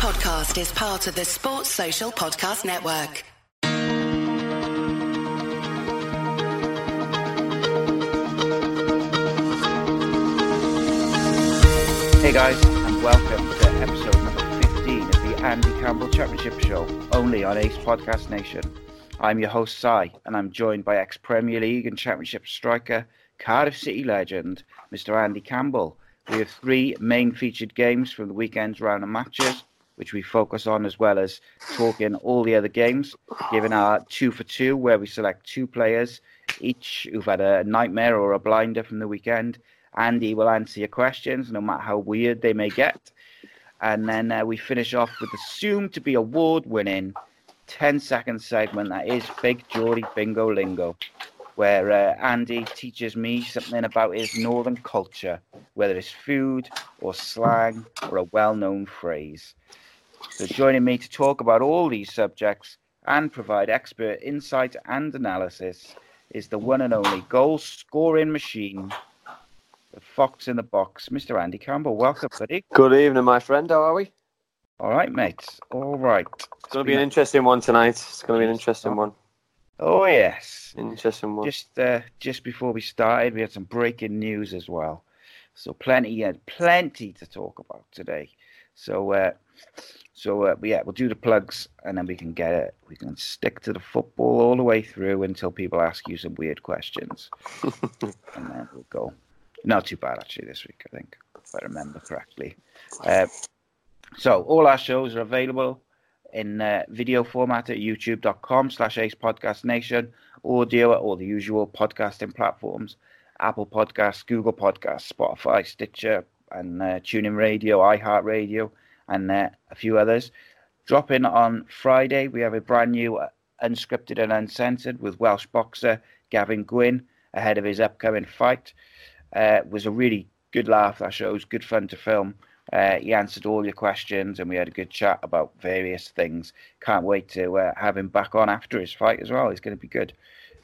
podcast is part of the Sports Social Podcast Network. Hey guys, and welcome to episode number 15 of the Andy Campbell Championship Show, only on Ace Podcast Nation. I'm your host, Si, and I'm joined by ex Premier League and Championship striker, Cardiff City legend, Mr. Andy Campbell. We have three main featured games from the weekend's round of matches, which we focus on as well as talking all the other games, giving our two for two, where we select two players each who've had a nightmare or a blinder from the weekend. Andy will answer your questions, no matter how weird they may get. And then uh, we finish off with the soon to be award winning 10 second segment that is Big Geordie Bingo Lingo where uh, Andy teaches me something about his northern culture, whether it's food or slang or a well known phrase. So, joining me to talk about all these subjects and provide expert insight and analysis is the one and only goal scoring machine, the fox in the box, Mr. Andy Campbell. Welcome, buddy. Good evening, my friend. How are we? All right, mates. All right. It's going to be an interesting one tonight. It's going to be an interesting one. Oh yes, interesting one. Just uh, just before we started, we had some breaking news as well. So plenty, yeah, plenty to talk about today. So uh, so uh, yeah, we'll do the plugs and then we can get it. We can stick to the football all the way through until people ask you some weird questions, and then we'll go. Not too bad actually this week, I think, if I remember correctly. Uh, so all our shows are available in uh, video format at youtube.com slash ace podcast nation, audio at all the usual podcasting platforms, Apple Podcasts, Google Podcasts, Spotify, Stitcher, and uh, TuneIn Radio, iHeartRadio, and uh, a few others. Drop in on Friday. We have a brand new uh, unscripted and uncensored with Welsh boxer Gavin Gwynn ahead of his upcoming fight. Uh, it was a really good laugh. That show was good fun to film. Uh, he answered all your questions and we had a good chat about various things. Can't wait to uh, have him back on after his fight as well. He's going to be good.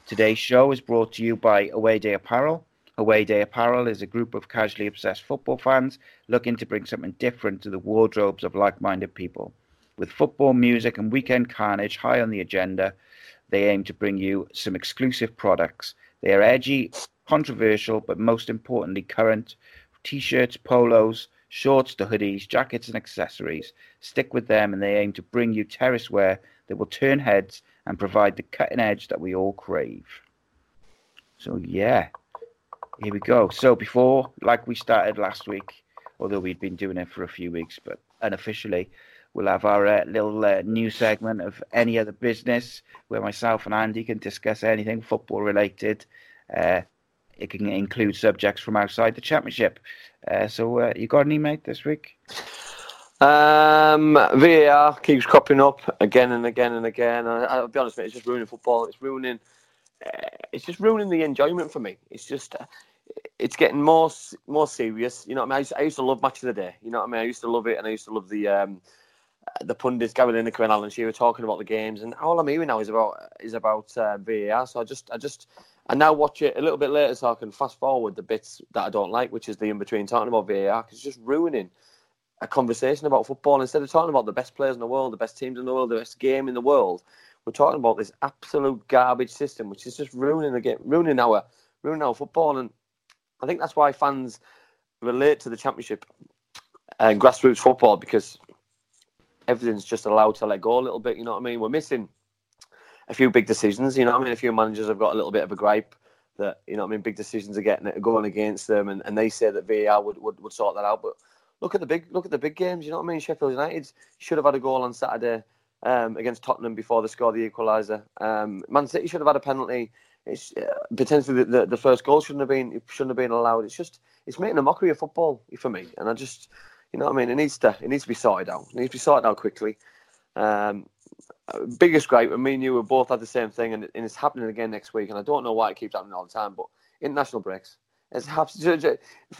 Today's show is brought to you by Away Day Apparel. Away Day Apparel is a group of casually obsessed football fans looking to bring something different to the wardrobes of like minded people. With football, music, and weekend carnage high on the agenda, they aim to bring you some exclusive products. They are edgy, controversial, but most importantly, current t shirts, polos, shorts to hoodies, jackets, and accessories. Stick with them, and they aim to bring you terrace wear that will turn heads and provide the cutting edge that we all crave. So, yeah, here we go. So, before, like we started last week, although we'd been doing it for a few weeks, but unofficially, we'll have our uh, little uh, new segment of any other business where myself and Andy can discuss anything football related. Uh, it can include subjects from outside the championship. Uh, so, uh, you got any, mate, this week? Um, VAR keeps cropping up again and again and again. I, will be honest, mate, it's just ruining football. It's ruining. Uh, it's just ruining the enjoyment for me. It's just. Uh, it's getting more more serious. You know what I mean? I used, I used, to love Match of the Day. You know what I mean? I used to love it, and I used to love the um, the pundits, Gary Lineker and Alan Shearer talking about the games. And all I'm hearing now is about is about uh, VAR. So I just I just I now watch it a little bit later, so I can fast forward the bits that I don't like, which is the in between talking about VAR, because it's just ruining a conversation about football. Instead of talking about the best players in the world, the best teams in the world, the best game in the world, we're talking about this absolute garbage system, which is just ruining the game, ruining our ruining our football. And I think that's why fans relate to the championship and grassroots football because everything's just allowed to let go a little bit. You know what I mean? We're missing a few big decisions. You know, what I mean, a few managers have got a little bit of a gripe that you know, what I mean, big decisions are getting going against them, and, and they say that VAR would, would, would sort that out. But look at the big look at the big games. You know what I mean? Sheffield United should have had a goal on Saturday um, against Tottenham before they scored the equaliser. Um, Man City should have had a penalty. It's uh, potentially the, the, the, first goal shouldn't have been shouldn't have been allowed. It's just it's making a mockery of football for me, and I just you know what I mean. It needs to it needs to be sorted out. It needs to be sorted out quickly. Um, biggest gripe, and me and you were both had the same thing, and, and, it's happening again next week. And I don't know why it keeps happening all the time, but international breaks, it's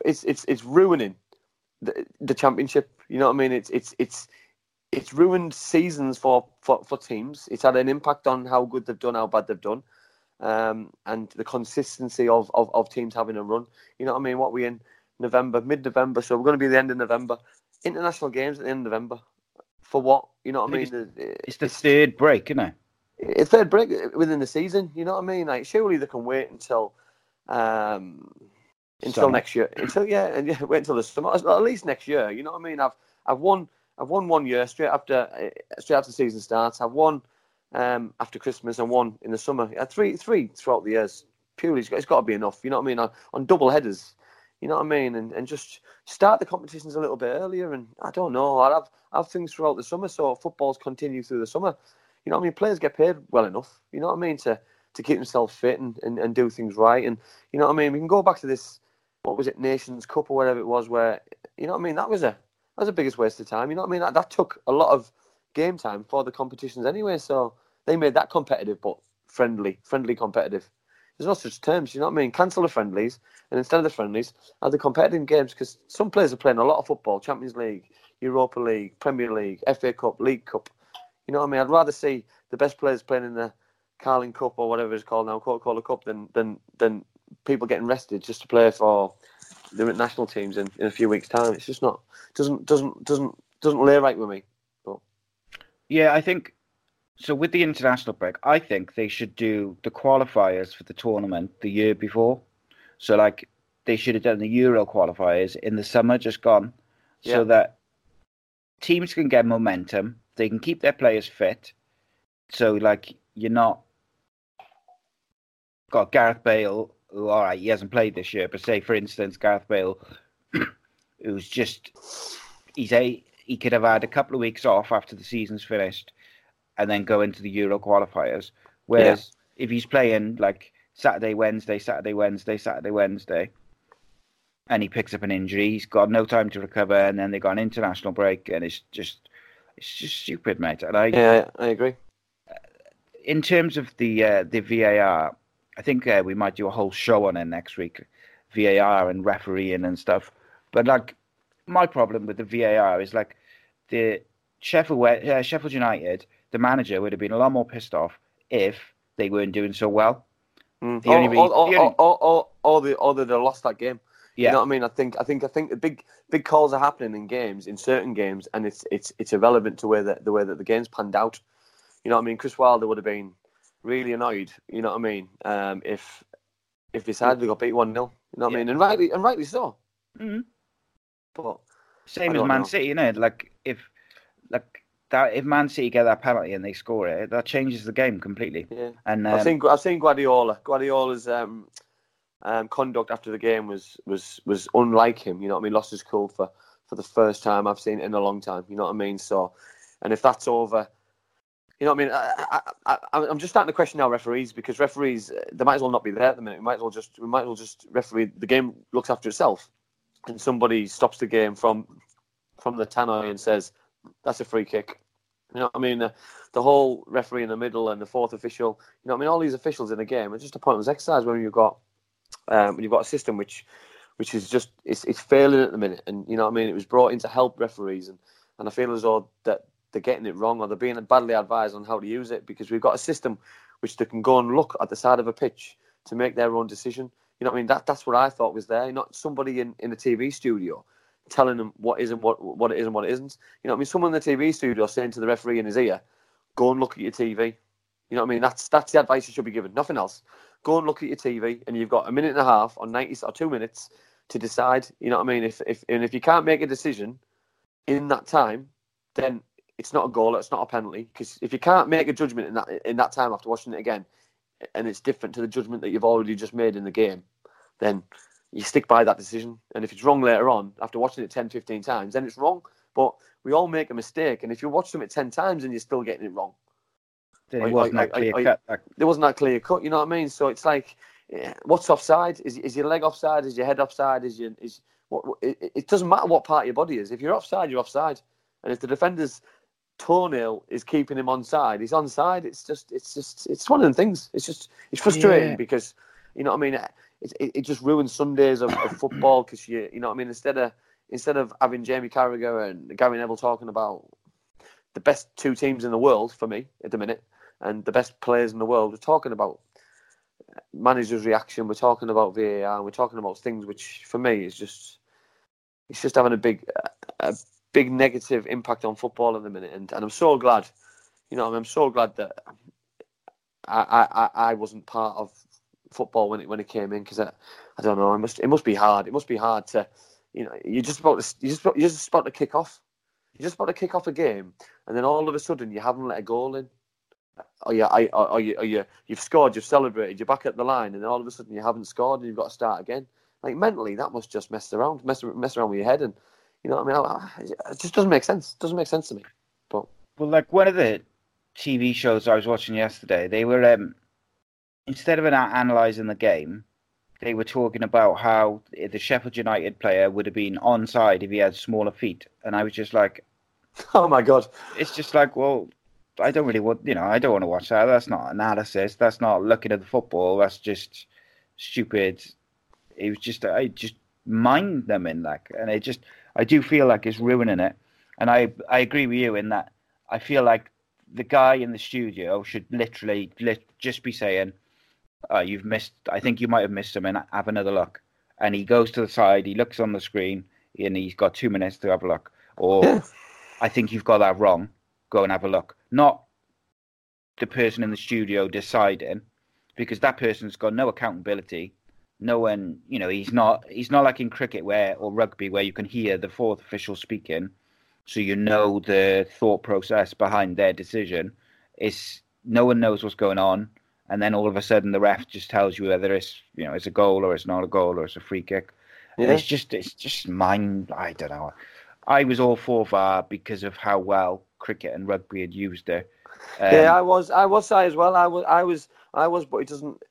it's it's, it's ruining the, the championship. You know what I mean? It's it's it's it's ruined seasons for, for, for teams. It's had an impact on how good they've done, how bad they've done, um, and the consistency of, of, of teams having a run. You know what I mean? What we in November, mid November, so we're going to be the end of November. International games at the end of November for what? You know what I, mean? think The- It's the third break, isn't it? a third break within the season. You know what I mean? Like surely they can wait until um, until Summer. next year. Until yeah, and yeah, wait until the summer. At least next year. You know what I mean? I've I've won I've won one year straight after uh, straight after the season starts. I've won um, after Christmas and one in the summer. I three three throughout the years. Purely, it's got, it's got to be enough. You know what I mean? On, on double headers. You know what I mean? And and just start the competitions a little bit earlier. And I don't know. I have I have things throughout the summer, so footballs continue through the summer. You know what I mean? Players get paid well enough. You know what I mean? To to keep themselves fit and, and, and do things right. And you know what I mean? We can go back to this. What was it? Nations Cup or whatever it was. Where you know what I mean? That was a was the biggest waste of time. You know what I mean? That, that took a lot of game time for the competitions anyway. So they made that competitive, but friendly, friendly competitive. There's no such terms. You know what I mean? Cancel the friendlies, and instead of the friendlies, have the competitive games because some players are playing a lot of football: Champions League, Europa League, Premier League, FA Cup, League Cup. You know what I mean? I'd rather see the best players playing in the Carling Cup or whatever it's called now, Coca-Cola Cup, than than than people getting rested just to play for the national teams in, in a few weeks' time. It's just not doesn't doesn't doesn't doesn't lay right with me. But Yeah, I think so. With the international break, I think they should do the qualifiers for the tournament the year before. So, like, they should have done the Euro qualifiers in the summer, just gone, so that teams can get momentum. They can keep their players fit. So, like, you're not got Gareth Bale, all right, he hasn't played this year, but say, for instance, Gareth Bale, who's just he's a he could have had a couple of weeks off after the season's finished and then go into the Euro qualifiers. Whereas if he's playing like Saturday, Wednesday, Saturday, Wednesday, Saturday, Wednesday, and he picks up an injury, he's got no time to recover, and then they got an international break, and it's just it's just stupid, mate. And I, yeah, I agree. in terms of the uh, the VAR, I think uh, we might do a whole show on it next week, VAR and refereeing and stuff. But like, my problem with the VAR is like the Sheffield uh, Sheffield United, the manager would have been a lot more pissed off if they weren't doing so well. Mm. The only or, re- or, or, the or, or, or, the, or that they lost that game. Yeah, You know what I mean? I think I think I think the big big calls are happening in games, in certain games, and it's it's it's irrelevant to where the, the way that the game's panned out. You know what I mean? Chris Wilder would have been really annoyed. You know what I mean? Um, if if they had they got beat one 0 You know what Yeah. I mean? And rightly and rightly so. Mhm. But same as Man know. City, you know. Like if like that, if Man City get that penalty and they score it, that changes the game completely. yeah, And um, I've seen Guardiola. Guardiola's um, um, conduct after the game was was was unlike him. You know what I mean? Lost his cool for for the first time I've seen it in a long time. You know what I mean? So, and if that's over, you know what I mean? I, I, I, I'm just starting to question now referees because referees uh, they might as well not be there at the minute. We might as well just we might as well just referee. The game looks after itself, and somebody stops the game from from the tannoy and says that's a free kick. You know what I mean? The, the whole referee in the middle and the fourth official. You know what I mean? All these officials in the game are just a pointless exercise when you've got um, when you've got a system which which is just it's, it's failing at the minute. And you know what I mean? It was brought in to help referees, and, and I feel as though that they're getting it wrong or they're being badly advised on how to use it because we've got a system which they can go and look at the side of a pitch to make their own decision. You know what I mean? That that's what I thought was there, not somebody in, in a TV studio telling them what is and what what it is and what it isn't. You know what I mean? Someone in the TV studio saying to the referee in his ear, "Go and look at your TV." You know what I mean? That's that's the advice you should be given. Nothing else. Go and look at your TV, and you've got a minute and a half or ninety or two minutes to decide. You know what I mean? If if and if you can't make a decision in that time, then it's not a goal. It's not a penalty. Because if you can't make a judgment in that in that time after watching it again, and it's different to the judgment that you've already just made in the game, then you stick by that decision. And if it's wrong later on, after watching it 10, 15 times, then it's wrong. But we all make a mistake. And if you watch something 10 times and you're still getting it wrong, then it wasn't I- that clear I- cut. Like, there wasn't that clear cut. You know what I mean? So it's like, eh, what's offside? Is, is your leg offside? Is your head offside? Is your is what? what- It, it doesn't matter what part of your body is. If you're offside, you're offside. And if the defender's toenail is keeping him onside, he's onside. It's just, it's just, it's one of the things. It's just, it's frustrating Yeah. because, you know what I mean? It, it, it just ruins Sundays of, of football because you, you know what I mean? Instead of instead of having Jamie Carragher and Gary Neville talking about the best two teams in the world for me at the minute and the best players in the world, we're talking about manager's reaction. We're talking about VAR. We're talking about things which, for me, is just it's just having a big a big negative impact on football at the minute, and, and I'm so glad. You know, I'm so glad that I I, I wasn't part of football when it when it came in because I, I don't know. It must it must be hard. It must be hard to, you know, you're just about to you just you're just about to kick off. You're just about to kick off a game, and then all of a sudden you haven't let a goal in. Or you, I, or you, or you, you've scored, you've celebrated, you're back at the line, and then all of a sudden you haven't scored, and you've got to start again. Like mentally, that must just mess around, mess, mess around with your head, and you know what I mean. I, it just doesn't make sense. It doesn't make sense to me. But well, like one of the TV shows I was watching yesterday, they were um, instead of analysing the game, they were talking about how the Sheffield United player would have been onside if he had smaller feet, and I was just like, "Oh my god!" It's just like, well, I don't really want, you know, I don't want to watch that. That's not analysis. That's not looking at the football. That's just stupid. It was just, I just mind them in that, and it just, I do feel like it's ruining it. And I, I agree with you in that. I feel like the guy in the studio should literally just be saying, oh, "You've missed. I think you might have missed something. Have another look." And he goes to the side. He looks on the screen, and he's got two minutes to have a look. Or, I think you've got that wrong. Go and have a look. Not the person in the studio deciding, because that person's got no accountability. No one, you know, he's not. He's not like in cricket where or rugby where you can hear the fourth official speaking so you know the thought process behind their decision. Is no one knows what's going on, and then all of a sudden the ref just tells you whether it's you know it's a goal or it's not a goal or it's a free kick. Yeah. It's just it's just mind. I don't know. I was all for VAR because of how well cricket and rugby had used it. Um, yeah, I was. I was say as well. I was. I was. I was. But it doesn't.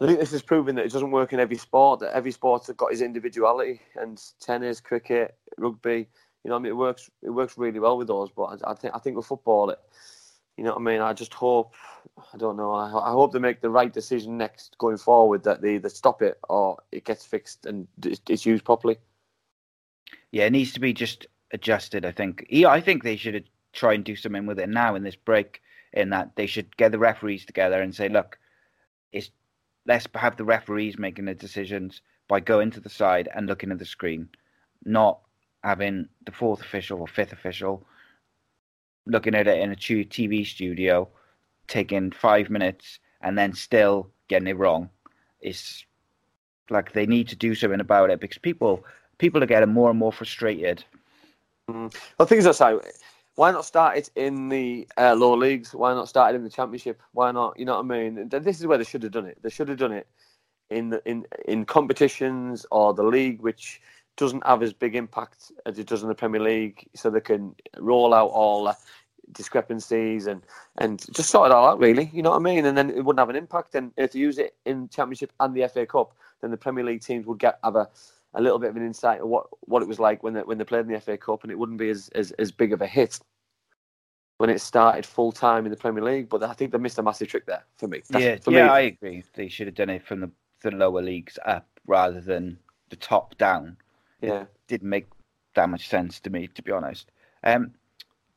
I think this is proving that it doesn't work in every sport. That every sport's got his individuality, and tennis, cricket, rugby you know, I mean, it works. It works really well with those. But I, I think I think with football, it, you know what I mean. I just hope. I don't know. I, I hope they make the right decision next going forward. That they either stop it or it gets fixed and it's used properly. Yeah, it needs to be just adjusted. I think. Yeah, I think they should try and do something with it now in this break. In that they should get the referees together and say, look, it's let's have the referees making the decisions by going to the side and looking at the screen, not having the fourth official or fifth official looking at it in a TV studio, taking five minutes and then still getting it wrong. It's like they need to do something about it because people people are getting more and more frustrated. Mm. Well, things aside, why not start it in the uh, lower leagues? Why not start it in the championship? Why not? You know what I mean? This is where they should have done it. They should have done it in the, in in competitions or the league, which doesn't have as big impact as it does in the Premier League, so they can roll out all uh, discrepancies and and just sort it all out. Really, you know what I mean? And then it wouldn't have an impact. And if they use it in Championship and the FA Cup, then the Premier League teams would get have a, a little bit of an insight of what, what it was like when they when they played in the FA Cup, and it wouldn't be as as, as big of a hit when it started full time in the Premier League. But I think they missed a massive trick there for me. That's, yeah, for yeah, me. I agree. They should have done it from the, the lower leagues up rather than the top down yeah, didn't make that much sense to me, to be honest. Um,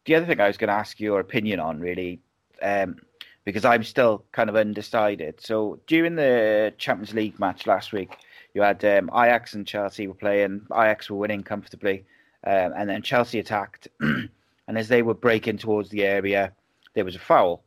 the other thing I was going to ask your opinion on, really, um, because I'm still kind of undecided. So during the Champions League match last week, you had um, Ajax and Chelsea were playing. Ajax were winning comfortably, um, and then Chelsea attacked. and as they were breaking towards the area, there was a foul.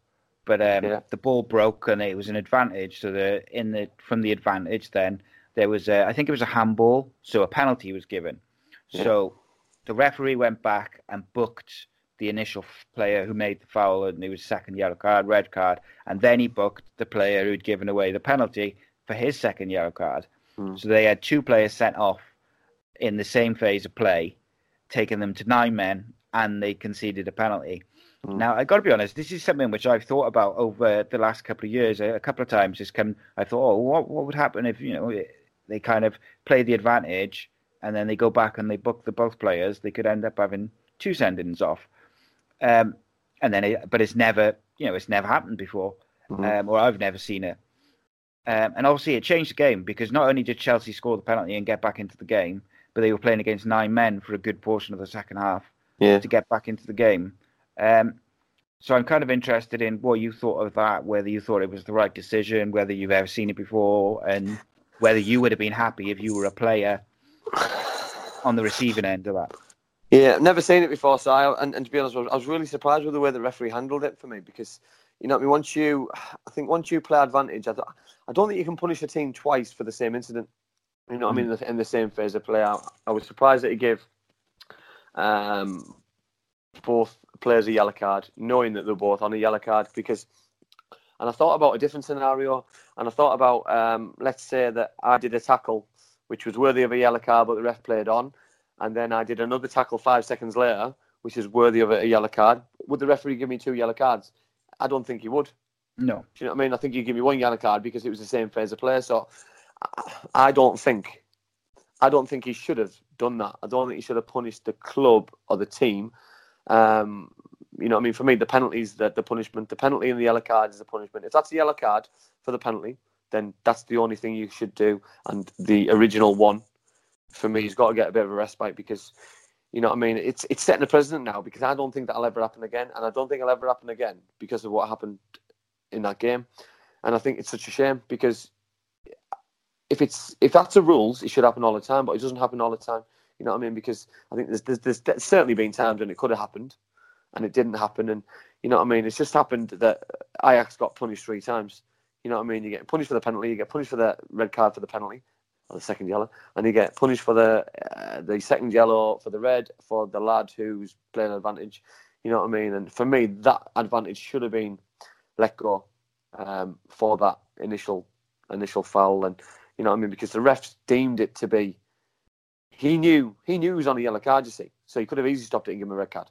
But um, yeah. the ball broke and it was an advantage. So the in the from the advantage, then there was a, I think it was a handball, so a penalty was given. Yeah. So the referee went back and booked the initial player who made the foul, and it was second yellow card, red card, and then he booked the player who'd given away the penalty for his second yellow card. Mm. So they had two players sent off in the same phase of play, taking them to nine men, and they conceded a penalty. Mm. Now, I got to be honest. This is something which I've thought about over the last couple of years. A couple of times, it's come. I thought, oh, what what would happen if you know they kind of play the advantage and then they go back and they book the both players, they could end up having two sendings off. Um, and then, it, but it's never, you know, it's never happened before, mm-hmm. um, or I've never seen it. Um, and obviously, it changed the game because not only did Chelsea score the penalty and get back into the game, but they were playing against nine men for a good portion of the second half yeah. to get back into the game. Um, so I'm kind of interested in what you thought of that, whether you thought it was the right decision, whether you've ever seen it before, and whether you would have been happy if you were a player on the receiving end of that. Yeah, I've never seen it before. So, I, and, and to be honest, I was really surprised with the way the referee handled it for me because, you know, I mean, once you, I think once you play advantage, I, I don't think you can punish a team twice for the same incident. You know, what I mean, in the, in the same phase of play. I, I was surprised that he gave um, both players a yellow card, knowing that they're both on a yellow card because. And I thought about a different scenario, and I thought about, um, let's say that I did a tackle which was worthy of a yellow card, but the ref played on, and then I did another tackle five seconds later, which is worthy of a, yellow card. Would the referee give me two yellow cards? I don't think he would. No. Do you know what I mean? I think he'd give me one yellow card because it was the same phase of play. So I don't think, I don't think he should have done that. I don't think he should have punished the club or the team. Um, you know what I mean? For me, the penalties, the, the punishment, the penalty and the yellow card is the punishment. If that's a yellow card for the penalty, then that's the only thing you should do. And the original one, for me, he's got to get a bit of a respite because, you know what I mean? It's it's setting a precedent now because I don't think that'll ever happen again. And I don't think it'll ever happen again because of what happened in that game. And I think it's such a shame because if it's if that's the rules, it should happen all the time, but it doesn't happen all the time. You know what I mean? Because I think there's, there's, there's certainly been times when it could have happened, and it didn't happen. And you know what I mean? It's just happened that Ajax got punished three times. You know what I mean? You get punished for the penalty, you get punished for the red card for the penalty, or the second yellow, and you get punished for the uh, the second yellow for the red for the lad who's playing advantage. You know what I mean? And for me, that advantage should have been let go um, for that initial initial foul, and you know what I mean because the refs deemed it to be. He knew he knew he was on a yellow card, you see, so he could have easily stopped it and given him a red card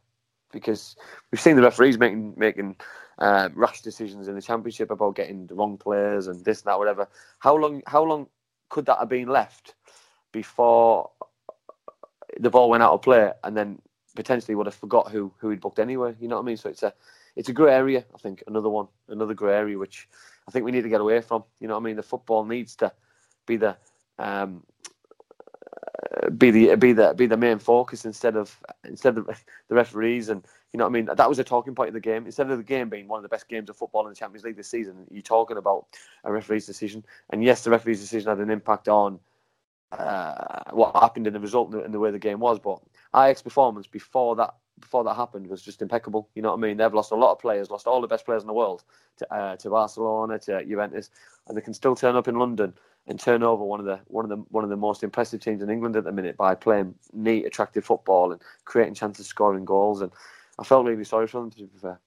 because we've seen the referees making making uh, rash decisions in the championship about getting the wrong players and this and that, whatever. How long? How long could that have been left before the ball went out of play, and then potentially would have forgot who who he'd booked anyway? You know what I mean? So it's a it's a grey area. I think another one, another grey area, which I think we need to get away from. You know what I mean? The football needs to be the um, be the be the be the main focus instead of instead of the referees. And you know what I mean? That was a talking point of the game. Instead of the game being one of the best games of football in the Champions League this season you're talking about a referee's decision. And yes the referee's decision had an impact on uh, what happened in the result and the way the game was. But Ajax performance before that before that happened was just impeccable you know what I mean they've lost a lot of players lost all the best players in the world to, uh, to Barcelona to Juventus and they can still turn up in London and turn over one of the one of the one of the most impressive teams in England at the minute by playing neat, attractive football and creating chances, scoring goals. And I felt really sorry for them to be fair.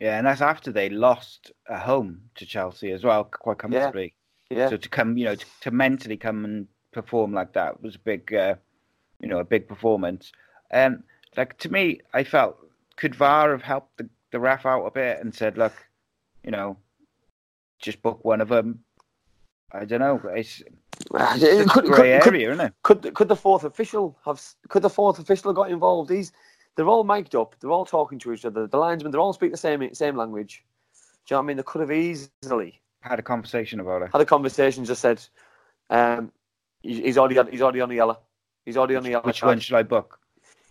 Yeah, and that's after they lost at home to Chelsea as well, quite comfortably. Yeah. yeah. So to come, you know, to, to, mentally come and perform like that was a big, uh, you know, a big performance. And um, like to me, I felt could VAR have helped the, the ref out a bit and said, look, you know, just book one of them, I don't know. It's, it's a could, grey could, area, isn't it? Could could the fourth official have? Could the fourth official have got involved? He's they're all mic'd up. They're all talking to each other. The linesmen, they all speak the same same language. Do you know what I mean? They could have easily had a conversation about it. Had a conversation. Just said, um, he's already he's already on the yellow. He's already on the yellow. Which card. one should I book?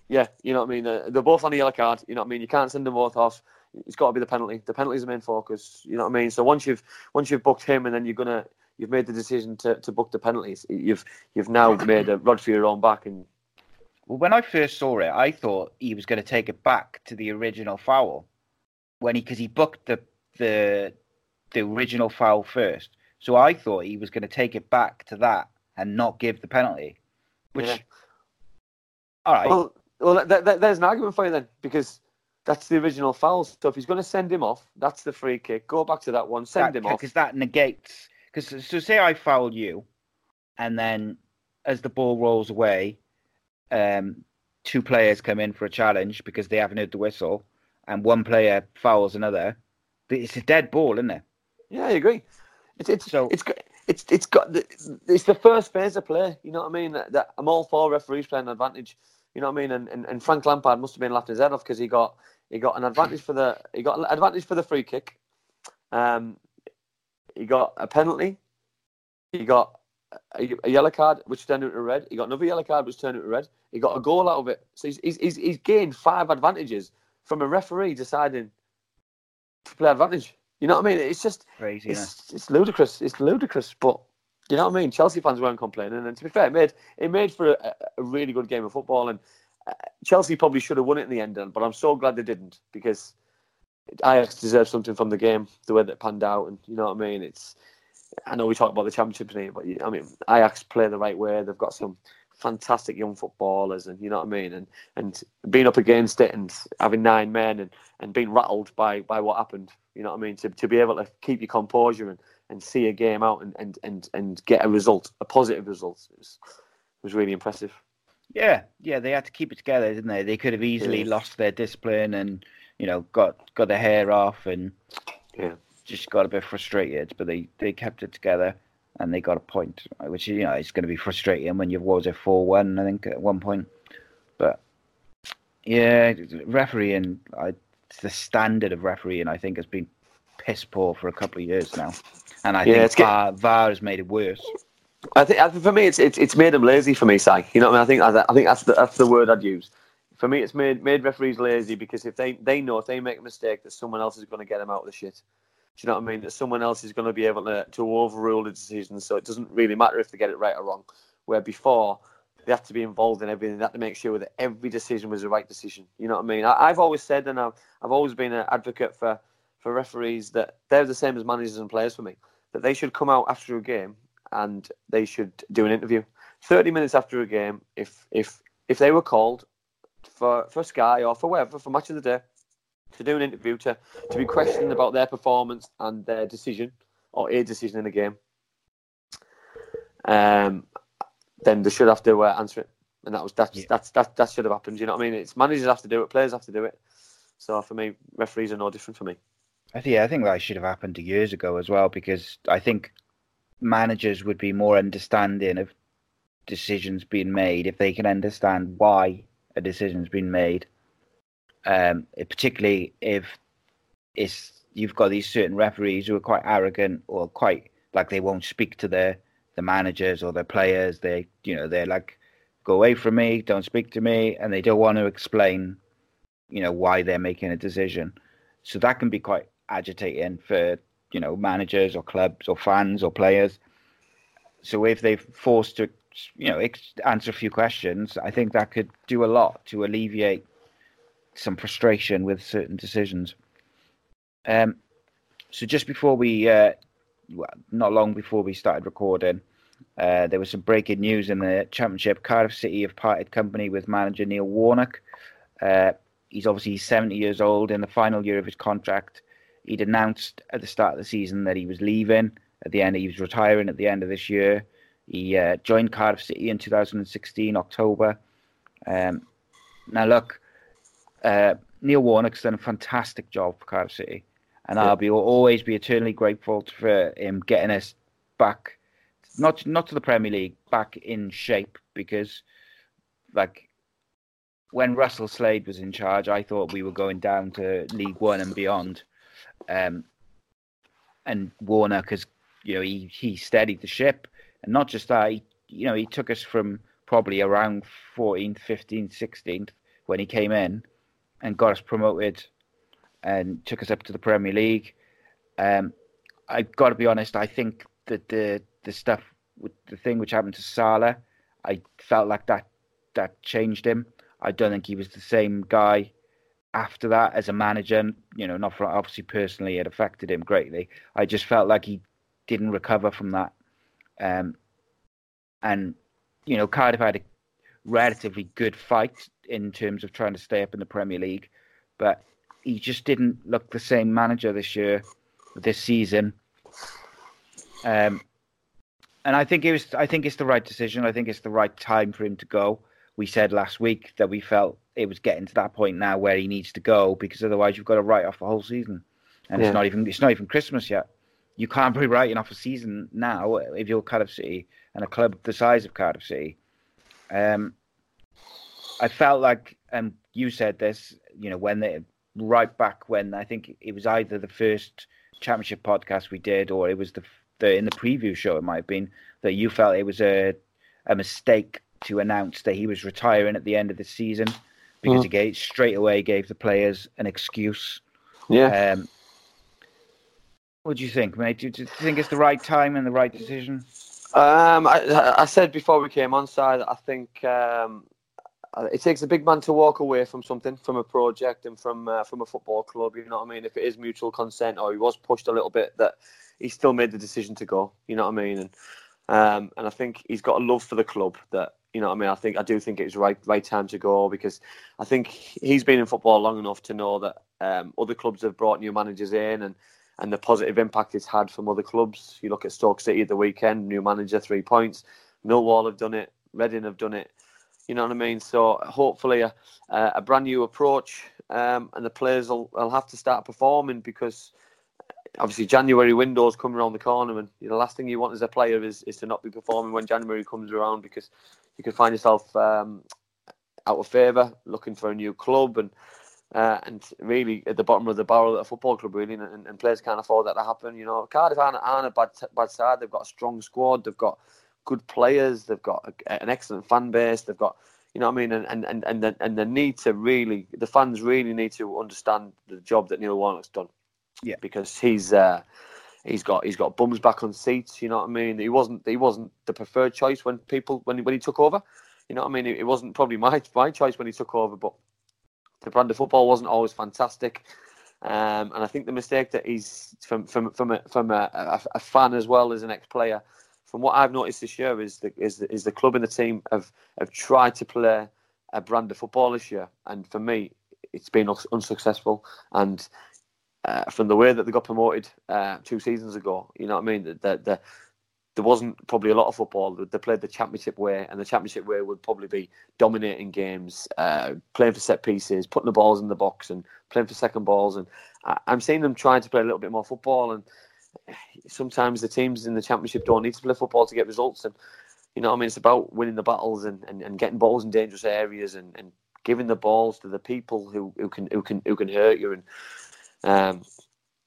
Yeah, you know what I mean. Uh, they're both on the yellow card. You know what I mean. You can't send them both off. It's got to be the penalty. The penalty's the main focus. You know what I mean. So once you've once you've booked him, and then you're gonna you've made the decision to, to book the penalties. You've you've now made a rod for your own back. And well, when I first saw it, I thought he was going to take it back to the original foul when he because he booked the the the original foul first. So I thought he was going to take it back to that and not give the penalty. Which, yeah. all right. Well, well, th- th- there's an argument for you then because that's the original foul. So if he's going to send him off, that's the free kick. Go back to that one, send that, him off. Because that negates because so say I foul you, and then as the ball rolls away, um, two players come in for a challenge because they haven't heard the whistle, and one player fouls another. It's a dead ball, isn't it? Yeah, I agree. It's it's so it's it's it's got the, it's the first phase of play. You know what I mean? That, that I'm all for referees playing advantage. You know what I mean? And, and, and Frank Lampard must have been laughing his head off because he got he got an advantage for the he got an advantage for the free kick. Um, he got a penalty. He got a, a, yellow card, which turned into red. He got another yellow card, which turned into red. He got a goal out of it. So he's, he's, he's gained five advantages from a referee deciding to play advantage. You know what I mean? It's just crazy. It's, it's ludicrous. It's ludicrous, but you know what I mean. Chelsea fans weren't complaining, and to be fair, it made it made for a, a really good game of football. And uh, Chelsea probably should have won it in the end, but I'm so glad they didn't because Ajax deserved something from the game, the way that it panned out, and you know what I mean. It's I know we talk about the championship here, but I mean Ajax play the right way. They've got some fantastic young footballers, and you know what I mean. And and being up against it and having nine men and, and being rattled by by what happened, you know what I mean. To to be able to keep your composure and, and see a game out and, and, and, and get a result, a positive result, was was really impressive. Yeah, yeah, they had to keep it together, didn't they? They could have easily yeah. lost their discipline and you know got got their hair off and yeah. just got a bit frustrated, but they they kept it together and they got a point, which you know is going to be frustrating when you was a four one, I think at one point. But yeah, refereeing, I, the standard of refereeing, I think, has been piss poor for a couple of years now, and I yeah, think VAR, VAR has made it worse. I think for me, it's it's, it's made them lazy for me, Si. You know what I mean? I think I think that's the that's the word I'd use. For me, it's made made referees lazy because if they they know if they make a mistake, that someone else is going to get them out of the shit. Do you know what I mean? That someone else is going to be able to, to overrule the decision, so it doesn't really matter if they get it right or wrong. Where before they have to be involved in everything, they have to make sure that every decision was the right decision. You know what I mean? I, have always said, and I've, I've always been an advocate for, for referees that they're the same as managers and players for me. That they should come out after a game and they should do an interview. Thirty minutes after a game, if if if they were called for for Sky or for whatever for match of the day, to do an interview, to, to be questioned about their performance and their decision or a decision in the game, um, then they should have to uh, answer it. And that was that's yeah. that's that that should have happened. You know what I mean? It's managers have to do it, players have to do it. So for me, referees are no different for me. I think yeah, I think that should have happened years ago as well because I think managers would be more understanding of decisions being made if they can understand why a decision's been made um, particularly if it's you've got these certain referees who are quite arrogant or quite like they won't speak to their the managers or their players. They you know they're like go away from me, don't speak to me, and they don't want to explain you know why they're making a decision. So that can be quite agitating for you know managers or clubs or fans or players. So if they're forced to you know answer a few questions, I think that could do a lot to alleviate some frustration with certain decisions. Um, so just before we, uh, not long before we started recording, uh, there was some breaking news in the championship. Cardiff City have parted company with manager Neil Warnock. Uh, he's obviously 70 years old in the final year of his contract. He'd announced at the start of the season that he was leaving. At the end, he was retiring at the end of this year. He uh, joined Cardiff City in 2016 October. Um, now, look, uh, Neil Warnock's done a fantastic job for Cardiff City, and yeah. I'll be always be eternally grateful for him getting us back, not not to the Premier League, back in shape because, like, when Russell Slade was in charge, I thought we were going down to League One and beyond, um, and Warnock, because you know, he he steadied the ship, and not just that, he, you know, he took us from probably around 14th, 15th, 16th when he came in and got us promoted and took us up to the Premier League. Um, I've got to be honest. I think that the the stuff the thing which happened to Sala, I felt like that that changed him. I don't think he was the same guy after that as a manager. You know, not for obviously personally, it affected him greatly. I just felt like he didn't recover from that. Um, and you know, Cardiff had a relatively good fight in terms of trying to stay up in the Premier League, but he just didn't look the same manager this year, this season. Um, and I think it was. I think it's the right decision. I think it's the right time for him to go. We said last week that we felt it was getting to that point now where he needs to go because otherwise you've got to write off the whole season, and yeah. it's not even it's not even Christmas yet. You can't be writing off a season now if you're Cardiff City and a club the size of Cardiff City. Um, I felt like, and you said this, you know, when they right back when I think it was either the first championship podcast we did or it was the the in the preview show it might have been that you felt it was a a mistake to announce that he was retiring at the end of the season because mm. he gave straight away gave the players an excuse. Yeah. Um, what do you think, mate? Do you, do you think it's the right time and the right decision? Um, I, I said before we came on side, I think um, it takes a big man to walk away from something, from a project and from uh, from a football club. You know what I mean? If it is mutual consent, or he was pushed a little bit, that he still made the decision to go. You know what I mean? And um, and I think he's got a love for the club that you know what I mean. I think I do think it's right right time to go because I think he's been in football long enough to know that um, other clubs have brought new managers in and and the positive impact it's had from other clubs. You look at Stoke City at the weekend, new manager, three points. Millwall have done it. Reading have done it. You know what I mean? So hopefully a, a brand new approach, um, and the players will, will have to start performing because obviously January windows coming around the corner, and the last thing you want as a player is, is to not be performing when January comes around because you could find yourself um, out of favour, looking for a new club, and uh, and really at the bottom of the barrel at a football club, really, and, and players can't afford that to happen. You know, Cardiff aren't, aren't a bad bad side. They've got a strong squad. They've got good players. They've got a, an excellent fan base. They've got, you know, what I mean, and and and and the, and the need to really, the fans really need to understand the job that Neil Warnock's done. Yeah, because he's. Uh, He's got he's got bums back on seats. You know what I mean. He wasn't he wasn't the preferred choice when people when when he took over. You know what I mean. It, wasn't probably my my choice when he took over, but the brand of football wasn't always fantastic. Um, and I think the mistake that he's from from from a, from a, a, a fan as well as an ex-player from what I've noticed this year, is the is the, is the club and the team have have tried to play a brand of football this year, and for me, it's been unsuccessful. And uh, from the way that they got promoted uh, two seasons ago, you know what I mean? The, the, the, there wasn't probably a lot of football. They played the championship way, and the championship way would probably be dominating games, uh, playing for set pieces, putting the balls in the box, and playing for second balls. And I, am seeing them trying to play a little bit more football. And sometimes the teams in the championship don't need to play football to get results. And you know, I mean, it's about winning the battles and, and, and getting balls in dangerous areas and, and giving the balls to the people who, who can who can who can hurt you. And um,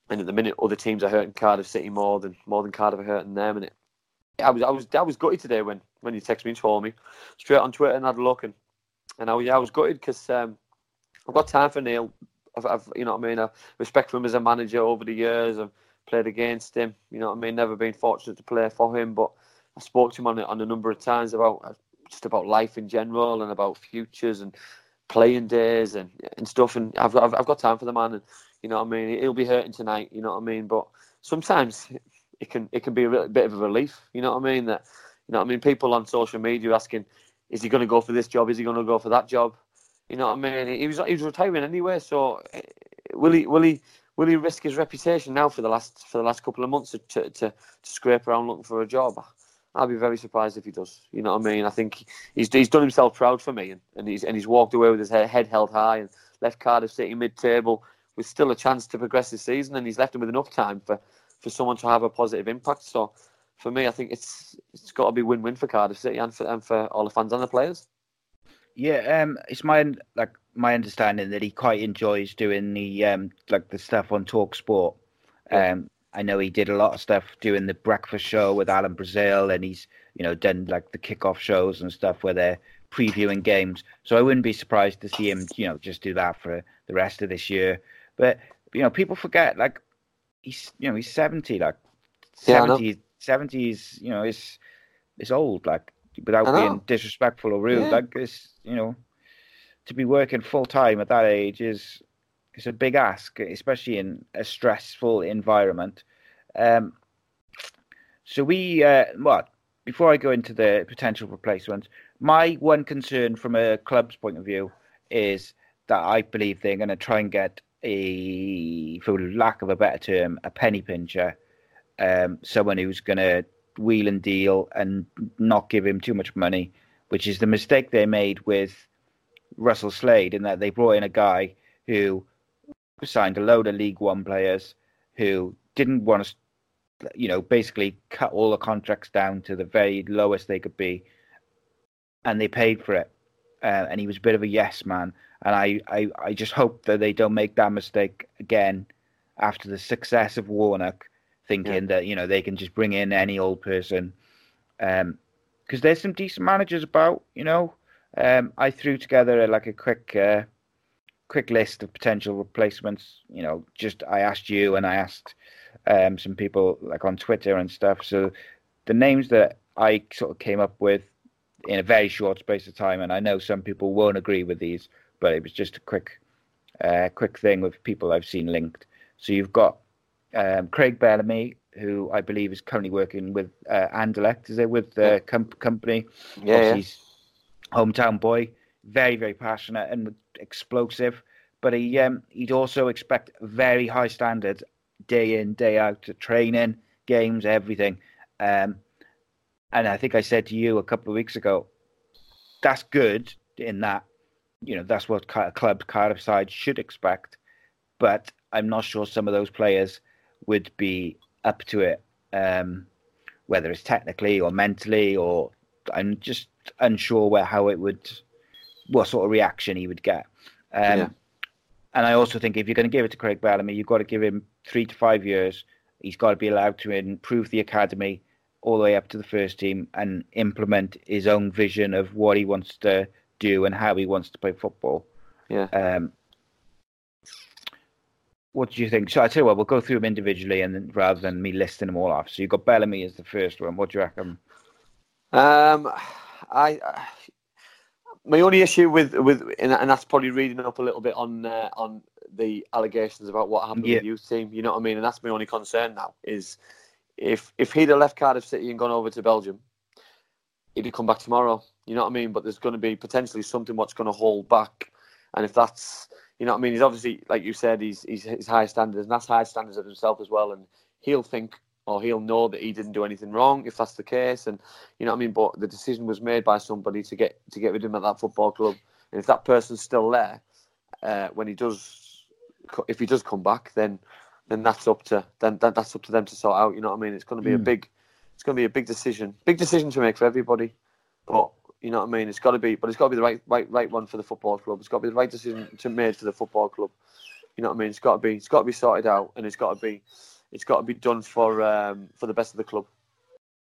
and at the minute, other teams are hurting Cardiff City more than more than Cardiff are hurting them. And it, I was I was I was gutted today when when you texted me and told me straight on Twitter and had a look and and I, yeah, I was gutted because um, I've got time for Neil. I've, I've, you know what I mean. I respect him as a manager over the years. I've played against him. You know what I mean? Never been fortunate to play for him, but I spoke to him on on a number of times about uh, just about life in general and about futures and playing days and and stuff. And I've I've, I've got time for the man, and you know what I mean. He'll be hurting tonight. You know what I mean. But sometimes it can it can be a bit of a relief. You know what I mean? That you know what I mean. People on social media asking, is he going to go for this job? Is he going to go for that job? You know what I mean? He was he was retiring anyway, so eh, will he will he will he risk his reputation now for the last for the last couple of months to to, to, scrape around looking for a job? I'd be very surprised if he does. You know what I mean? I think he's he's done himself proud for me, and, and he's and he's walked away with his head, held high and left Cardiff City mid-table with still a chance to progress this season, and he's left him with enough time for, for someone to have a positive impact. So, for me, I think it's it's got to be win-win for Cardiff City and for and for all the fans and the players. Yeah, um, it's my like my understanding that he quite enjoys doing the um like the stuff on Talk Sport. Um, I know he did a lot of stuff doing the breakfast show with Alan Brazil, and he's you know done like the kickoff shows and stuff where they're previewing games. So I wouldn't be surprised to see him you know just do that for the rest of this year. But you know people forget like he's you know he's seventy like yeah, 70, 70s you know is is old like without being disrespectful or rude. Yeah. Like this, you know, to be working full time at that age is is a big ask, especially in a stressful environment. Um, so we, uh, what? Before I go into the potential replacements, my one concern from a club's point of view is that I believe they're going to try and get a, for lack of a better term, a penny pincher, um, someone who's going to wheel and deal and not give him too much money, which is the mistake they made with Russell Slade in that they brought in a guy who signed a load of League One players who didn't want to, you know, basically cut all the contracts down to the very lowest they could be, and they paid for it. Uh, and he was a bit of a yes man. And I, I, I just hope that they don't make that mistake again after the success of Warnock thinking yeah. that you know they can just bring in any old person. Because um, there's some decent managers about, you know. Um, I threw together a, like a quick, uh, quick list of potential replacements. You know, just I asked you and I asked um, some people like on Twitter and stuff. So the names that I sort of came up with in a very short space of time. And I know some people won't agree with these, but it was just a quick, uh, quick thing with people I've seen linked. So you've got um, Craig Bellamy, who I believe is currently working with uh, Anderlecht, is it with the com- Kompany? Yeah, yeah. hometown boy, very very passionate and explosive. But he um, he'd also expect very high standards day in day out to training, games, everything. Um, and I think I said to you a couple of weeks ago, that's good in that, you know, that's what a club Cardiff side should expect. But I'm not sure some of those players would be up to it, um, whether it's technically or mentally, or I'm just unsure where how it would, what sort of reaction he would get. Um, yeah. And I also think if you're going to give it to Craig Bellamy, you've got to give him three to five years. He's got to be allowed to improve the academy all the way up to the first team and implement his own vision of what he wants to do and how he wants to play football. Yeah. Um, what do you think? So I tell you what, we'll go through them individually, and then, rather than me listing them all off. So you've got Bellamy as the first one. What do you reckon? Um, I, I my only issue with with and that's probably reading up a little bit on uh, on the allegations about what happened yeah. with the youth team. You know what I mean? And that's my only concern now is if if he'd have left Cardiff City and gone over to Belgium, he'd have come back tomorrow. You know what I mean? But there's going to be potentially something what's going to hold back, and if that's you know what I mean, he's obviously like you said, he's he's, he's high standards, and that's high standards of himself as well, and he'll think or he'll know that he didn't do anything wrong if that's the case, and you know what I mean. But the decision was made by somebody to get to get rid of him at that football club, and if that person's still there uh, when he does, if he does come back, then then that's up to then that, that's up to them to sort out. You know what I mean? It's going to be mm. a hmm. big, it's going to be a big decision, big decision to make for everybody. But you know what I mean? It's got to be, but it's got to be the right, right, right one for the football club. It's got to be the right decision to made for the football club. You know what I mean? It's got to be, it's got to be sorted out, and it's got to be, it's got to be done for um, for the best of the club.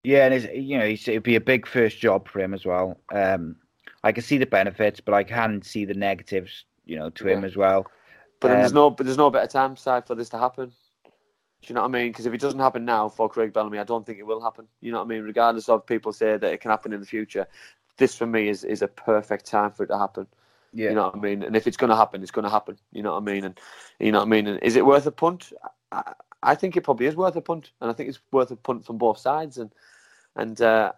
Yeah, and it's, you know, it'd be a big first job for him as well. Um, I can see the benefits, but I can see the negatives, you know, to yeah. him as well. But um, there's no, but there's no better time side for this to happen. Do you know what I mean? Because if it doesn't happen now for Craig Bellamy, I don't think it will happen. You know what I mean? Regardless of people say that it can happen in the future, this for me is is a perfect time for it to happen. Yeah. You know what I mean? And if it's going to happen, it's going to happen. You know what I mean? And you know what I mean? And is it worth a punt? I, I think it probably is worth a punt, and I think it's worth a punt from both sides. And and uh,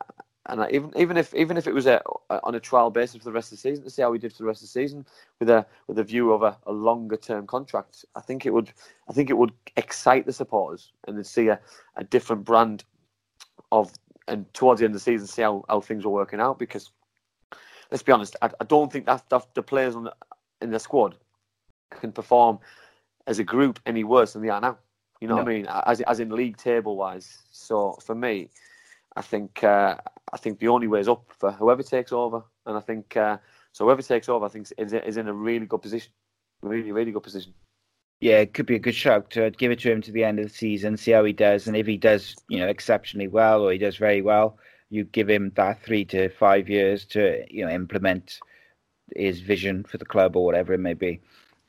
and even even if even if it was a, on a trial basis for the rest of the season to see how we did for the rest of the season with a with a view of a, a longer term contract, I think it would I think it would excite the supporters and then see a, a different brand of and towards the end of the season see how, how things were working out because let's be honest, I, I don't think that, that the players on the, in the squad can perform as a group any worse than they are now. You know no. what I mean? As as in league table wise. So for me, I think uh, I think the only way is up for whoever takes over, and I think uh, so. Whoever takes over, I think is, is in a really good position, really really good position. Yeah, it could be a good shout to give it to him to the end of the season, see how he does, and if he does, you know, exceptionally well or he does very well, you give him that three to five years to you know implement his vision for the club or whatever it may be,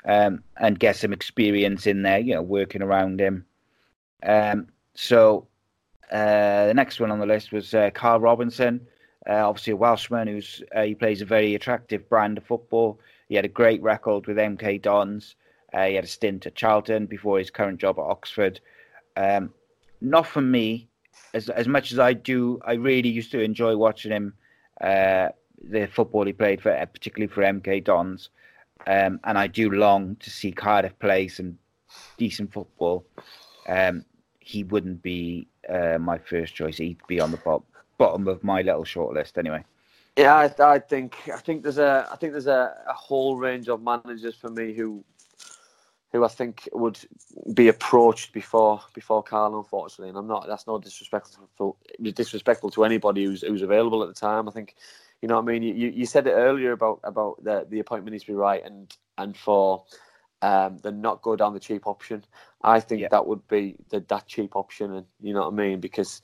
um, and get some experience in there, you know, working around him. Um, so uh, the next one on the list was uh, Karl Robinson, uh, obviously a Welshman who's uh, he plays a very attractive brand of football. He had a great record with MK Dons. Uh, he had a stint at Charlton before his current job at Oxford. Um, not for me, as as much as I do. I really used to enjoy watching him, uh, the football he played for, particularly for MK Dons. Um, and I do long to see Cardiff play some decent football. Um, he wouldn't be uh, my first choice. He'd be on the bottom bottom of my little shortlist anyway. Yeah, I, I, think I think there's a I think there's a, a, whole range of managers for me who who I think would be approached before before Karl, unfortunately. And I'm not that's not disrespectful disrespectful to anybody who's who's available at the time. I think you know what I mean. You you said it earlier about about the the appointment needs to be right and and for um, than not go down the cheap option. I think yeah. that would be the that cheap option, and you know what I mean because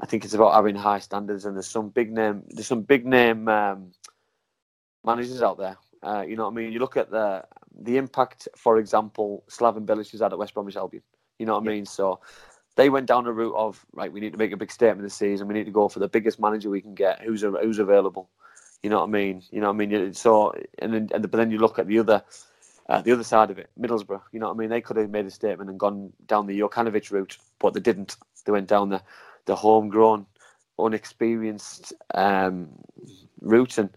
I think it's about having high standards, and there's some big name there's some big name um, managers out there. Uh, you know what I mean? You look at the the impact, for example, Slaven Bilic has had at West Bromwich Albion. You know what yeah. I mean? So they went down the route of right. We need to make a big statement this season. We need to go for the biggest manager we can get, who's who's available. You know what I mean? You know what I mean? So and then, and, but then you look at the other. Uh, the other side of it, Middlesbrough, you know what I mean? They could have made a statement and gone down the Jokanovic route, but they didn't. They went down the, the homegrown, unexperienced um, route, and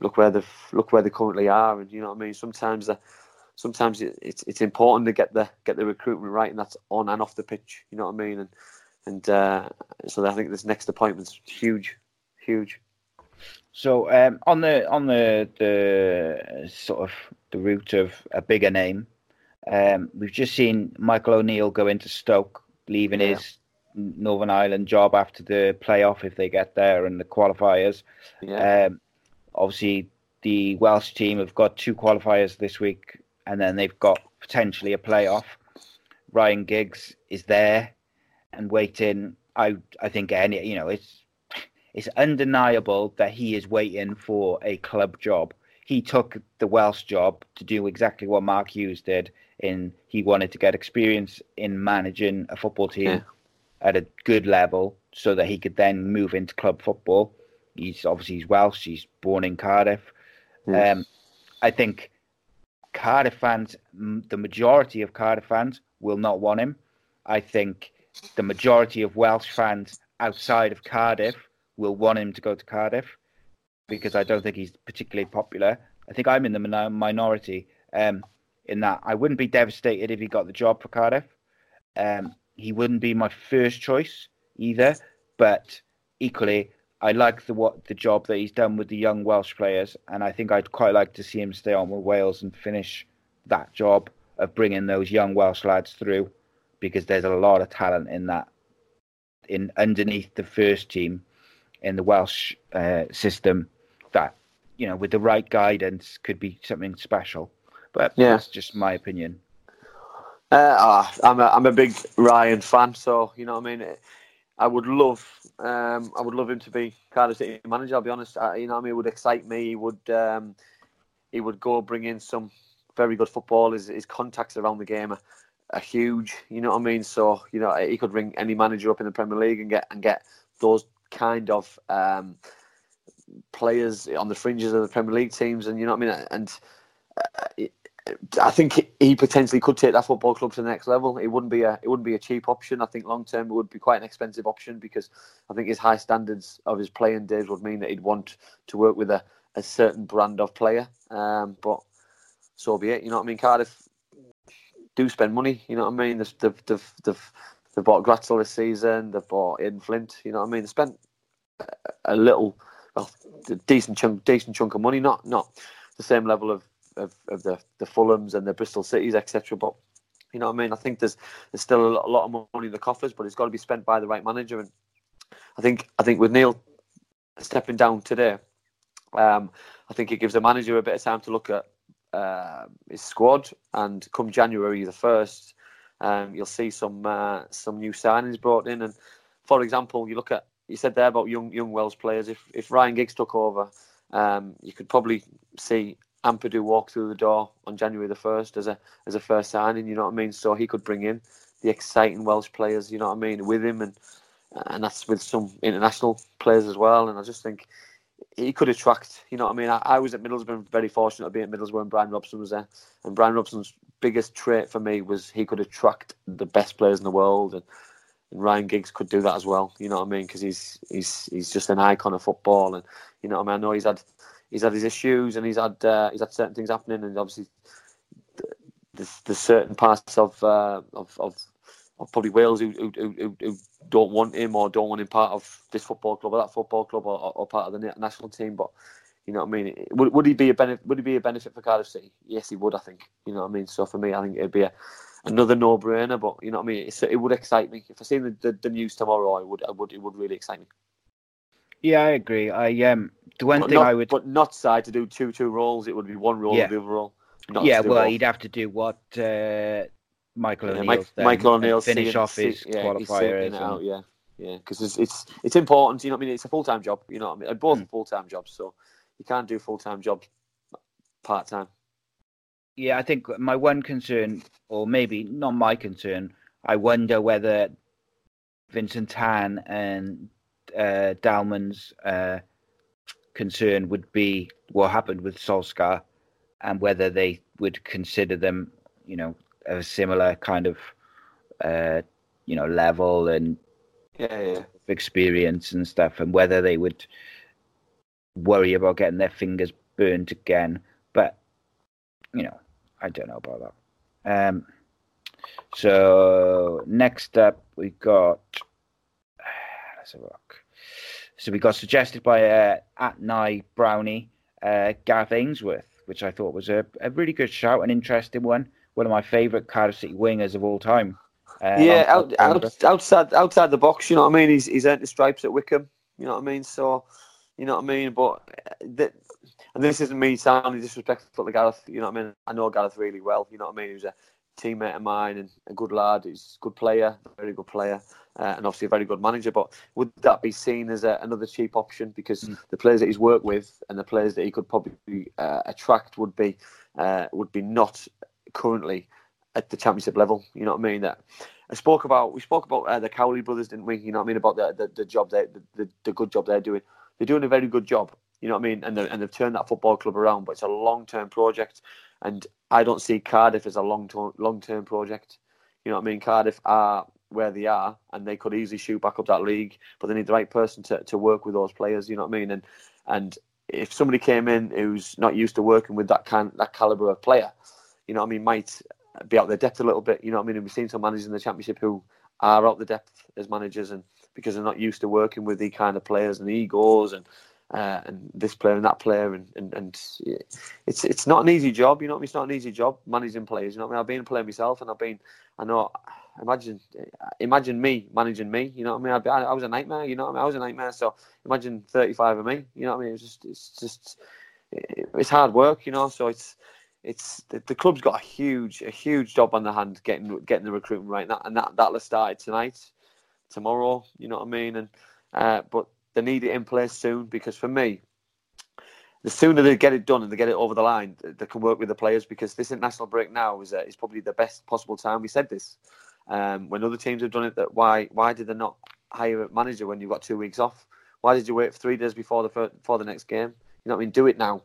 look where they look where they currently are. And you know what I mean? Sometimes the, sometimes it's it's important to get the get the recruitment right, and that's on and off the pitch. You know what I mean? And and uh, so I think this next appointment's huge, huge. So um, on the on the the sort of the route of a bigger name, um, we've just seen Michael O'Neill go into Stoke, leaving yeah. his Northern Ireland job after the playoff if they get there and the qualifiers. Yeah. Um, obviously, the Welsh team have got two qualifiers this week, and then they've got potentially a playoff. Ryan Giggs is there and waiting. I I think any you know it's it's undeniable that he is waiting for a club job. He took the Welsh job to do exactly what Mark Hughes did. In he wanted to get experience in managing a football team yeah. at a good level, so that he could then move into club football. He's obviously he's Welsh. He's born in Cardiff. Yes. Um, I think Cardiff fans, the majority of Cardiff fans, will not want him. I think the majority of Welsh fans outside of Cardiff will want him to go to Cardiff because I don't think he's particularly popular. I think I'm in the minority um, in that I wouldn't be devastated if he got the job for Cardiff. Um, he wouldn't be my first choice either, but equally, I like the what the job that he's done with the young Welsh players, and I think I'd quite like to see him stay on with Wales and finish that job of bringing those young Welsh lads through, because there's a lot of talent in that, in underneath the first team, in the Welsh uh, system, that you know with the right guidance could be something special. But yeah. that's just my opinion. Uh, ah, I'm a I'm a big Ryan fan, so you know what I mean. I would love, um, I would love him to be Cardiff City manager. I'll be honest. I, you know, I mean, it would excite me. He would, um, he would go bring in some very good football. His, his contacts around the game are, are huge. You know what I mean? So you know, he could ring any manager up in the Premier League and get and get those kind of um, players on the fringes of the Premier League teams. And you know what I mean? And uh, I think he potentially could take that football club to the next level. It wouldn't be a it wouldn't be a cheap option. I think long term it would be quite an expensive option because I think his high standards of his playing days would mean that he'd want to work with a, a certain brand of player. Um, but so be it. You know what I mean? Cardiff do spend money. You know what I mean? They've they've they've, they've, they've bought Glatzel this season. They've bought Aden Flint. You know what I mean? They spent a little, well, a decent chunk decent chunk of money. Not not the same level of of, of the the Fulhams and the Bristol Cities, etc. But you know what I mean. I think there's there's still a lot, of money in the coffers, but it's got to be spent by the right manager. And I think I think with Neil stepping down today, um, I think it gives the manager a bit of time to look at uh, his squad. And come January the first, um, you'll see some uh, some new signings brought in. And for example, you look at you said there about young young Welsh players. If if Ryan Giggs took over, um, you could probably see Ampadu walk through the door on January the first as a as a first signing. You know what I mean? So he could bring in the exciting Welsh players. You know what I mean with him, and and that's with some international players as well. And I just think he could attract. You know what I mean? I, I was at Middlesbrough, very fortunate to be at Middlesbrough, and Brian Robson was there. And Brian Robson's biggest trait for me was he could attract the best players in the world, and, and Ryan Giggs could do that as well. You know what I mean? Because he's he's he's just an icon of football, and you know what I mean. I know he's had he's had his issues and he's had uh, he's had certain things happening, and obviously there's, there's certain parts of, uh, of, of of probably Wales who, who, who, who, don't want him or don't want him part of this football club or that football club or, or part of the national team. But you know what I mean? Would, would he be a benefit? Would he be a benefit for Cardiff City? Yes, he would. I think. You know what I mean? So for me, I think it'd be a, another no-brainer. But you know what I mean? It's, it would excite me if I see the, the, the, news tomorrow. I would. I would. It would really excite me. Yeah, I agree. I um the one but thing not, I would, but not side to do two two roles. It would be one role yeah. the other role. yeah, well, he'd have to do what uh, Michael O'Neill. Mike, Michael O'Neill finish off his yeah, qualifier. Out, yeah, yeah, because it's, it's it's important. You know what I mean? It's a full time job. You know what I mean? Both mm. full time jobs, so you can't do full time jobs part time. Yeah, I think my one concern, or maybe not my concern, I wonder whether Vincent Tan and uh, Dalman's uh, concern would be what happened with Solskjaer and whether they would consider them, you know, a similar kind of, uh, you know, level and Yeah, yeah. experience and stuff, and whether they would worry about getting their fingers burnt again. But you know, I don't know about that. Um, so next up, we got let's have a look. So we got suggested by uh, at Nye Brownie, uh, Gareth Ainsworth, which I thought was a, a really good shout, an interesting one. One of my favourite Cardiff City wingers of all time. Uh, yeah, out, out, outside outside the box, you know what I mean. He's he's earned the stripes at Wycombe, you know what I mean. So, you know what I mean. But uh, that, and this isn't me sounding disrespectful to Gareth. You know what I mean. I know Gareth really well. You know what I mean. He was a teammate of mine and a good lad. He's a good player, very good player, uh, and obviously a very good manager. But would that be seen as a, another cheap option because Mm. the players that he's worked with and the players that he could probably uh, attract would be uh, would be not currently at the championship level. You know what I mean? That I spoke about. We spoke about uh, the Cowley brothers, didn't we? You know what I mean about the the, the job they the, the, the good job they're doing. They're doing a very good job. You know what I mean? And and they've turned that football club around. But it's a long term project, and I don't see Cardiff as a long term long term project. You know what I mean? Cardiff are where they are, and they could easily shoot back up that league, but they need the right person to, to work with those players. You know what I mean? And and if somebody came in who's not used to working with that kind that caliber of player, you know what I mean, might be out their depth a little bit. You know what I mean? And we've seen some managers in the championship who are out the depth as managers, and because they're not used to working with the kind of players and egos and uh, and this player and that player, and, and and it's it's not an easy job. You know I mean? It's not an easy job managing players. You know I mean? I've been a player myself, and I've been I know. Imagine, imagine me managing me. You know what I mean? I, I was a nightmare. You know what I mean? I was a nightmare. So imagine thirty-five of me. You know what I mean? It's just, it's just, it's hard work. You know. So it's, it's the, the club's got a huge, a huge job on the hand getting getting the recruitment right. And that and that that'll started tonight, tomorrow. You know what I mean? And uh, but they need it in place soon because for me, the sooner they get it done and they get it over the line, they can work with the players because this international break now is uh, is probably the best possible time. We said this um, when other teams have done it. That why why did they not hire a manager when you've got two weeks off? Why did you wait for three days before the before the next game? You know what I mean? Do it now.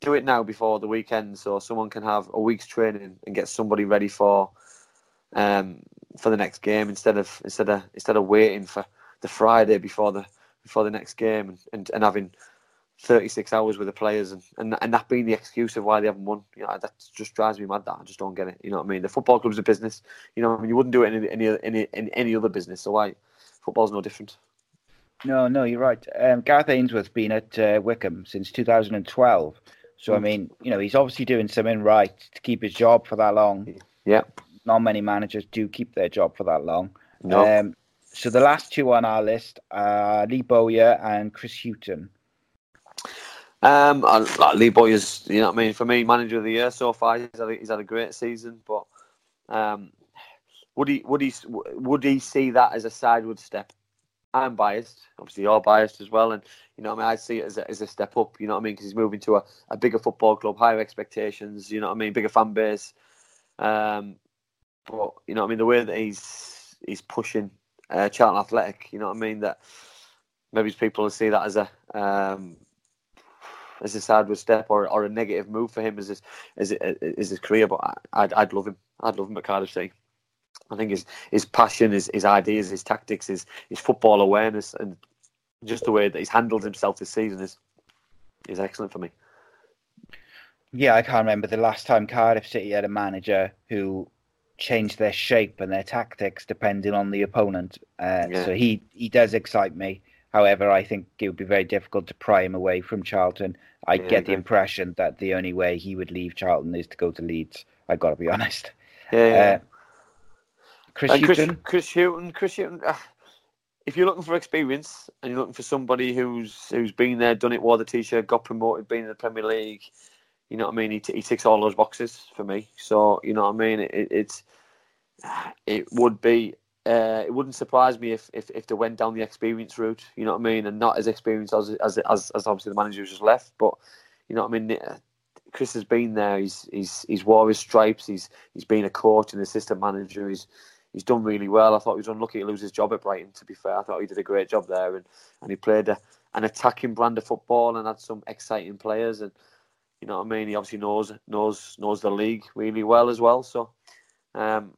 Do it now before the weekend, so someone can have a week's training and get somebody ready for um, for the next game instead of instead of instead of waiting for the Friday before the before the next game and, and, and having 36 hours with the players and, and and that being the excuse of why they haven't won. You know, that just drives me mad. That I just don't get it. You know what I mean? The football club's a business. You know, I mean, you wouldn't do it in any any any, in any other business. So why football's no different. No, no, you're right. Um, Gareth Ainsworth's been at uh, Wycombe since 2012. So, I Mm. mean, you know, he's obviously doing something right to keep his job for that long. Yeah. Not many managers do keep their job for that long. No. Um, so the last two on our list are Lee Bowyer and Chris Hughton. Um, I, like Lee you know what I mean. For me, manager of the year so far, he's had a, he's had a great season. But um, would he would he would he see that as a sideward step? I'm biased. Obviously, you're biased as well, and you know what I mean. I see it as a, as a step up. You know what I mean? Because he's moving to a, a bigger football club, higher expectations. You know what I mean? Bigger fan base. Um, but you know what I mean. The way that he's he's pushing uh, Charlton Athletic. You know what I mean? That maybe people see that as a um, as a sideward step or, or a negative move for him as his as, as his career. But I'd I'd love him. I'd love him at Cardiff City. I think his his passion, his his ideas, his tactics, his his football awareness, and just the way that he's handled himself this season is is excellent for me. Yeah, I can't remember the last time Cardiff City had a manager who changed their shape and their tactics depending on the opponent. Uh, Yeah. So he he does excite me. However, I think it would be very difficult to pry him away from Charlton. I Yeah, get the impression that the only way he would leave Charlton is to go to Leeds. I got to be honest. Yeah, yeah. Uh, Chris and Chris, Chris Hughton, Chris Hughton. Uh, if you're looking for experience and you're looking for somebody who's who's been there, done it, wore the t-shirt, got promoted, been in the Premier League, you know what I mean. He, t- he ticks all those boxes for me. So you know what I mean. It, it, it's it would be. Uh, it wouldn't surprise me if, if, if they went down the experience route, you know what I mean, and not as experienced as as as, as obviously the manager just left. But you know what I mean. Chris has been there. He's he's he's wore his stripes. He's he's been a coach and assistant manager. He's he's done really well. I thought he was unlucky to lose his job at Brighton. To be fair, I thought he did a great job there, and, and he played a, an attacking brand of football and had some exciting players. And you know what I mean. He obviously knows knows knows the league really well as well. So, um,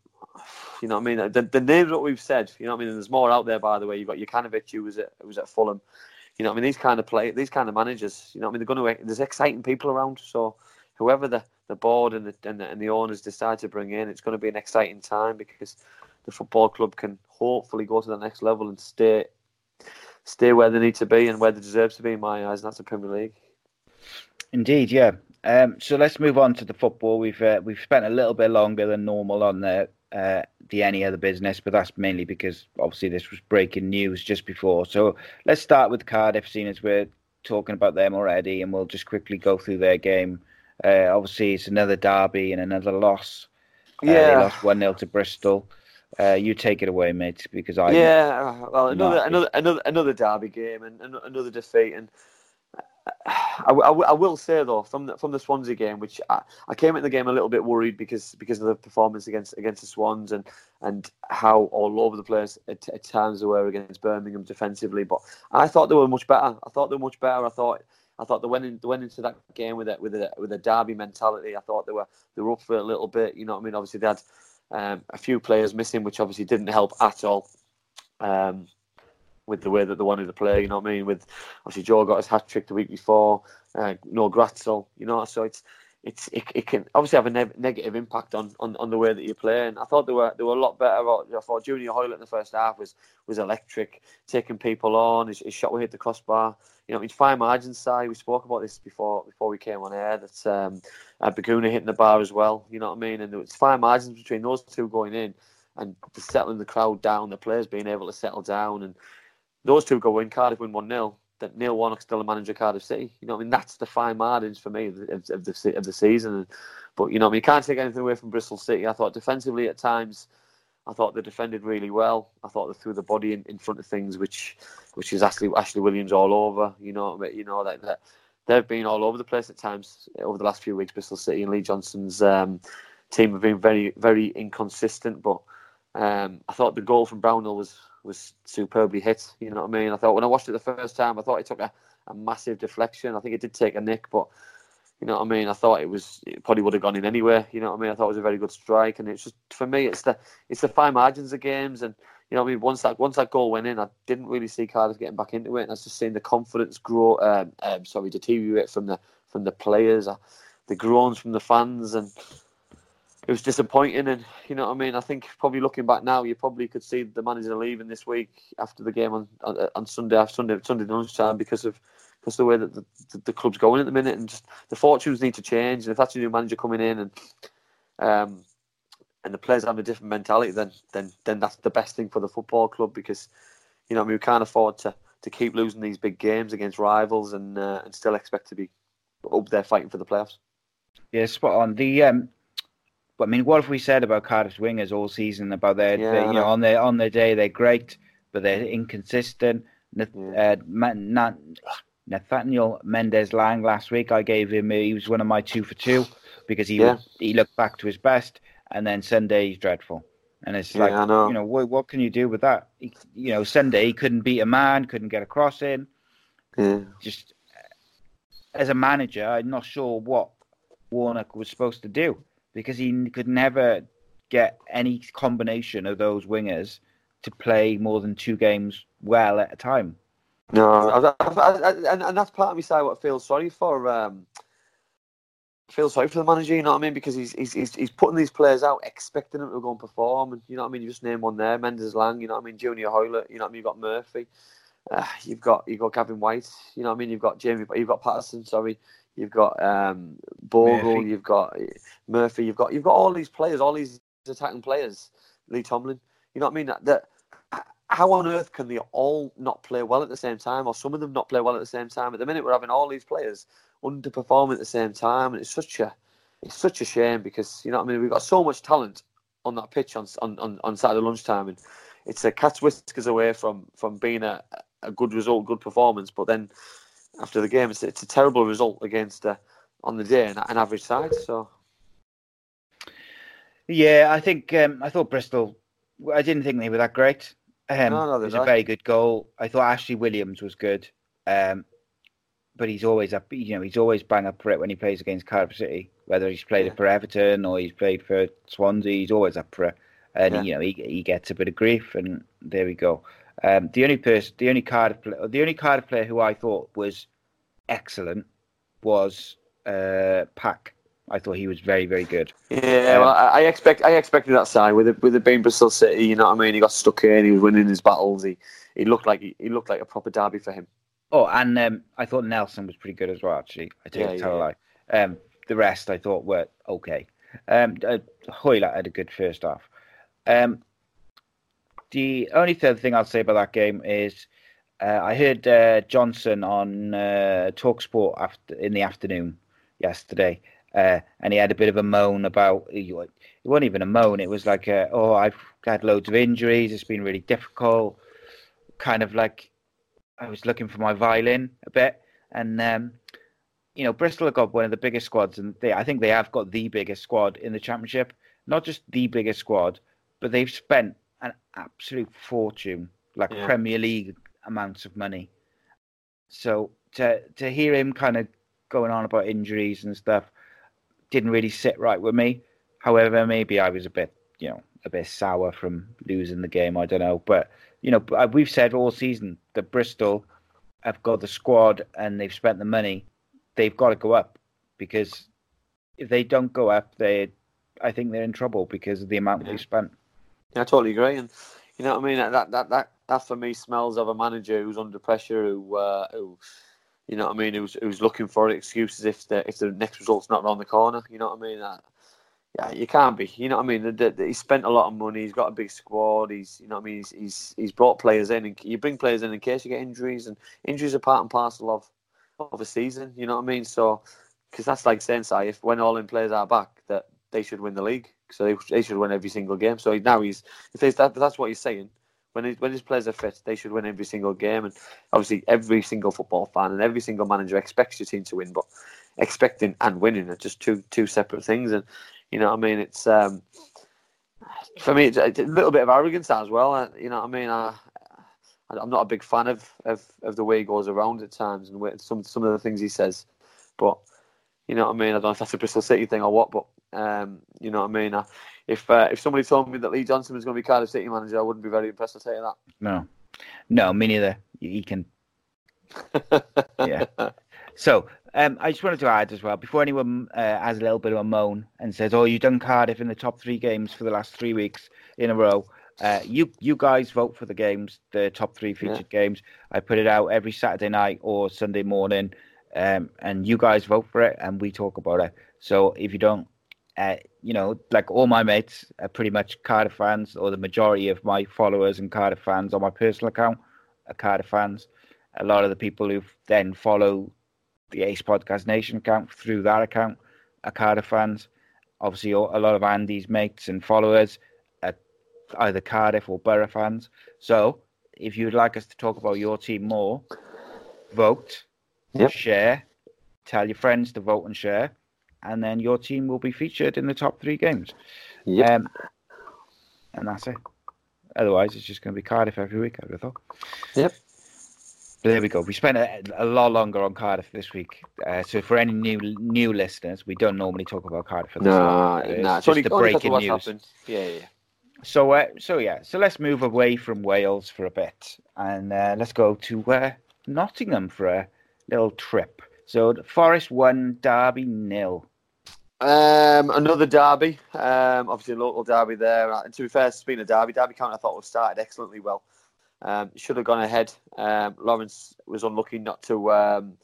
you know what I mean. The, the names that we've said, you know what I mean. there's more out there, by the way. You've got Jokanovic, who was at who was at Fulham. You know what I mean. These kind of play, these kind of managers. You know what I mean. They're going to. There's exciting people around. So, whoever the the board and the and the, and the owners decide to bring in, it's going to be an exciting time because the football club can hopefully go to the next level and stay stay where they need to be and where they deserve to be in my eyes, and that's the Premier League. Indeed, yeah. Um, so let's move on to the football. We've uh, we've spent a little bit longer than normal on the uh, the any other business, but that's mainly because obviously this was breaking news just before. So let's start with Cardiff, seeing as we're talking about them already, and we'll just quickly go through their game. Uh, obviously, it's another derby and another loss. Uh, yeah, they lost one 0 to Bristol. Uh, you take it away, mate, because I yeah. Well, another another another another derby game and another defeat, and I, I, I, will say though from the, from the Swansea game, which I, I came into the game a little bit worried because because of the performance against against the Swans and and how all over the place at, at times they were against Birmingham defensively. But I thought they were much better. I thought they were much better. I thought I thought they went in, they went into that game with a with a with a derby mentality. I thought they were they were up for it a little bit. You know what I mean? Obviously they had um, a few players missing, which obviously didn't help at all. Um, with the way that they wanted to play. You know what I mean? With obviously Joe got his hat trick the week before, uh, no Glatzel, you know. So it's it's it, it can obviously have a ne- negative impact on, on, on the way that you play. And I thought they were they were a lot better. I thought Junior Hoilett in the first half was was electric, taking people on. His, his shot hit the crossbar. You know, his fine margin side. We spoke about this before before we came on air. That um, uh, Bacuna hitting the bar as well. You know what I mean? And was fine margins between those two going in and settling the crowd down. The players being able to settle down and those two go in, Cardiff win 1 0, that Neil Warnock's still a manager of Cardiff City. You know, I mean, that's the fine margins for me of the, of the, of the season. But, you know, I mean, you can't take anything away from Bristol City. I thought defensively at times, I thought they defended really well. I thought they threw the body in, in front of things, which which is Ashley, Ashley Williams all over. You know, you know that, that they've been all over the place at times over the last few weeks. Bristol City and Lee Johnson's um, team have been very, very inconsistent. But um, I thought the goal from Brownhill was was superbly hit. You know what I mean? I thought when I watched it the first time, I thought it took a, a massive deflection. I think it did take a nick, but you know what I mean. I thought it was it probably would have gone in anywhere. You know what I mean? I thought it was a very good strike, and it's just for me, it's the it's the fine margins of games, and you know what I mean. Once that once that goal went in, I didn't really see Cardiff getting back into it, and I was just seeing the confidence grow. Um, um, sorry, deteriorate from the from the players, uh, the groans from the fans, and it was disappointing. And you know what I mean. I think probably looking back now, you probably could see the manager leaving this week after the game on on, on Sunday after Sunday Sunday lunchtime because of because the way that the, the, the, club's going at the minute, and just the fortunes need to change. And if that's a new manager coming in, and um, and the players have a different mentality, then then then that's the best thing for the football club because you know I mean we can't afford to to keep losing these big games against rivals and uh, and still expect to be up there fighting for the playoffs. Yeah, spot on. The um, I mean, what have we said about Cardiff's wingers all season? About their, yeah, their you know, on their on their day they're great, but they're inconsistent. Uh, Nathaniel Mendez-Laing last week, I gave him. He was one of my two for two because he yeah. he looked back to his best, and then Sunday he's dreadful. And it's like, yeah, know. you know, what, what can you do with that? He, you know, Sunday he couldn't beat a man, couldn't get a cross in. Yeah. Just as a manager, I'm not sure what Warnock was supposed to do because he could never get any combination of those wingers to play more than two games well at a time. No, I, I, I, and, and that's part of me side what I feel sorry for. Um, feel sorry for the manager, you know what I mean? Because he's he's he's, he's putting these players out, expecting them to go and perform, and you know what I mean. You just name one there, Mendez-Laing, you know what I mean. Junior Hoilett, you know what I mean. You've got Murphy, uh, you've got you've got Gavin Whyte, you know what I mean. You've got Jamie, you've got Patterson, sorry, You've got um, Bogle. Murphy. You've got Murphy. You've got you've got all these players, all these attacking players. Lee Tomlin. You know what I mean? That, that how on earth can they all not play well at the same time, or some of them not play well at the same time? At the minute, we're having all these players underperforming at the same time, and it's such a it's such a shame because you know what I mean. We've got so much talent on that pitch on on, on Saturday lunchtime, and it's a cat's whiskers away from from being a, a good result, good performance. But then after the game. It's, it's a terrible result against uh, on the day an, an average side. So yeah, I think um, I thought Bristol. I didn't think they were that great. Um, no, no, it was a very good goal. I thought Ashley Williams was good. Um, but he's always up. You know, he's always bang up for it when he plays against Cardiff City. Whether he's played Yeah. it for Everton or he's played for Swansea, he's always up for it. And Yeah. you know, he he gets a bit of grief, and there we go. Um, the only person, the only pla- the only Cardiff player who I thought was excellent was uh, Pack. I thought he was very, very good. Yeah, Um, well, I, I expect I expected that side with it with it being Bristol City. You know what I mean? He got stuck in. He was winning his battles. He he looked like he, he looked like a proper derby for him. Oh, and um, I thought Nelson was pretty good as well. Actually, I take Yeah, tell yeah, a lie. Um, the rest I thought were okay. Um, uh, Hoilett had a good first half. Um, the only third thing I'll say about that game is uh, I heard uh, Johnson on uh, Talksport after in the afternoon yesterday, uh, and he had a bit of a moan about it wasn't even a moan. It was like, oh, I've had loads of injuries. It's been really difficult. Kind of like I was looking for my violin a bit, and um, you know, Bristol have got one of the biggest squads, and they I think they have got the biggest squad in the championship. Not just the biggest squad, but they've spent an absolute fortune, like Yeah. Premier League amounts of money. So to to hear him kind of going on about injuries and stuff didn't really sit right with me. However, maybe I was a bit, you know, a bit sour from losing the game. I don't know, but you know, we've said all season that Bristol have got the squad and they've spent the money. They've got to go up because if they don't go up, they, I think they're in trouble because of the amount Yeah. they've spent. Yeah, I totally agree. And you know what I mean? That that that that for me smells of a manager who's under pressure, who uh, who you know what I mean, who's who's looking for excuses if the if the next result's not around the corner. You know what I mean? Uh, yeah, you can't be. You know what I mean? The, the, the- he's spent a lot of money. He's got a big squad. He's you know what I mean. He's he's, he's brought players in, and you bring players in in case you get injuries, and injuries are part and parcel of of a season. You know what I mean? So because that's like saying, Si, if when all in players are back, that they should win the league. So they, they should win every single game. So now he's if that, that's what he's saying. When he, when his players are fit, they should win every single game. And obviously, every single football fan and every single manager expects your team to win, but expecting and winning are just two two separate things. And you know, I mean, it's um, for me, it's a little bit of arrogance as well. uh, You know, I mean, I, I'm not a big fan of, of, of the way he goes around at times and some some of the things he says. But you know what I mean. I don't know if that's a Bristol City thing or what, but um, you know what I mean. I, if uh, if somebody told me that Lee Johnson was going to be Cardiff City manager, I wouldn't be very impressed. I'll tell you No, no, me neither. He can. Yeah. So um, I just wanted to add as well, before anyone uh, has a little bit of a moan and says, "Oh, you've done Cardiff in the top three games for the last three weeks in a row," uh, you you guys vote for the games, the top three featured games. I put it out every Saturday night or Sunday morning, um, and you guys vote for it, and we talk about it. So if you don't, uh, you know, like all my mates are pretty much Cardiff fans, or the majority of my followers and Cardiff fans on my personal account are Cardiff fans. A lot of the people who then follow the Ace Podcast Nation account through that account are Cardiff fans. Obviously, a lot of Andy's mates and followers are either Cardiff or Borough fans. So, if you'd like us to talk about your team more, vote, Yep. share, tell your friends to vote and share, and then your team will be featured in the top three games. Yep. Um, and that's it. Otherwise, it's just going to be Cardiff every week, I would have thought. Yep. But there we go. We spent a, a lot longer on Cardiff this week. Uh, so for any new new listeners, we don't normally talk about Cardiff. At this Nah, time. nah. It's only, just the only because breaking news. happened. Yeah, yeah. So uh, so yeah. So let's move away from Wales for a bit, and uh, let's go to uh, Nottingham for a little trip. So Forest one, Derby nil. Um, another derby, um, obviously a local derby there. And to be fair, it's been a derby. Derby County, I thought, was started excellently well. Um, should have gone ahead. Um, Lawrence was unlucky not to um,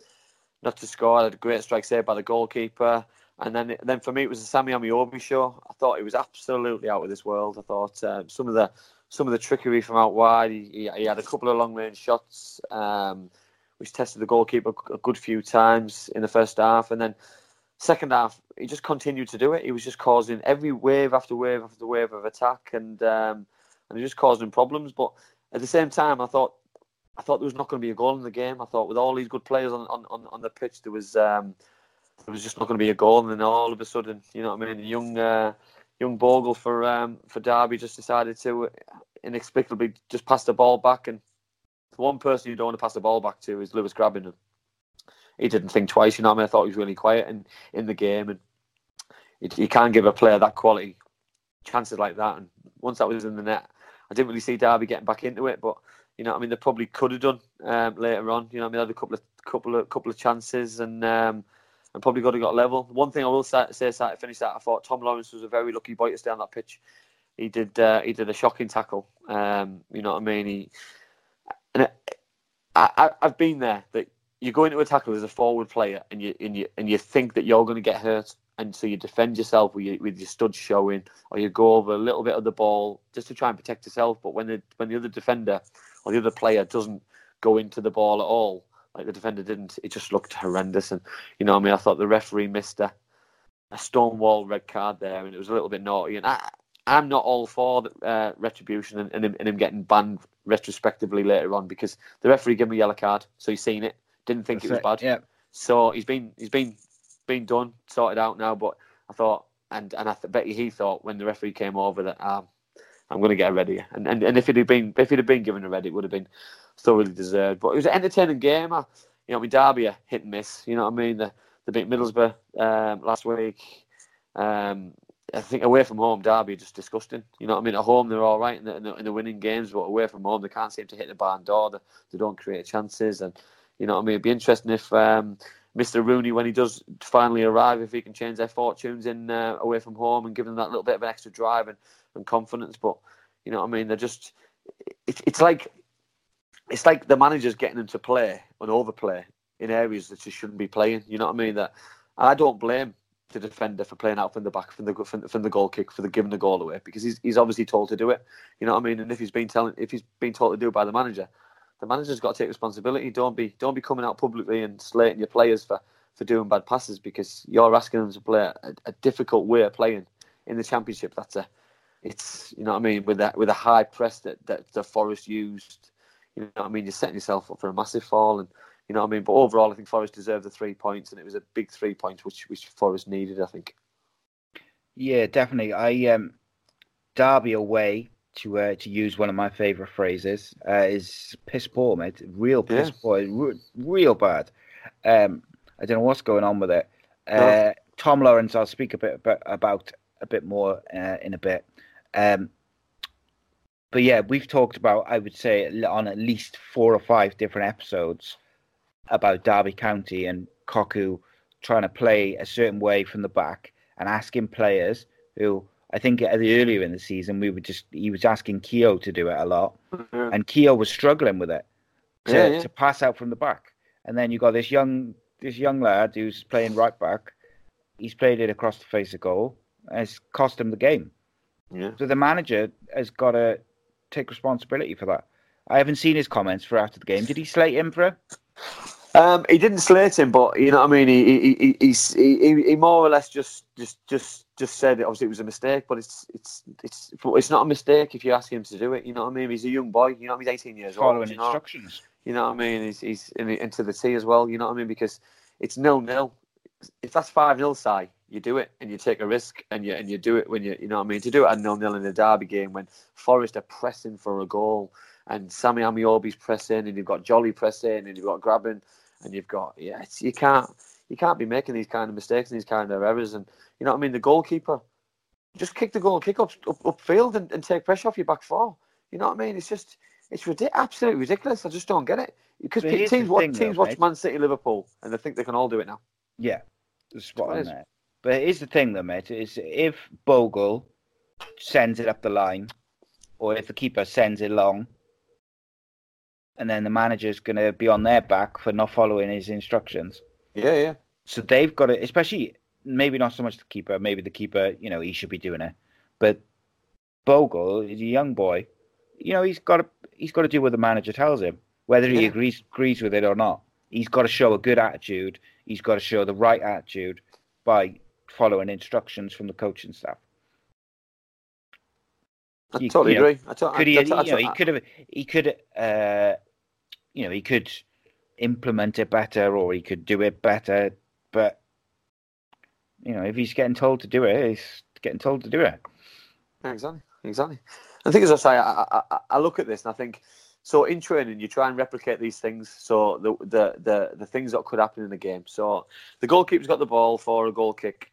not to score. Had a great strike saved by the goalkeeper. And then then for me, it was the Sammy Ameobi show. I thought it was absolutely out of this world. I thought um, some of the some of the trickery from out wide. He, he, he had a couple of long range shots, um, which tested the goalkeeper a good few times in the first half, and then second half he just continued to do it. He was just causing every wave after wave after wave of attack, and um, and he was just causing problems. But at the same time, I thought I thought there was not going to be a goal in the game. I thought with all these good players on on, on, the pitch, there was um, there was just not going to be a goal. And then all of a sudden, you know what I mean, young uh, young Bogle for um, for Derby just decided to inexplicably just pass the ball back and the one person you don't want to pass the ball back to is Lewis Grabban. He didn't think twice, you know. I mean, I thought he was really quiet in, in the game, and you can't give a player that quality chances like that. And once that was in the net, I didn't really see Derby getting back into it. But you know, I mean, they probably could have done um, later on. You know, I mean, they had a couple of couple of couple of chances and um, and probably got to got level. One thing I will say, say to finish that, I thought Tom Lawrence was a very lucky boy to stay on that pitch. He did uh, he did a shocking tackle. Um, you know what I mean? He and it, I, I've been there. That you go into a tackle as a forward player and you and you and you think that you're going to get hurt and so you defend yourself with your, with your studs showing, or you go over a little bit of the ball just to try and protect yourself. But when the when the other defender or the other player doesn't go into the ball at all, like the defender didn't, it just looked horrendous. And you know, I mean, I thought the referee missed a, a stonewall red card there, and it was a little bit naughty. And I, I'm not all for the, uh, retribution and, and, him, and him getting banned retrospectively later on because the referee gave him a yellow card, so he's seen it, didn't think That's it was bad. Yeah. So he's been he's been been done, sorted out now. But I thought, and and I th- bet he thought when the referee came over that um, I'm going to get a ready. And, and and if it had been if it had been given a red, it would have been thoroughly deserved. But it was an entertaining game. I, you know, I mean, Derby are hit and miss. You know what I mean? The the beat Middlesbrough um, last week. Um, I think away from home, Derby are just disgusting. You know what I mean? At home, they're all right in the, in the, in the winning games, but away from home, they can't seem to hit the barn door. They, they don't create chances. And, you know what I mean? It'd be interesting if um, Mr. Rooney, when he does finally arrive, if he can change their fortunes in uh, away from home and give them that little bit of an extra drive and, and confidence. But you know what I mean? They're just it, it's like it's like the manager's getting them to play and overplay in areas that just shouldn't be playing. You know what I mean? That I don't blame the defender for playing out from the back from the from, from the goal kick for the giving the goal away because he's he's obviously told to do it. You know what I mean? And if he's been telling if he's been told to do it by the manager, the manager's got to take responsibility. Don't be don't be coming out publicly and slating your players for, for doing bad passes because you're asking them to play a, a difficult way of playing in the championship. That's a it's you know what I mean with that with a high press that, that the Forest used. You know what I mean? You're setting yourself up for a massive fall, and you know what I mean. But overall, I think Forest deserved the three points, and it was a big three points which which Forest needed. I think. Yeah, definitely. I um, Derby away to uh, to use one of my favourite phrases, uh, is piss poor, mate. Real piss yeah. poor, re- real bad. Um, I don't know what's going on with it. Uh. Tom Lawrence, I'll speak a bit about, about a bit more uh, in a bit. Um, but yeah, we've talked about, I would say, on at least four or five different episodes about Derby County and Cocu trying to play a certain way from the back and asking players who I think earlier in the season we were just he was asking Keogh to do it a lot, mm-hmm. and Keogh was struggling with it to, yeah, yeah. to pass out from the back. And then you got this young this young lad who's playing right back. He's played it across the face of goal. And it's cost him the game. Yeah. So the manager has got to take responsibility for that. I haven't seen his comments for after the game. Did he slate him for it? Um, he didn't slate him, but you know what I mean. He he, he he he more or less just just just just said it. Obviously, it was a mistake, but it's it's it's it's not a mistake if you ask him to do it. You know what I mean? He's a young boy. You know, what I mean? he's eighteen years Following old. Following instructions. You know what I mean? He's he's in, into the T as well. You know what I mean? Because it's nil nil. If that's five nil, side, you do it and you take a risk and you and you do it when you you know what I mean. To do it at nil nil in a derby game when Forest are pressing for a goal and Sammy Ameobi's pressing and you've got Jolly pressing and you've got Grabban and you've got yeah, you can't you can't be making these kind of mistakes and these kind of errors. And you know what I mean. The goalkeeper just kick the goal, kick up, up upfield, and, and take pressure off your back four. You know what I mean? It's just it's ridic- absolutely ridiculous. I just don't get it because teams watch teams though, watch Man City, Liverpool, and they think they can all do it now. Yeah, spot on there. But here's the thing, though, mate: is if Bogle sends it up the line, or if the keeper sends it long, and then the manager's going to be on their back for not following his instructions. Yeah, yeah. So they've got to, especially maybe not so much the keeper. Maybe the keeper, you know, he should be doing it. But Bogle is a young boy. You know, he's got to he's got to do what the manager tells him, whether he yeah. agrees agrees with it or not. He's got to show a good attitude. He's got to show the right attitude by following instructions from the coaching staff. I totally you know, agree. I to- could he, I, I, you know, he could have he could uh, you know, he could implement it better or he could do it better. But, you know, if he's getting told to do it, he's getting told to do it. Exactly, exactly. I think, as I say, I, I, I look at this and I think So in training, you try and replicate these things. So the the the, the things that could happen in the game. So the goalkeeper's got the ball for a goal kick.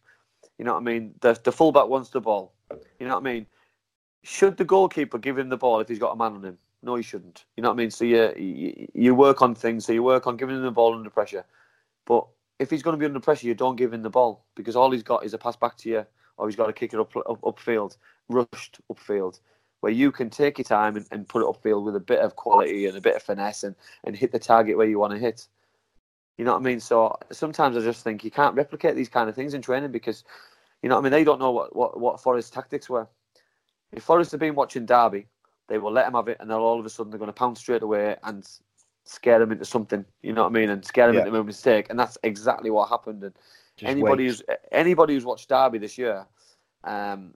You know what I mean? The the fullback wants the ball. You know what I mean? Should the goalkeeper give him the ball if he's got a man on him? No, he shouldn't. You know what I mean? So you you, you work on things. So you work on giving him the ball under pressure. But if he's going to be under pressure, you don't give him the ball because all he's got is a pass back to you, or he's got to kick it up, up upfield, rushed upfield, where you can take your time and, and put it upfield with a bit of quality and a bit of finesse and, and hit the target where you want to hit. You know what I mean? So sometimes I just think you can't replicate these kind of things in training because, you know what I mean? They don't know what, what, what Forest's tactics were. If Forest had been watching Derby, they will let him have it and they'll all of a sudden they're going to pounce straight away and scare him into something. You know what I mean? And scare him Yeah. into a mistake. And that's exactly what happened. And Just anybody wait. who's anybody who's watched Derby this year, um,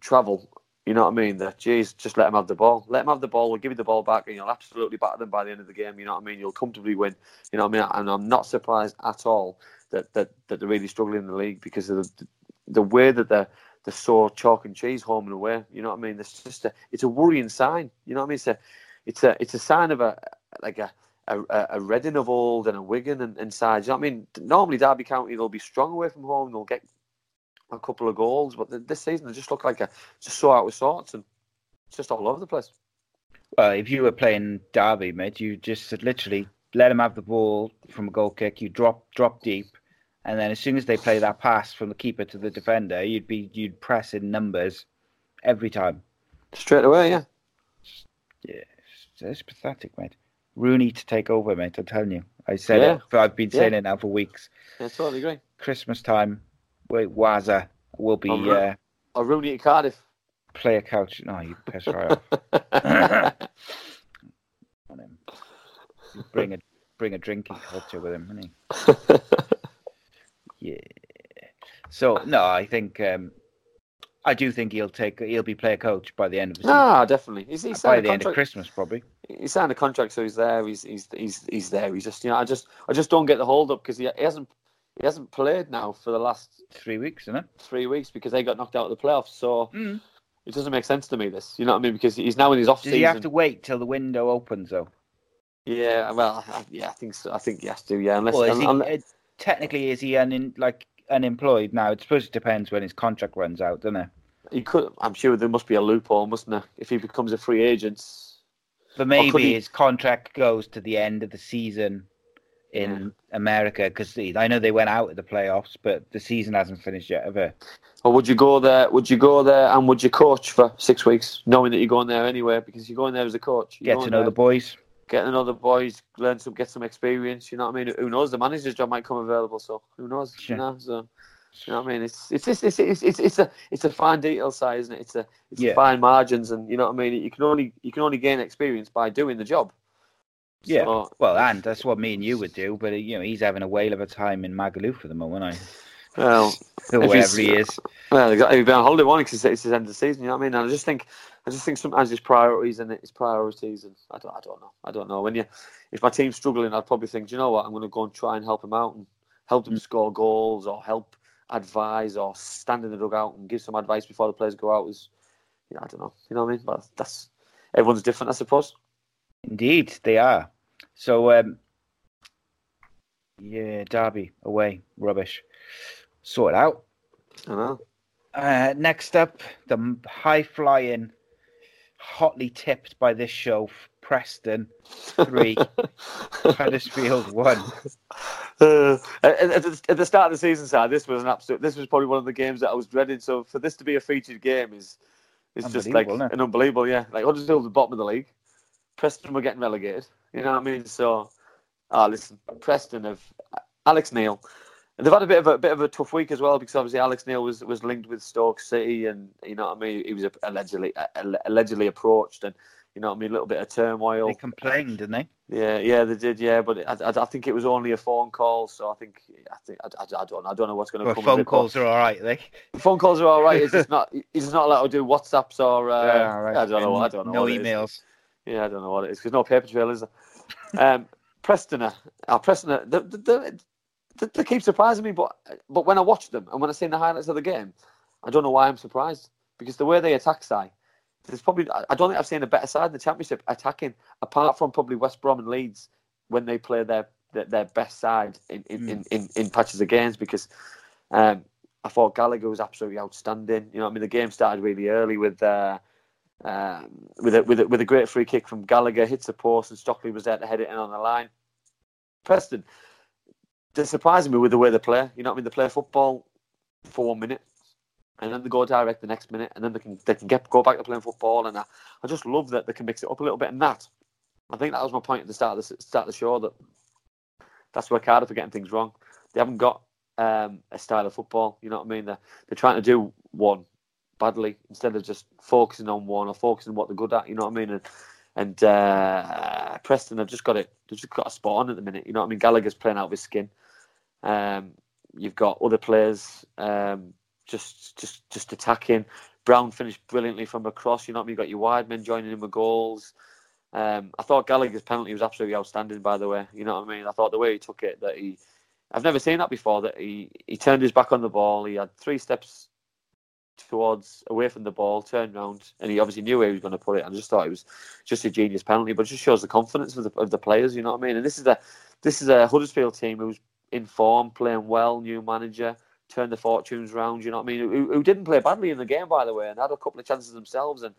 travel. You know what I mean? That geez, just let them have the ball. Let them have the ball. We'll give you the ball back, and you'll absolutely batter them by the end of the game. You know what I mean? You'll comfortably win. You know what I mean? And I'm not surprised at all that that, that they're really struggling in the league because of the the way that they're they're so chalk and cheese home and away. You know what I mean? It's just a it's a worrying sign. You know what I mean? It's a it's a it's a sign of a like a a, a Reading of old and a Wigan and, and sides. You know what I mean? Normally Derby County they'll be strong away from home. They'll get a couple of goals, but th- this season they just look like a just so out of sorts and it's just all over the place. Well, if you were playing Derby, mate, you just literally let him have the ball from a goal kick. You drop drop deep, and then as soon as they play that pass from the keeper to the defender, you'd be you'd press in numbers every time. Straight away, yeah. Yeah, it's, it's pathetic, mate. Rooney to take over, mate. I'm telling you. I said Yeah. it. I've been saying Yeah. it now for weeks. Yeah, totally agree. Christmas time, wait, Wazza will be right. uh, Or Rooney at Cardiff. play a couch. No, you piss right off on him. You bring a bring a drinking culture with him, wouldn't he? Yeah. So no, I think um, I do think he'll take he'll be player coach by the end of the season. ah, definitely. He's, he's by the end of. Christmas, probably. He signed a contract, so he's there. He's he's he's he's there. He's just you know I just I just don't get the hold up because he, he hasn't he hasn't played now for the last Three weeks, isn't it? three weeks because they got knocked out of the playoffs. So Mm. it doesn't make sense to me. This you know what I mean because he's now in his off season. Does he have to wait till the window opens, though? Yeah, well, I, yeah, I think so. I think he has to. Yeah, unless, Well, is he, un- uh, technically, is he un, like unemployed now? It's supposed to depends when his contract runs out, doesn't it? he could. I'm sure there must be a loophole, mustn't there? If he becomes a free agent, But maybe he- his contract goes to the end of the season in America because I know they went out of the playoffs, but the season hasn't finished yet, have it? or would you go there? Would you go there and would you coach for six weeks, knowing that you're going there anyway? Because you're going there as a coach. You're Get to know there, the boys. Get to know the boys, learn some, get some experience. You know what I mean? Who knows? The manager's job might come available, so who knows? Sure. You know, so you know what I mean? It's it's it's it's it's, it's, it's a it's a fine detail side, isn't it? It's a it's Yeah. fine margins, and you know what I mean. You can only you can only gain experience by doing the job. Yeah. So, Well, and that's what me and you would do, but you know he's having a whale of a time in Magaluf at the moment, I well, wherever he is. Well, exactly. He's been on holiday one because it's his end of the season. You know what I mean? And I just think, I just think sometimes his priorities and his priorities, and I don't, I don't know, I don't know. When you, if my team's struggling, I'd probably think, "Do you know what, I'm going to go and try and help them out and help them score goals or help advise or stand in the dugout and give some advice before the players go out. Is, you know, I don't know. You know what I mean? But that's everyone's different, I suppose. Indeed, they are. So, um, yeah, Derby away, rubbish. Sort it out. I know. Uh, next up, the high flying, hotly tipped by this show, Preston three, Huddersfield one. Uh, at, at the, start of the season, side, this was an absolute. This was probably one of the games that I was dreading. So for this to be a featured game is, is just like it? an unbelievable. Yeah, like Huddersfield the bottom of the league. Preston were getting relegated. You know what I mean? So, ah, listen, Preston have Alex Neil. And they've had a bit of a bit of a tough week as well because obviously Alex Neil was, was linked with Stoke City and you know what I mean. He was allegedly allegedly approached and you know what I mean. A little bit of turmoil. They complained, didn't they? Yeah, yeah, they did. Yeah, but I, I, I think it was only a phone call, so I think I think I, I, I don't I don't know what's going to Well, come. phone it, calls are all right. They. phone calls are all right. It's just not. He's not allowed to do WhatsApps or. Uh, Yeah, right. I don't know. I don't know. No what it is. emails. Yeah, I don't know what it is because no paper trail is there. Um, Preston, uh, Preston, are- they, they, they, they keep surprising me, but but when I watch them and when I see the highlights of the game, I don't know why I'm surprised because the way they attack Si there's probably I don't think I've seen a better side in the championship attacking, apart from probably West Brom and Leeds when they play their their, their best side in in, Mm. in, in, in patches of games because um, I thought Gallagher was absolutely outstanding. You know, I mean, the game started really early with. Uh, um, with a, with a, with a great free kick from Gallagher, hits the post, and Stockley was there to head it in on the line. Preston, they're surprising me with the way they play. You know what I mean? They play football for one minute, and then they go direct the next minute, and then they can they can get go back to playing football. And I, I just love that they can mix it up a little bit. And that, I think that was my point at the start of the start of the show that that's where Cardiff are getting things wrong. They haven't got um, a style of football. You know what I mean? They're they're trying to do one badly instead of just focusing on one or focusing on what they're good at. You know what I mean? And and uh, Preston have just got it. They've just got a spot on at the minute. You know what I mean? Gallagher's playing out of his skin. Um, you've got other players um, just just just attacking. Brown finished brilliantly from across. You know what I mean? You've got your wide men joining in with goals. Um, I thought Gallagher's penalty was absolutely outstanding. By the way, you know what I mean? I thought the way he took it that he. I've never seen that before. That he, he turned his back on the ball. He had three steps towards away from the ball, turned round, and he obviously knew where he was going to put it. And I just thought it was just a genius penalty, but it just shows the confidence of the of the players. You know what I mean? And this is a this is a Huddersfield team who's in form, playing well, new manager, turned the fortunes round. You know what I mean? Who, who didn't play badly in the game, by the way, and had a couple of chances themselves. And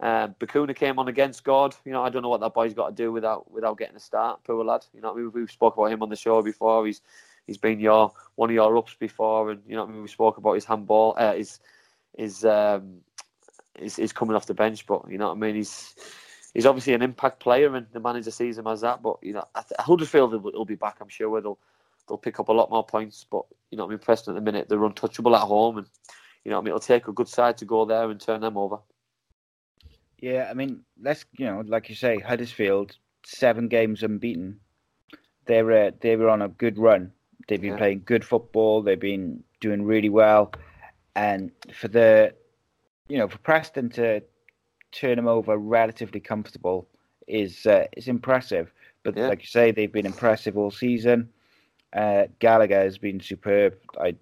um, Bacuna came on again, scored. You know, I don't know what that boy's got to do without without getting a start. Poor lad. You know, I mean? we've spoke about him on the show before. He's he's been your one of your ups before, and you know, what I mean, we spoke about his handball, uh, his his um, is is coming off the bench. But you know what I mean? He's he's obviously an impact player, and the manager sees him as that. But you know, I th- Huddersfield will, will be back. I'm sure where they'll they'll pick up a lot more points. But you know, what I mean, Preston at the minute they're untouchable at home, and you know, what I mean, it'll take a good side to go there and turn them over. Yeah, I mean, let's you know, like you say, Huddersfield seven games unbeaten. They're uh, they were on a good run. They've been Yeah. playing good football. They've been doing really well, and for the, you know, for Preston to turn them over relatively comfortable is uh, is impressive. But Yeah. like you say, they've been impressive all season. Uh, Gallagher has been superb. I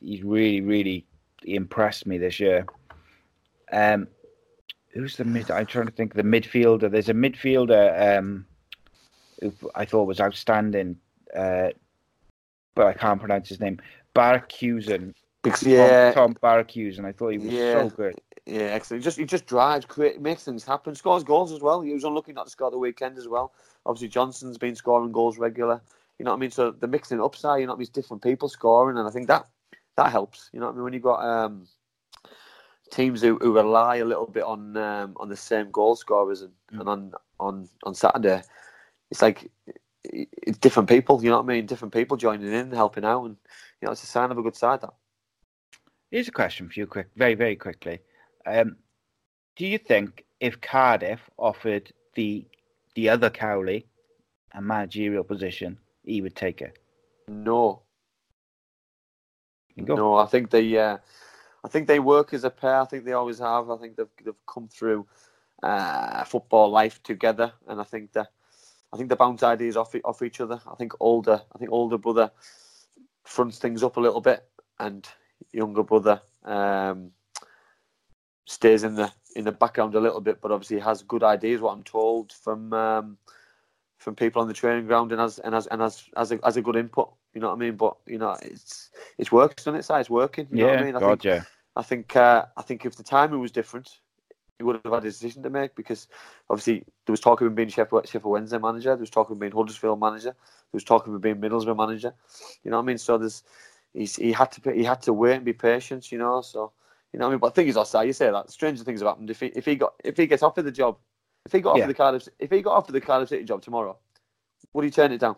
he's really really impressed me this year. Um, who's the mid? I'm trying to think. of The midfielder. There's a midfielder um, who I thought was outstanding, uh, but I can't pronounce his name. Barkhuizen. Because, Tom, yeah, Tom Barkhuizen. I thought he was Yeah. so good. yeah, excellent. He just he just drives, create, makes things happen, scores goals as well. He was unlucky not to score the weekend as well. Obviously, Johnson's been scoring goals regular. You know what I mean? So the mixing up side. you know what I mean? Different people scoring, and I think that that helps. You know what I mean? When you've got um, teams who, who rely a little bit on um, on the same goal scorers, and, Mm. and on on on Saturday, it's like it's different people. You know what I mean? Different people joining in, helping out, and you know it's a sign of a good side. That. Here's a question for you, quick, very very quickly. Um, do you think if Cardiff offered the the other Cowley a managerial position, he would take it? No, No, I think they, uh, I think they work as a pair. I think they always have. I think they've they've come through uh, football life together, and I think that I think they bounce ideas off off each other. I think older, I think older brother fronts things up a little bit, and younger brother um, stays in the in the background a little bit, but obviously has good ideas. What I'm told from um, from people on the training ground, and has and has and has as a, as a good input. You know what I mean? But you know, it's it's working, doesn't it? Si? It's working. You know yeah, what I mean? I God, think yeah. I think uh, I think if the timing was different, he would have had a decision to make because obviously there was talk of him being Sheffield, Sheffield Wednesday manager, there was talk of him being Huddersfield manager, there was talk of him being Middlesbrough manager. You know what I mean? So there's he's he had to he had to wait and be patient. You know, so you know what I mean. But the thing is, I say you say that stranger things have happened. If he if he got if he gets offered the job, if he got offered Yeah. the Cardiff if he got offered the Cardiff City job tomorrow, would he turn it down?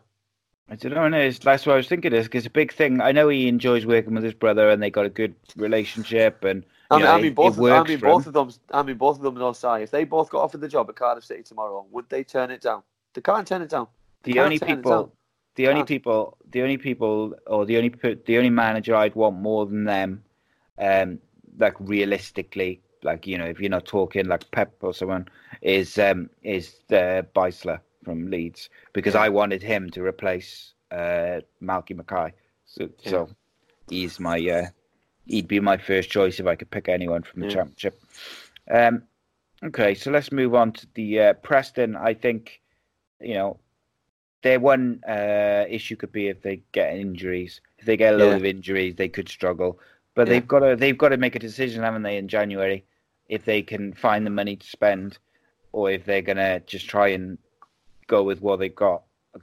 I don't know. no, it's- That's what I was thinking. Is because a big thing. I know he enjoys working with his brother, and they got a good relationship, and I mean, know, I mean both. Of, I mean both of them. I mean both of them. No side. If they both got offered the job at Cardiff City tomorrow, would they turn it down? They can't turn it down. They The only turn it down. people, the only people, the only people, or the only the only manager I'd want more than them, um, like realistically, like you know, if you're not talking like Pep or someone, is um is uh, Bielsa from Leeds because Yeah. I wanted him to replace uh Malky Mackay. So Yeah. so he's my uh he'd be my first choice if I could pick anyone from the Yeah. championship. Um, Okay, so let's move on to the uh, Preston. I think, you know, their one uh, issue could be if they get injuries. If they get a load Yeah. of injuries, they could struggle. But Yeah. they've got to they've got to make a decision, haven't they, in January, if they can find the money to spend, or if they're gonna just try and go with what they've got.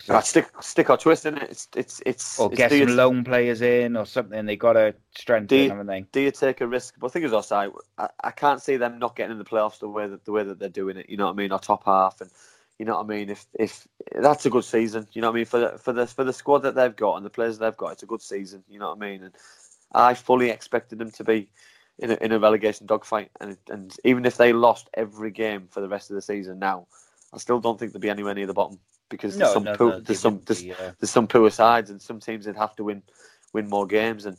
Ah, stick, stick or twist in it. It's, it's, it's. or it's get some you, loan players in or something. They got to strengthen, Do you- haven't they? do you take a risk? But the thing is, also, I, I can't see them not getting in the playoffs the way that the way that they're doing it. You know what I mean? Or top half, and you know what I mean. If if that's a good season, you know what I mean for the for the for the squad that they've got and the players they've got, it's a good season. You know what I mean? And I fully expected them to be in a, in a relegation dogfight, and and even if they lost every game for the rest of the season, now I still don't think they'll be anywhere near the bottom because there's No, some no, poor, no, there's some there's, be, uh, there's some poor sides, and some teams that have to win win more games. And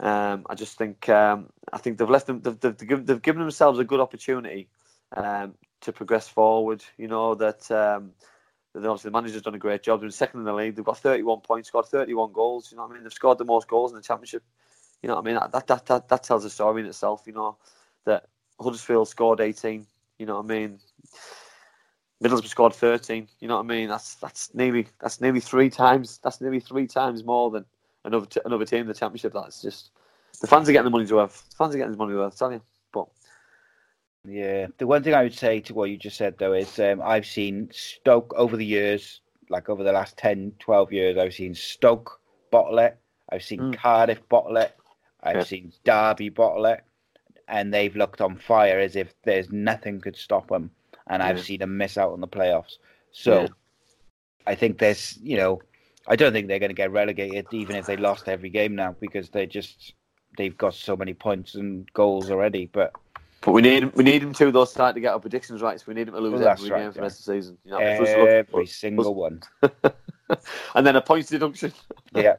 um, I just think um, I think they've left them they've, they've, given, they've given themselves a good opportunity um, to progress forward. You know that. Um, obviously the manager's done a great job. They're second in the league. They've got 31 points, scored 31 goals. You know what I mean? They've scored the most goals in the championship. You know what I mean? That that that, that tells a story in itself. You know that Huddersfield scored 18. You know what I mean? Middlesbrough scored 13. You know what I mean? That's that's nearly that's nearly three times that's nearly three times more than another t- another team in the championship. That's just the fans are getting the money's worth. The fans are getting the money's worth. I tell you. Yeah, the one thing I would say to what you just said though is um, I've seen Stoke over the years, like over the last 10, 12 years, I've seen Stoke bottle it, I've seen Mm. Cardiff bottle it, I've Yeah. seen Derby bottle it, and they've looked on fire as if there's nothing could stop them, and I've seen them miss out on the playoffs. So Yeah. I think there's, you know, I don't think they're going to get relegated even if they lost every game now because they just they've got so many points and goals already, but. But we need we need them to those side to get our predictions right. So we need them to lose Well, every right, game for the yeah. rest of the season. You know, if us look- Every single one. and then a points deduction. Yeah.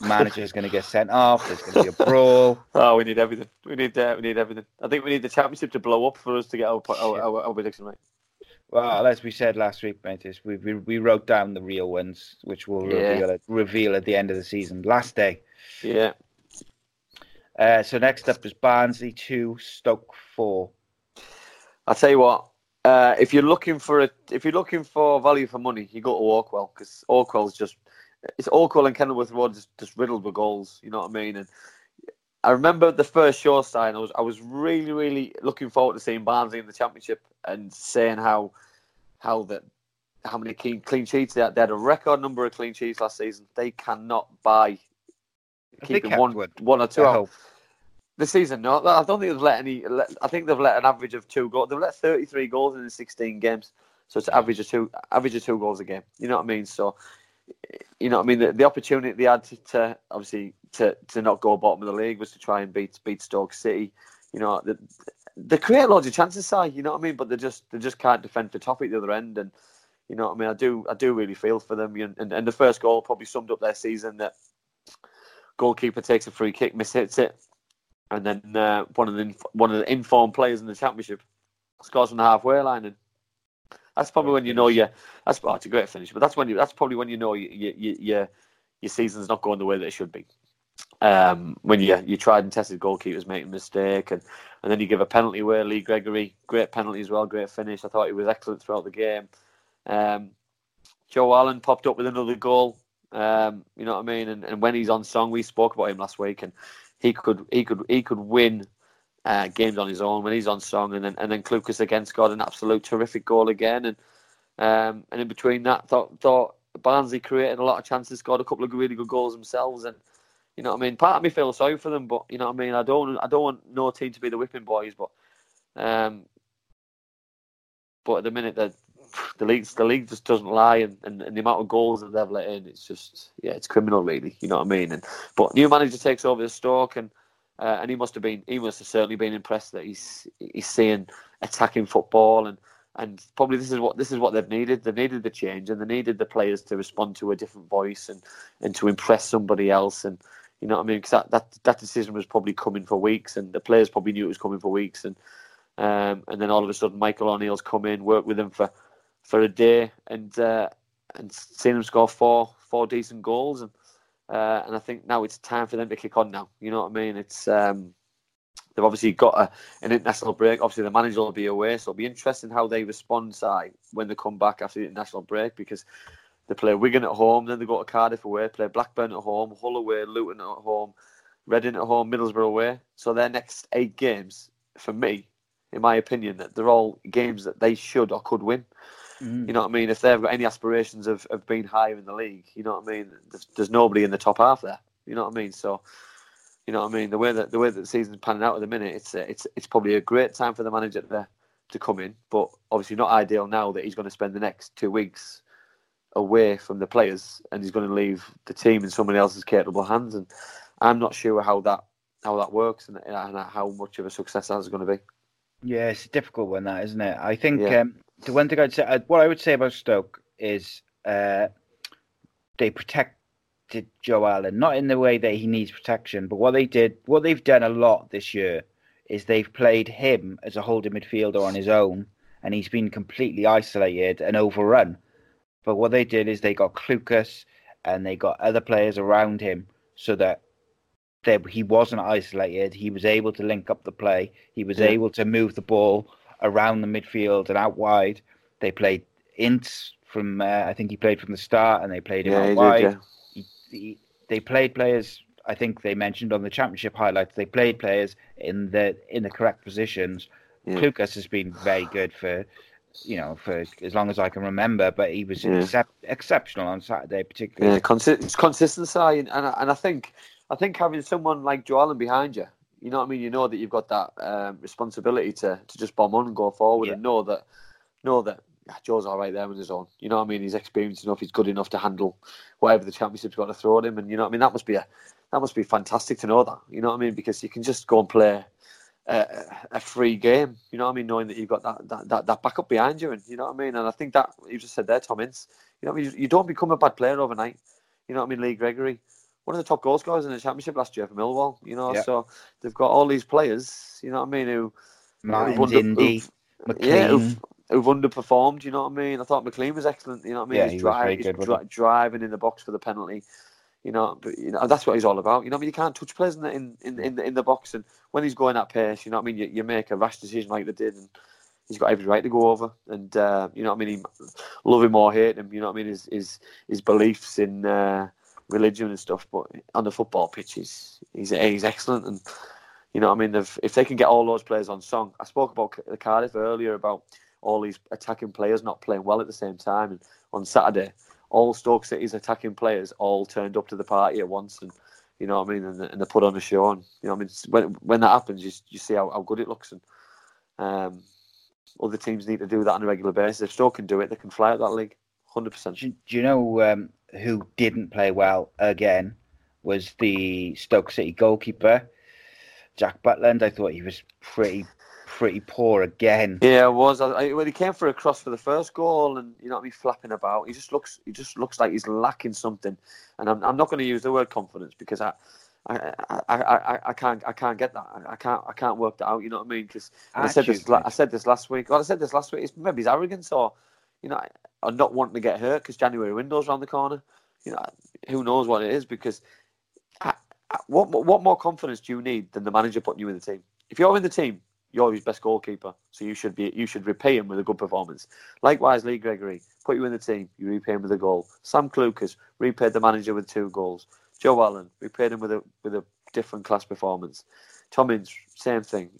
Manager's going to get sent off. There's going to be a brawl. Oh, we need everything. We need uh, we need everything. I think we need the championship to blow up for us to get our our, our, our prediction right. Well, as we said last week, mate, is we, we we wrote down the real ones, which we'll Yeah. reveal at the end of the season, last day. Yeah. Uh, so next up is Barnsley two, Stoke four. I'll tell you what. Uh, if you're looking for a, if you're looking for value for money, you go to Oakwell because Oakwell's just it's Oakwell and Kenilworth Road just, just riddled with goals. You know what I mean? And I remember the first show sign. I was I was really really looking forward to seeing Barnsley in the championship and saying how how that how many clean clean sheets they had. They had a record number of clean sheets last season. They cannot buy keeping one one? one or two out. This season, no. I don't think they've let any. let- I think they've let an average of two goals. They've let 33 goals in the 16 games, so it's an average of two, average of two goals a game. You know what I mean? So, you know what I mean. The, the opportunity they had to, to obviously to, to not go bottom of the league was to try and beat beat Stoke City. You know, the, they create loads of chances, side. You know what I mean? But they just they just can't defend the top at the other end, and you know what I mean. I do I do really feel for them. And, and, and the first goal probably summed up their season. That goalkeeper takes a free kick, mishits it, and then uh, one of the one of the informed players in the championship scores from the halfway line, and that's probably when you know you. That's oh, it's a great finish, but that's when you. That's probably when you know you, you, you, your your season's not going the way that it should be. Um, when you you tried and tested goalkeepers making a mistake, and, and then you give a penalty away. Lee Gregory, great penalty as well, great finish. I thought he was excellent throughout the game. Um, Joe Allen popped up with another goal. Um, you know what I mean? And, and when he's on song, we spoke about him last week, and he could he could he could win uh, games on his own when he's on song, and then and then Clucas again scored an absolute terrific goal again, and um, and in between that, thought thought Barnsley created a lot of chances, scored a couple of really good goals themselves, and you know what I mean. Part of me feels sorry for them, but you know what I mean. I don't I don't want no team to be the whipping boys, but um, but at the minute that the league the league just doesn't lie, and, and, and the amount of goals that they've let in, it's just yeah, it's criminal really. You know what I mean? And but new manager takes over the Stoke, and uh, and he must have been he must have certainly been impressed that he's he's seeing attacking football and. And probably this is what this is what they've needed. They needed the change, and they needed the players to respond to a different voice and, and to impress somebody else. And you know what I mean? Because that, that that decision was probably coming for weeks, and the players probably knew it was coming for weeks. And um, and then all of a sudden, Michael O'Neill's come in, worked with them for for a day, and uh, and seen them score four four decent goals. And uh, and I think now it's time for them to kick on. Now, you know what I mean? It's um, They've obviously got a, an international break. Obviously, the manager will be away, so it'll be interesting how they respond side when they come back after the international break because they play Wigan at home, then they go to Cardiff away, play Blackburn at home, Hull away, Luton at home, Reading at home, Middlesbrough away. So their next eight games, for me, in my opinion, that they're all games that they should or could win. Mm. You know what I mean? If they've got any aspirations of, of being higher in the league, you know what I mean? There's, there's nobody in the top half there. You know what I mean? So, you know what I mean? The way that the way that the season's panning out at the minute, it's uh, it's it's probably a great time for the manager to to come in, but obviously not ideal now that he's going to spend the next two weeks away from the players and he's going to leave the team in somebody else's capable hands. And I'm not sure how that how that works and, and how much of a success that's going to be. Yeah, it's a difficult one, that isn't it? I think Yeah. um, the one thing I'd say, what I would say about Stoke is uh, they protected Joe Allen, not in the way that he needs protection, but what they did, what they've done a lot this year is they've played him as a holding midfielder on his own, and he's been completely isolated and overrun. But what they did is they got Clucas and they got other players around him so that they, he wasn't isolated. He was able to link up the play. He was Yeah. able to move the ball around the midfield and out wide. They played Ince from, uh, I think he played from the start, and they played him Yeah, out wide. did, yeah. He- he- they played players. I think they mentioned on the championship highlights. They played players in the in the correct positions. Yeah. Lucas has been very good for, you know, for as long as I can remember. But he was Yeah. excep- exceptional on Saturday, particularly. Yeah, consi- it's consistency, and and I, and I think I think having someone like Joe Allen behind you, you know what I mean. You know that you've got that um, responsibility to, to just bomb on and go forward, Yeah. and know that know that ah, Joe's all right there on his own. You know what I mean. He's experienced enough. He's good enough to handle whatever the championship's got to throw at him, and you know what I mean. That must be a that must be fantastic to know that. You know what I mean, because you can just go and play. A, a free game, you know what I mean, knowing that you've got that, that, that, that backup behind you, and you know what I mean. And I think that you just said there, Tom Ince, you know, what I mean, you don't become a bad player overnight. You know what I mean? Lee Gregory, one of the top goal scorers in the championship last year for Millwall. You know, Yeah. so they've got all these players. You know what I mean? Who Martin's who've Indy, who've- McClean. yeah, who've, who've underperformed. You know what I mean? I thought McClean was excellent. You know what I mean? Yeah, he's he very he's good, wasn't driving in the box for the penalty. You know, but you know that's what he's all about. You know, what I mean, you can't touch players in the in, in, in, the, in the box, and when he's going at pace, you know, what I mean, you, you make a rash decision like they did, and he's got every right to go over. And uh, you know, what I mean, he, love him or hate him, you know, what I mean, his his, his beliefs in uh, religion and stuff, but on the football pitch, he's he's, excellent, and you know, I mean, if they can get all those players on song, I spoke about the Cardiff earlier about all these attacking players not playing well at the same time, and on Saturday all Stoke City's attacking players all turned up to the party at once, and you know what I mean, and, and they put on a show. And you know I mean, when when that happens, you you see how, how good it looks, and um, other teams need to do that on a regular basis. If Stoke can do it, they can fly out that league, hundred percent. Do you know um, who didn't play well again? Was the Stoke City goalkeeper, Jack Butland. I thought he was pretty pretty poor again. Yeah, it was. I, I, when he came for a cross for the first goal, and you know what I mean, flapping about, he just looks he just looks like he's lacking something. And I'm, I'm not going to use the word confidence because I. I, I, I, I- can't I can't get that I, can't I can't work that out you know what I mean because I said this. I said this last week well I said this last week it's maybe his arrogance or you know not wanting to get hurt because January windows around the corner you know who knows what it is because I, I, what what more confidence do you need than the manager putting you in the team if you're in the team you're his best goalkeeper so you should be you should repay him with a good performance likewise Lee Gregory put you in the team you repay him with a goal Sam Clucas repaid the manager with two goals Joe Allen repaid him with a with a different class performance Tom Ince, same thing.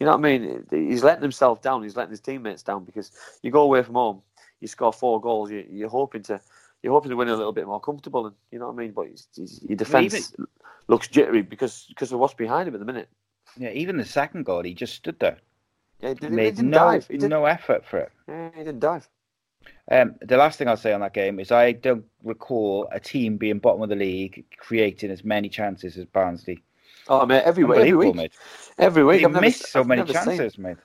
You know what I mean? He's letting himself down. He's letting his teammates down because you go away from home, you score four goals. You, you're hoping to, you're hoping to win a little bit more comfortable, and you know what I mean. But he's, he's, your defense looks jittery because because of what's behind him at the minute. Yeah, even the second goal, he just stood there, Yeah, he, did, he made didn't no dive. He, did, no effort for it. yeah, he didn't dive. Um, the last thing I'll say on that game is I don't recall a team being bottom of the league creating as many chances as Barnsley. Oh mate, every week, every week, mate. every week. They I've never, missed so I've many never seen- chances, mate.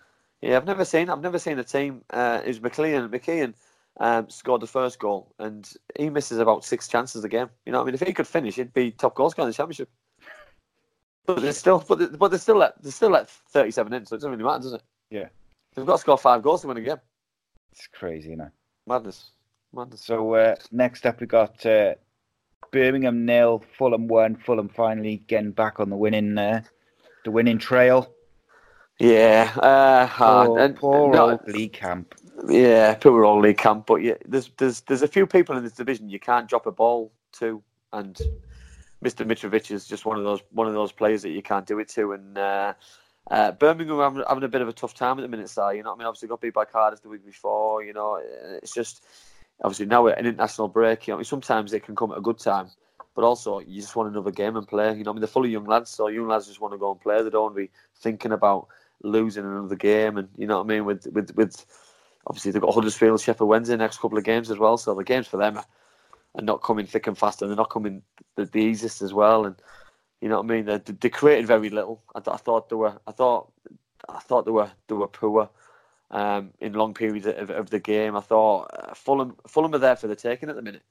Yeah, I've never seen. I've never seen a team. Uh, who's McLean? McKeon um, scored the first goal, and he misses about six chances a game. You know, what I mean, if he could finish, he'd be top goal scorer in the championship. But they're still, but they're, but they're still let they're still let thirty-seven in, so it doesn't really matter, does it? Yeah. they've got to score five goals to win a game. It's crazy, you know. Madness, madness. So uh, next up, we got uh, Birmingham nil, Fulham one. Fulham finally getting back on the winning uh, the winning trail. Yeah, uh, hard. Poor, and, poor no, old Lee Camp. Yeah, poor old Lee Camp. But yeah, there's there's there's a few people in this division you can't drop a ball to, and Mr. Mitrovic is just one of those one of those players that you can't do it to. And uh, uh, Birmingham are having, having a bit of a tough time at the minute, Si. You know what I mean? Obviously got beat by Cardiff the week before. You know, it's just obviously now we're an international break. You know, I mean, sometimes it can come at a good time. But also, you just want another game and play. You know, I mean, they're full of young lads, so young lads just want to go and play. They don't want to be thinking about losing another game. And you know what I mean? With with with obviously they've got Huddersfield, Sheffield Wednesday next couple of games as well. So the games for them are, not coming thick and fast, and they're not coming the, the easiest as well. And you know what I mean? They, they created very little. I, I thought they were. I thought. I thought they were. They were poor. Um, in long periods of, of the game, I thought uh, Fulham Fulham are there for the taking at the minute.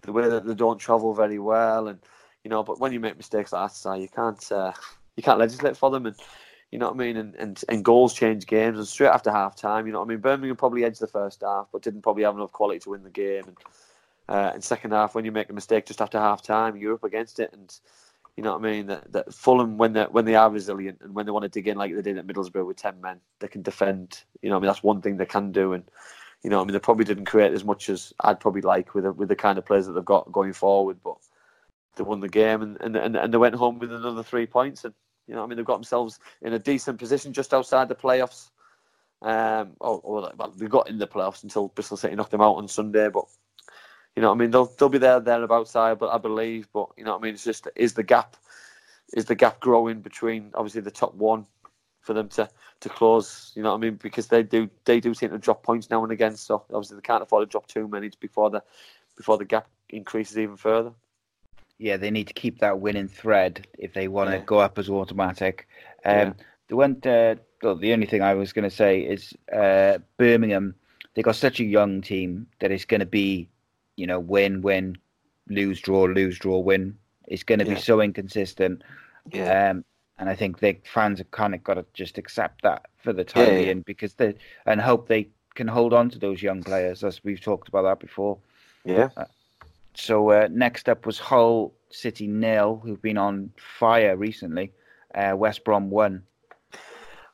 The way that they don't travel very well, and you know, but when you make mistakes like that, you can't uh, you can't legislate for them. And you know what I mean? And, and, and goals change games. And straight after half time, you know what I mean? Birmingham probably edged the first half, but didn't probably have enough quality to win the game. And uh, second half, when you make a mistake just after half time, you're up against it. And you know what I mean? That, that Fulham, when they when they are resilient and when they want to dig in like they did at Middlesbrough with ten men, they can defend. You know, I mean that's one thing they can do. And you know, I mean they probably didn't create as much as I'd probably like with the, with the kind of players that they've got going forward, but they won the game and, and and and they went home with another three points. And you know, I mean, they've got themselves in a decent position just outside the playoffs. Um, or, or well, they got in the playoffs until Bristol City knocked them out on Sunday. But you know, I mean, they'll they'll be there thereabouts, I but I believe. But you know, I mean, it's just is the gap is the gap growing between obviously the top one for them to to close. You know, I mean, because they do they do seem to drop points now and again. So obviously they can't afford to drop too many before the before the gap increases even further yeah, they need to keep that winning thread if they want to Yeah. go up as automatic. Um, Yeah. The one, uh, well, the only thing I was going to say is uh, Birmingham. They got such a young team that it's going to be, you know, win, win, lose, draw, lose, draw, win. It's going to Yeah. be so inconsistent. Yeah. Um, and I think the fans have kind of got to just accept that for the time being because they and hope they can hold on to those young players as we've talked about that before. yeah. So uh, next up was Hull City nil, who've been on fire recently. Uh, West Brom one.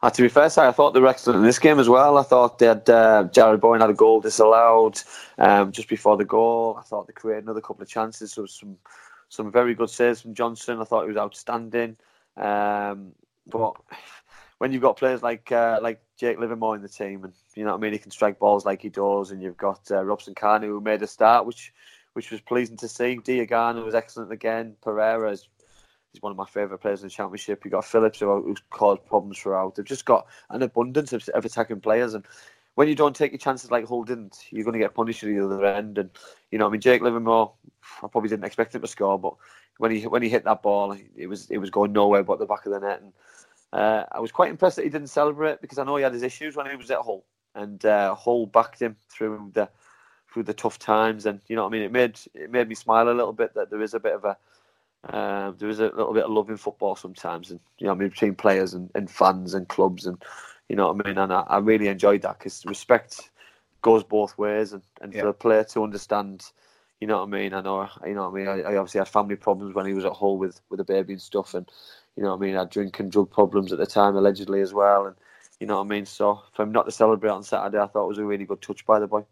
Uh, to be fair, I thought they were excellent in this game as well. I thought they had uh, Jarrod Bowen had a goal disallowed um, just before the goal. I thought they created another couple of chances. There was some some very good saves from Johnstone. I thought he was outstanding. Um, but when you've got players like uh, like Jake Livermore in the team, and you know what I mean, he can strike balls like he does, and you've got uh, Robson-Kanu who made a start, which which was pleasing to see. Diangana was excellent again. Pereira is one of my favourite players in the championship. You got Phillips who, who's caused problems throughout. They've just got an abundance of, of attacking players, and when you don't take your chances like Hull didn't, you're going to get punished at the other end. And you know, I mean, Jake Livermore, I probably didn't expect him to score, but when he when he hit that ball, it was it was going nowhere but the back of the net. And uh, I was quite impressed that he didn't celebrate because I know he had his issues when he was at Hull, and uh, Hull backed him through the through the tough times. And you know, what I mean, it made it made me smile a little bit that there is a bit of a um, there is a little bit of love in football sometimes, and you know, I mean, between players and, and fans and clubs, and you know what I mean. And I, I really enjoyed that because respect goes both ways, and, and Yeah. for a player to understand, you know what I mean. I know, you know what I mean. I, I obviously had family problems when he was at Hull with with a baby and stuff, and you know what I mean. I had drink and drug problems at the time, allegedly as well, and you know what I mean. So for him not to celebrate on Saturday, I thought it was a really good touch by the boy.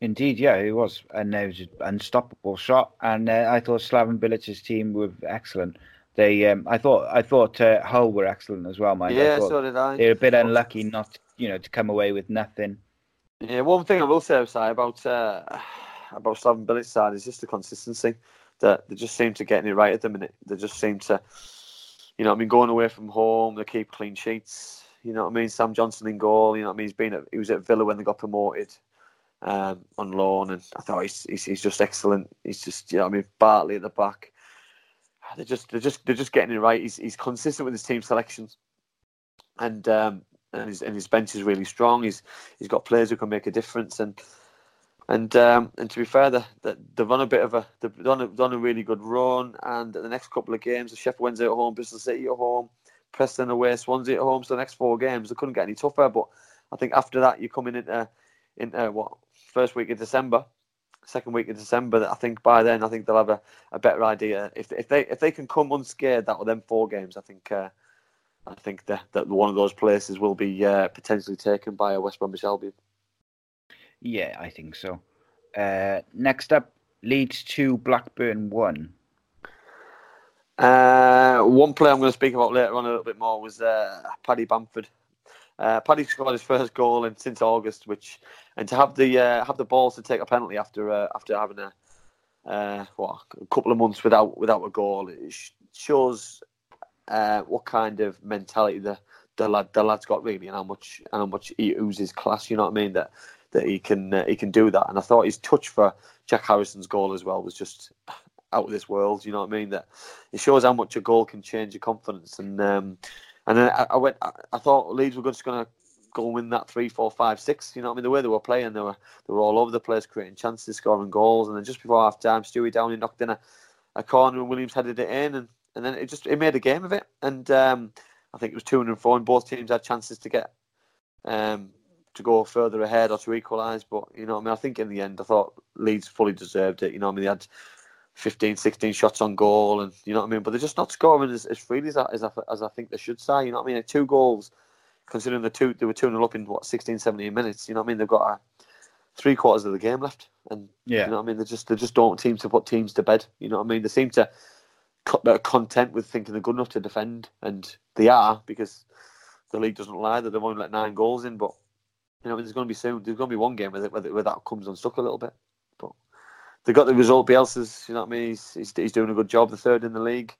Indeed, yeah, it was, and it was an unstoppable shot. And uh, I thought Slaven Bilic's team were excellent. They, um, I thought, I thought uh, Hull were excellent as well. I yeah, so did I. they're a bit unlucky not, you know, to come away with nothing. Yeah, one thing I will say, Si, about uh, about Slaven Bilic's side is just the consistency. That they just seem to get it right at the minute. They just seem to, you know, I mean, going away from home, they keep clean sheets. You know what I mean? Sam Johnstone in goal. You know what I mean? He's been at, he was at Villa when they got promoted um, on loan, and I thought he's, he's he's just excellent. He's just you know I mean Bartley at the back. They're just they're just they're just getting it right. He's he's consistent with his team selections, and um, and his and his bench is really strong. He's he's got players who can make a difference, and and um, and to be fair, they, they've run a bit of a they've done a, done a really good run. And the next couple of games, Sheffield Wednesday at home, Bristol City at home, Preston away, Swansea at home. So the next four games, they couldn't get any tougher. But I think after that, you're coming into into what first week of December, second week of December. That I think by then, I think they'll have a, a better idea. If if they if they can come unscared out of them four games, I think uh, I think that, that one of those places will be uh, potentially taken by a West Bromwich Albion. Yeah, I think so. Uh, next up, Leeds 2, Blackburn 1. Uh, one player I'm going to speak about later on a little bit more was uh, Paddy Bamford. Uh, Paddy scored his first goal in since August, which and to have the uh, have the balls to take a penalty after uh, after having a uh, what a couple of months without without a goal, it shows uh, what kind of mentality the the lad the lad's got really, and how much how much he oozes class. You know what I mean? That that he can uh, he can do that. And I thought his touch for Jack Harrison's goal as well was just out of this world. You know what I mean? That it shows how much a goal can change your confidence. And um, and then I, I went. I, I, thought Leeds were just going to go win that three, four, five, six. You know what I mean? The way they were playing, they were they were all over the place, creating chances, scoring goals. And then just before half time, Stewie Downing knocked in a, a corner and Williams headed it in, and, and then it just it made a game of it. And um, I think it was two and four, and both teams had chances to get um, to go further ahead or to equalise. But, you know, I mean, I think in the end, I thought Leeds fully deserved it. You know, I mean, they had 15, 16 shots on goal, and, you know what I mean? But they're just not scoring as, as freely as, as, I, as I think they should say. You know what I mean? Two goals, considering the two, they were 2 0 up in, what, 16, 17 minutes. You know what I mean? They've got a, three quarters of the game left. And, yeah. you know what I mean? They just, they just don't seem to put teams to bed. You know what I mean? They seem to, they're content with thinking they're good enough to defend, and they are because the league doesn't lie that they've only let nine goals in. But you know, there's going to be soon. There's going to be one game where, where, where that comes unstuck a little bit. They got the result. Bielsa's, you know what I mean. He's, he's, he's doing a good job. The third in the league.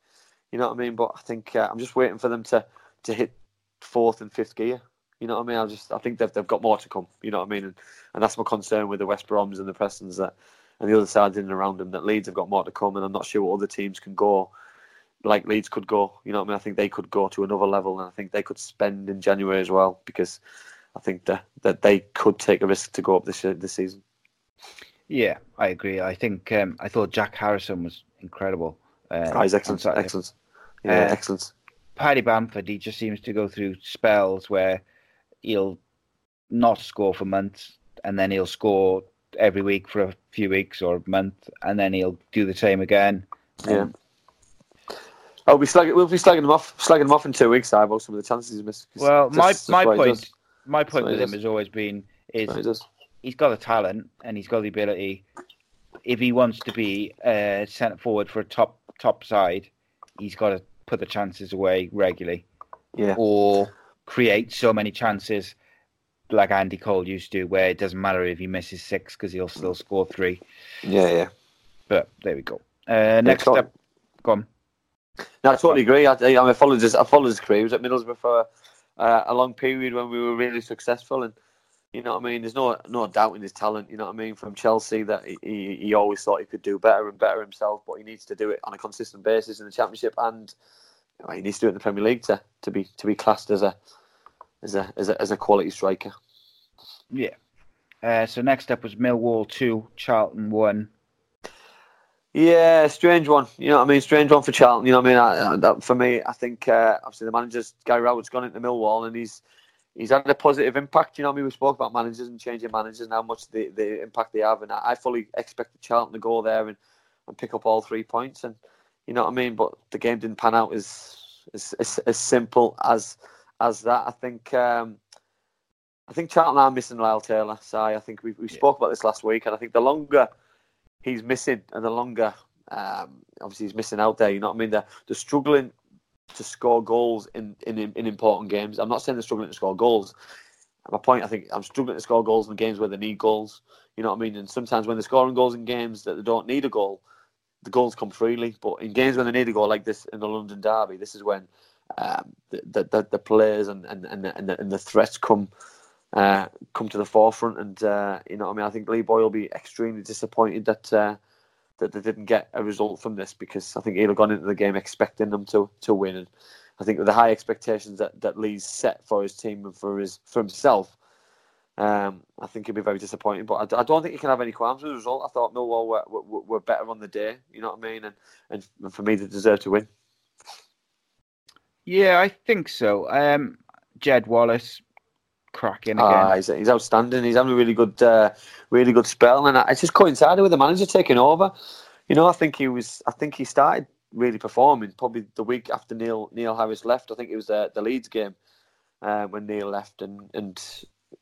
You know what I mean. But I think uh, I'm just waiting for them to to hit fourth and fifth gear. You know what I mean? I just I think they've they've got more to come. You know what I mean? And, and that's my concern with the West Broms and the Prestons that and the other sides in and around them that Leeds have got more to come. And I'm not sure what other teams can go like Leeds could go. You know what I mean? I think they could go to another level, and I think they could spend in January as well because I think that that they could take a risk to go up this this season. Yeah, I agree. I think um, I thought Jack Harrison was incredible. Uh, oh, he's excellent, excellent, yeah, uh, excellent. Paddy Bamford, he just seems to go through spells where he'll not score for months, and then he'll score every week for a few weeks or a month, and then he'll do the same again. Yeah. I'll be slagging, we'll be slagging him off, slagging him off in two weeks. I have some of the chances he's missed. Well, my my point my point with him has always been is he has got the talent and he's got the ability. If he wants to be uh, centre forward for a top top side, he's got to put the chances away regularly, yeah, or create so many chances like Andy Cole used to, where it doesn't matter if he misses six because he'll still score three. Yeah, yeah. But there we go. Uh, next yeah, up, go on. No, I totally agree. I, I, I followed his, I followed his career. He was at Middlesbrough for uh, a long period when we were really successful. And you know what I mean. There's no no doubt in his talent. You know what I mean. From Chelsea, that he, he, he always thought he could do better and better himself, but he needs to do it on a consistent basis in the Championship, and you know, he needs to do it in the Premier League to, to be to be classed as a as a as a, as a quality striker. Yeah. Uh, so next up was Millwall two, Charlton one. Yeah, strange one. You know what I mean? Strange one for Charlton. You know what I mean? I, I, that, for me, I think uh, obviously the manager's Gary Rowett's gone into Millwall and he's he's had a positive impact. You know I mean? We spoke about managers and changing managers and how much the, the impact they have. And I, fully expected Charlton to go there and, and pick up all three points. And you know what I mean? But the game didn't pan out as as, as, as simple as as that. I think um, I think Charlton are missing Lyle Taylor. So I think we we yeah. spoke about this last week, and I think the longer he's missing, and the longer um, obviously he's missing out there. You know what I mean? They're, they're struggling to score goals in, in in important games. I'm not saying they're struggling to score goals. my point, I think I'm struggling to score goals in games where they need goals. You know what I mean? And sometimes when they're scoring goals in games that they don't need a goal, the goals come freely. But in games when they need a goal, like this in the London Derby, this is when um, the, the, the players and and and the, and the, and the threats come uh, come to the forefront. And uh, you know, what I mean, I think Lee Bowyer will be extremely disappointed that uh, that they didn't get a result from this because I think he'd have gone into the game expecting them to to win. And I think with the high expectations that, that Lee's set for his team and for his for himself, um, I think he'd be very disappointed. But I, I, don't think he can have any qualms with the result. I thought Millwall were, were, were better on the day. You know what I mean? And and for me, they deserve to win. Yeah, I think so. Um, Jed Wallace cracking again. Ah, he's, he's outstanding. He's having a really good, uh, really good spell, and it's just coincided with the manager taking over. You know, I think he was. I think he started really performing. Probably the week after Neil Neil Harris left, I think it was the the Leeds game uh, when Neil left, and and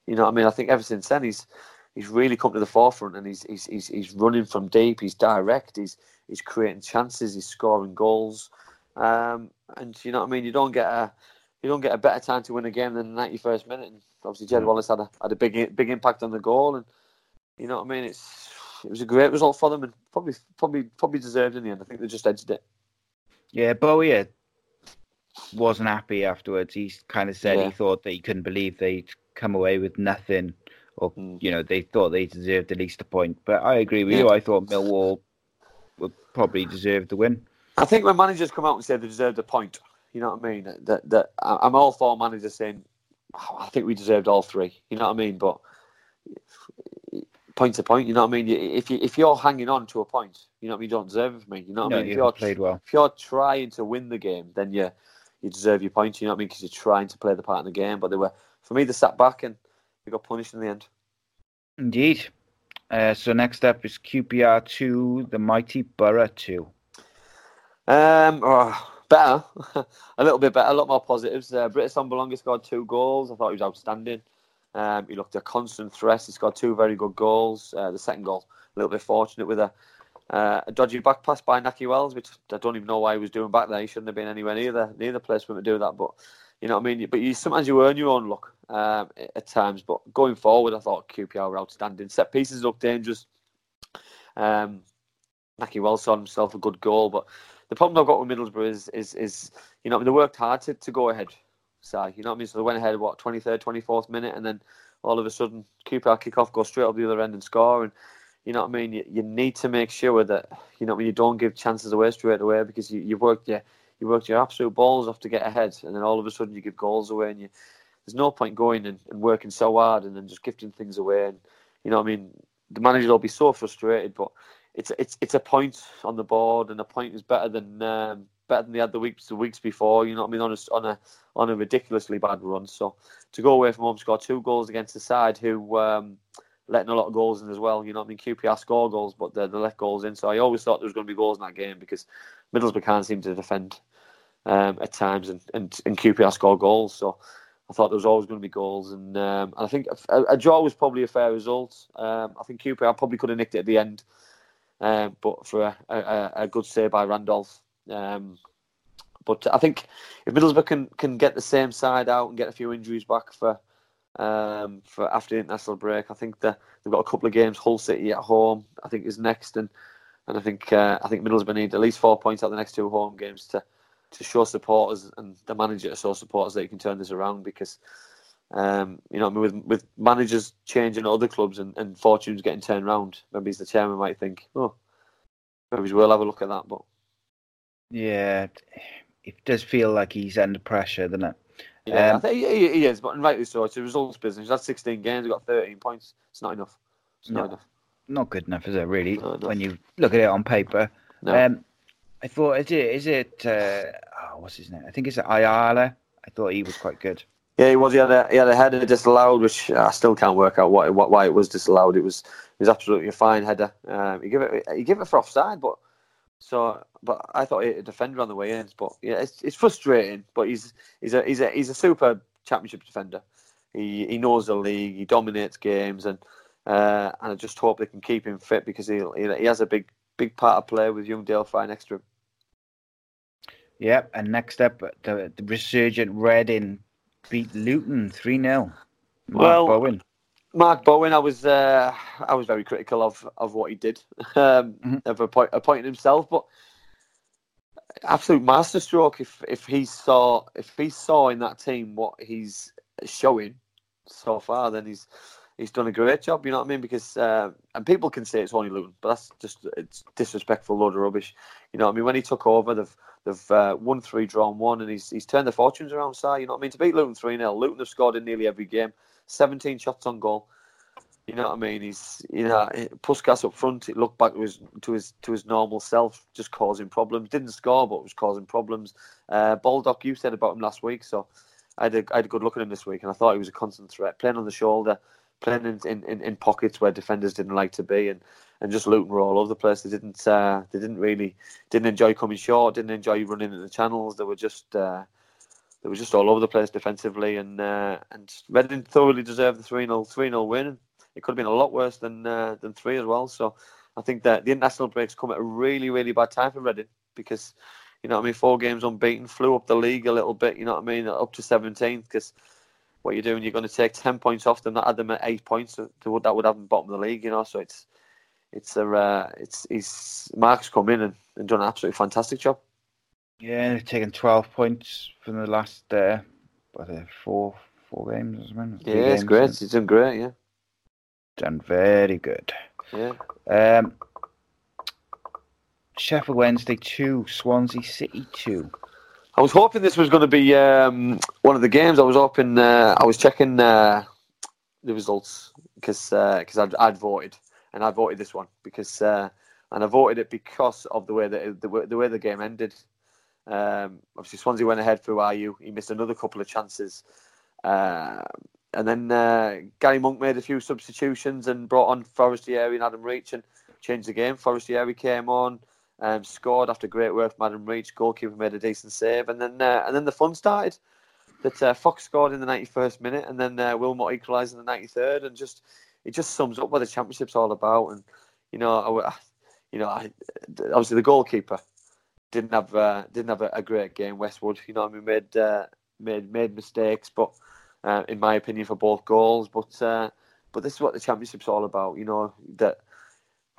you know, I mean, I think ever since then he's he's really come to the forefront, and he's he's he's, he's running from deep. He's direct. He's he's creating chances. He's scoring goals. Um, and you know what I mean. You don't get a you don't get a better time to win a game than the 91st minute. And obviously, Jed mm. Wallace had a had a big big impact on the goal, and you know what I mean. It's it was a great result for them, and probably probably probably deserved in the end. I think they just edged it. Yeah, Bowyer wasn't happy afterwards. He kind of said yeah. he thought that he couldn't believe they'd come away with nothing, or mm. you know they thought they deserved at least a point. But I agree with yeah. you. I thought Millwall would probably deserve the win. I think when managers come out and say they deserved a point, you know what I mean. That that I'm all for managers saying, oh, I think we deserved all three. You know what I mean? But point to point, you know what I mean. If you if you're hanging on to a point, you know what I mean. You don't deserve it for me. You know what no, I mean. If you're played well, if you're trying to win the game, then you you deserve your points. You know what I mean? Because you're trying to play the part in the game. But they were for me. They sat back and they got punished in the end. Indeed. Uh, so next up is QPR two, the mighty Borough two. Um, oh, better, a little bit better, a lot more positives. Uh, Britt Assombalonga scored two goals. I thought he was outstanding. Um, he looked a constant threat. He scored two very good goals. Uh, the second goal, a little bit fortunate with a, uh, a dodgy back pass by Nahki Wells, which I don't even know why he was doing back there. He shouldn't have been anywhere near the near the place for him to do that. But you know what I mean. But you sometimes you earn your own luck um, at times. But going forward, I thought QPR were outstanding. Set pieces looked dangerous. Um, Nahki Wells saw himself a good goal, but the problem I've got with Middlesbrough is, is, is you know, I mean, they worked hard to, to go ahead. So, you know what I mean? So they went ahead, what, 23rd, 24th minute, and then all of a sudden, QPR kick off, go straight up the other end and score. And, you know what I mean? You, you need to make sure that, you know, when you don't give chances away straight away because you, you've worked your, you worked your absolute balls off to get ahead, and then all of a sudden you give goals away, and you, there's no point going and, and working so hard and then just gifting things away. And, you know what I mean? The manager will be so frustrated, but it's it's it's a point on the board, and a point is better than um, better than the weeks the weeks before. You know what I mean? On a on a on a ridiculously bad run. So to go away from home, score two goals against the side who um, letting a lot of goals in as well. You know what I mean? QPR score goals, but they, they let goals in. So I always thought there was going to be goals in that game because Middlesbrough can't seem to defend um, at times, and, and and QPR score goals. So. I thought there was always going to be goals, and, um, and I think a, a, draw was probably a fair result. Um, I think QPR probably could have nicked it at the end, um, but for a, a, a, good save by Randolph. Um, but I think if Middlesbrough can, can get the same side out and get a few injuries back for um, for after the international break, I think they've got a couple of games. Hull City at home, I think, is next, and and I think uh, I think Middlesbrough need at least four points out the next two home games to to show supporters and the manager to show supporters that you can turn this around because um, you know, I mean, with with managers changing at other clubs and, and fortunes getting turned around, maybe the chairman might think, oh, maybe we'll have a look at that. But yeah, it does feel like he's under pressure, doesn't it? Yeah, um, he, he, is, but rightly so. It's a results business. He's had 16 games, he's got 13 points. It's not enough. It's not, not enough. Not good enough, is it? Really, when you look at it on paper. No. Um, I thought, is it? Is it? Uh, oh, what's his name? I think it's Ayala. I thought he was quite good. Yeah, he was. He had a he had a header disallowed, which I still can't work out what, what why it was disallowed. It was it was absolutely a fine header. Um, he gave it he gave it for offside, but so but I thought he had a defender on the way in. But yeah, it's, it's frustrating. But he's he's a he's a he's a super championship defender. He he knows the league. He dominates games, and uh, and I just hope they can keep him fit because he he has a big big part to play with young Dael Fry next to him. Yep, and next up, the, the resurgent Reading beat Luton three 0 Well, Bowen. Mark Bowen, I was uh, I was very critical of, of what he did, um, mm-hmm. of appoint, appointing himself, but absolute masterstroke. If if he saw if he saw in that team what he's showing so far, then he's he's done a great job. You know what I mean? Because uh, and people can say it's only Luton, but that's just it's disrespectful load of rubbish. You know what I mean? When he took over, they've they've uh, won three, drawn one, and he's he's turned the fortunes around. So you know what I mean? To beat Luton three 0 Luton have scored in nearly every game, seventeen shots on goal. You know what I mean? He's you know Puscas up front. It looked back to his to his to his normal self, just causing problems. Didn't score, but was causing problems. Uh, Baldock, you said about him last week, so I had, a, I had a good look at him this week, and I thought he was a constant threat, playing on the shoulder playing in, in, in pockets where defenders didn't like to be, and, and just Luton were all over the place. They didn't uh, they didn't really didn't enjoy coming short, didn't enjoy running in the channels. They were just uh, they were just all over the place defensively, and uh, and Reading thoroughly deserved the 3 0 3 0 win. It could have been a lot worse than uh, than three as well. So I think that the international breaks come at a really really bad time for Reading because you know I mean four games unbeaten, flew up the league a little bit. You know what I mean up to 17th because what you're doing, you're going to take 10 points off them, that add them at eight points. that would have them bottom of the league, you know. So it's it's a uh, it's he's Mark's come in and, and done an absolutely fantastic job. Yeah, they've taken 12 points from the last uh, what, uh, four four games or something. Yeah, it's great. He's done great. Yeah, done very good. Yeah. Um, Sheffield Wednesday two, Swansea City two. I was hoping this was going to be um, one of the games. I was hoping uh, I was checking uh, the results because because uh, I'd, I'd, voted and I voted this one because uh, and I voted it because of the way that the, the way the game ended. Um, obviously, Swansea went ahead through Ayew. He missed another couple of chances, uh, and then uh, Gary Monk made a few substitutions and brought on Forestieri and Adam Reach and changed the game. Forestieri came on um, scored after great work from Adam Reach. Goalkeeper made a decent save, and then uh, and then the fun started. That uh, Fox scored in the 91st minute, and then uh, Wilmot equalised in the 93rd, and just it just sums up what the championship's all about. And you know, I, you know, I, obviously the goalkeeper didn't have uh, didn't have a, a, great game. Westwood, you know, I mean, made uh, made made mistakes, but uh, in my opinion, for both goals. But uh, but this is what the championship's all about. You know that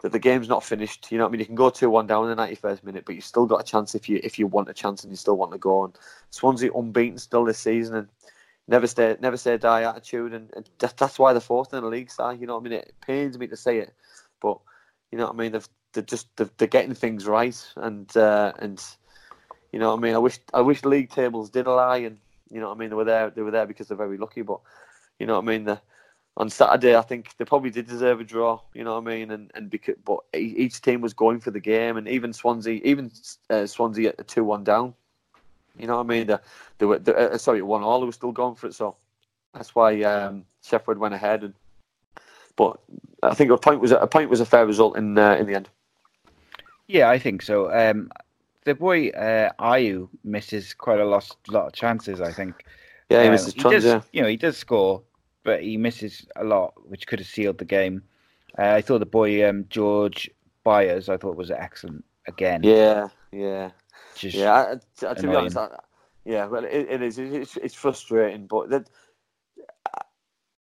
that the game's not finished. You know what I mean? You can go two one down in the ninety first minute, but you've still got a chance if you if you want a chance and you still want to go on. Swansea unbeaten still this season and never stay never say die attitude and, and that's why they're fourth in the league side. You know what I mean? It pains me to say it, but you know what I mean. They've they're just they're, they're getting things right and uh, and you know what I mean. I wish I wish league tables did lie and you know what I mean. They were there they were there because they're very lucky, but you know what I mean. The on Saturday, I think they probably did deserve a draw. You know what I mean? And and because but each team was going for the game, and even Swansea, even uh, Swansea at two one down. You know what I mean? They, they were they, uh, sorry one all. They were still going for it, so that's why um, Sheffield went ahead. And but I think a point was a point was a fair result in uh, in the end. Yeah, I think so. Um, the boy uh, Ayew misses quite a lot, lot of chances. I think. Yeah, he misses uh, yeah. You know, he does score, but he misses a lot, which could have sealed the game. Uh, I thought the boy um, George Byers, I thought was excellent again. Yeah, yeah, Just yeah. I, I, to be honest, I, yeah, well, it, it is. It's, it's frustrating, but that.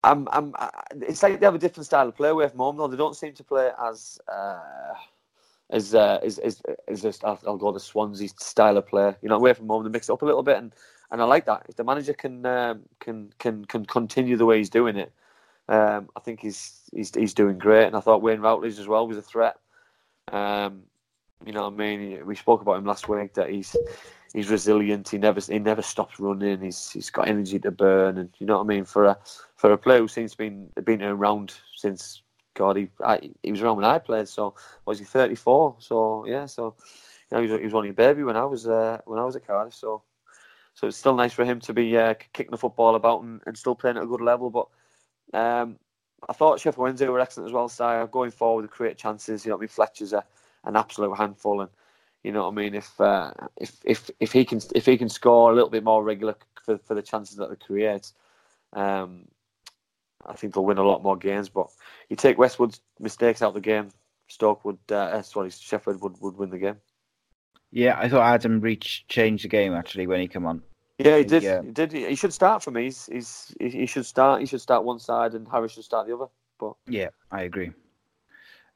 I'm, I'm, it's like they have a different style of play away from home. Though they don't seem to play as, uh, as, uh, as, as, as just, I'll, I'll go the Swansea style of play. You know, away from home, they mix it up a little bit, and and I like that. If the manager can um, can can can continue the way he's doing it, um, I think he's he's he's doing great. And I thought Wayne Routledge as well was a threat. Um, you know what I mean? We spoke about him last week that he's he's resilient. He never he never stops running. He's he's got energy to burn, and you know what I mean. For a for a player who seems to been been around since God, he I, he was around when I played. So was he thirty four? So yeah, so you know he was, he was only a baby when I was uh, when I was at Cardiff. So so it's still nice for him to be uh, kicking the football about and, and, still playing at a good level. But um, I thought Sheffield Wednesday were excellent as well. So going forward, to create chances. You know, what I mean, Fletcher's a, an absolute handful, and you know what I mean. If uh, if if if he can if he can score a little bit more regular for, for the chances that they create, um, I think they'll win a lot more games. But you take Westwood's mistakes out of the game, Stoke would uh, sorry Sheffield would, would win the game. Yeah, I thought Adam Reach changed the game actually when he came on. Yeah, he did. Yeah. He did. He should start for me. He's, he's he should start. He should start one side, and Harris should start the other. But yeah, I agree.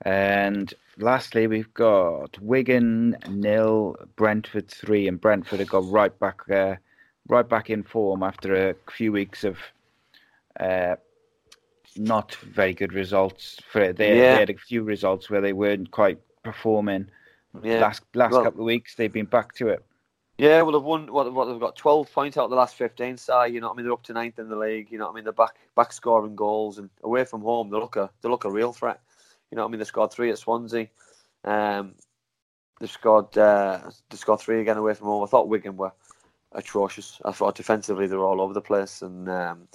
And lastly, we've got Wigan nil, Brentford three, and Brentford have got right back, uh, right back in form after a few weeks of uh, not very good results. For they, yeah. they had a few results where they weren't quite performing. Yeah. Last last well, couple of weeks, they've been back to it. Yeah, well, they've won. What, what they've got twelve points out of the last fifteen. Side, you know, what I mean, they're up to ninth in the league. You know, what I mean, they're back back scoring goals and away from home, they look a they look a real threat. You know, what I mean, they scored three at Swansea. Um, they scored uh, they scored three again away from home. I thought Wigan were atrocious. I thought defensively they were all over the place, and um,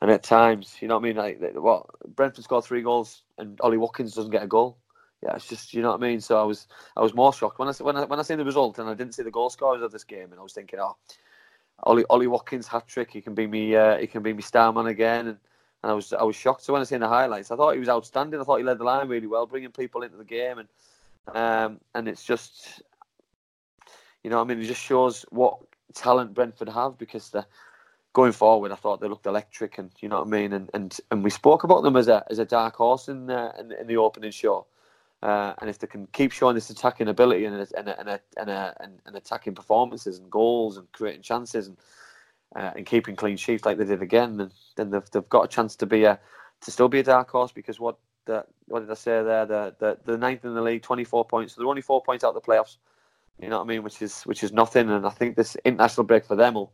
and at times, you know what I mean. Like what Brentford scored three goals and Ollie Watkins doesn't get a goal. Yeah, it's just you know what I mean. So I was I was more shocked when I when I when I seen the result and I didn't see the goal scorers of this game, and I was thinking, oh, Ollie Ollie Watkins hat trick, he can be me uh, he can be me star man again, and, and I was I was shocked. So when I seen the highlights, I thought he was outstanding. I thought he led the line really well, bringing people into the game, and um, and it's just you know I mean it just shows what talent Brentford have because the going forward, I thought they looked electric, and you know what I mean. And and, and we spoke about them as a as a dark horse in uh, in, in the opening show. Uh, and if they can keep showing this attacking ability and and and, and, and, and, and attacking performances and goals and creating chances and uh, and keeping clean sheets like they did again, then then they've, they've got a chance to be a to still be a dark horse because what the what did I say there? The the, the ninth in the league, twenty four points. So they're only four points out of the playoffs. You know what I mean? Which is which is nothing. And I think this international break for them will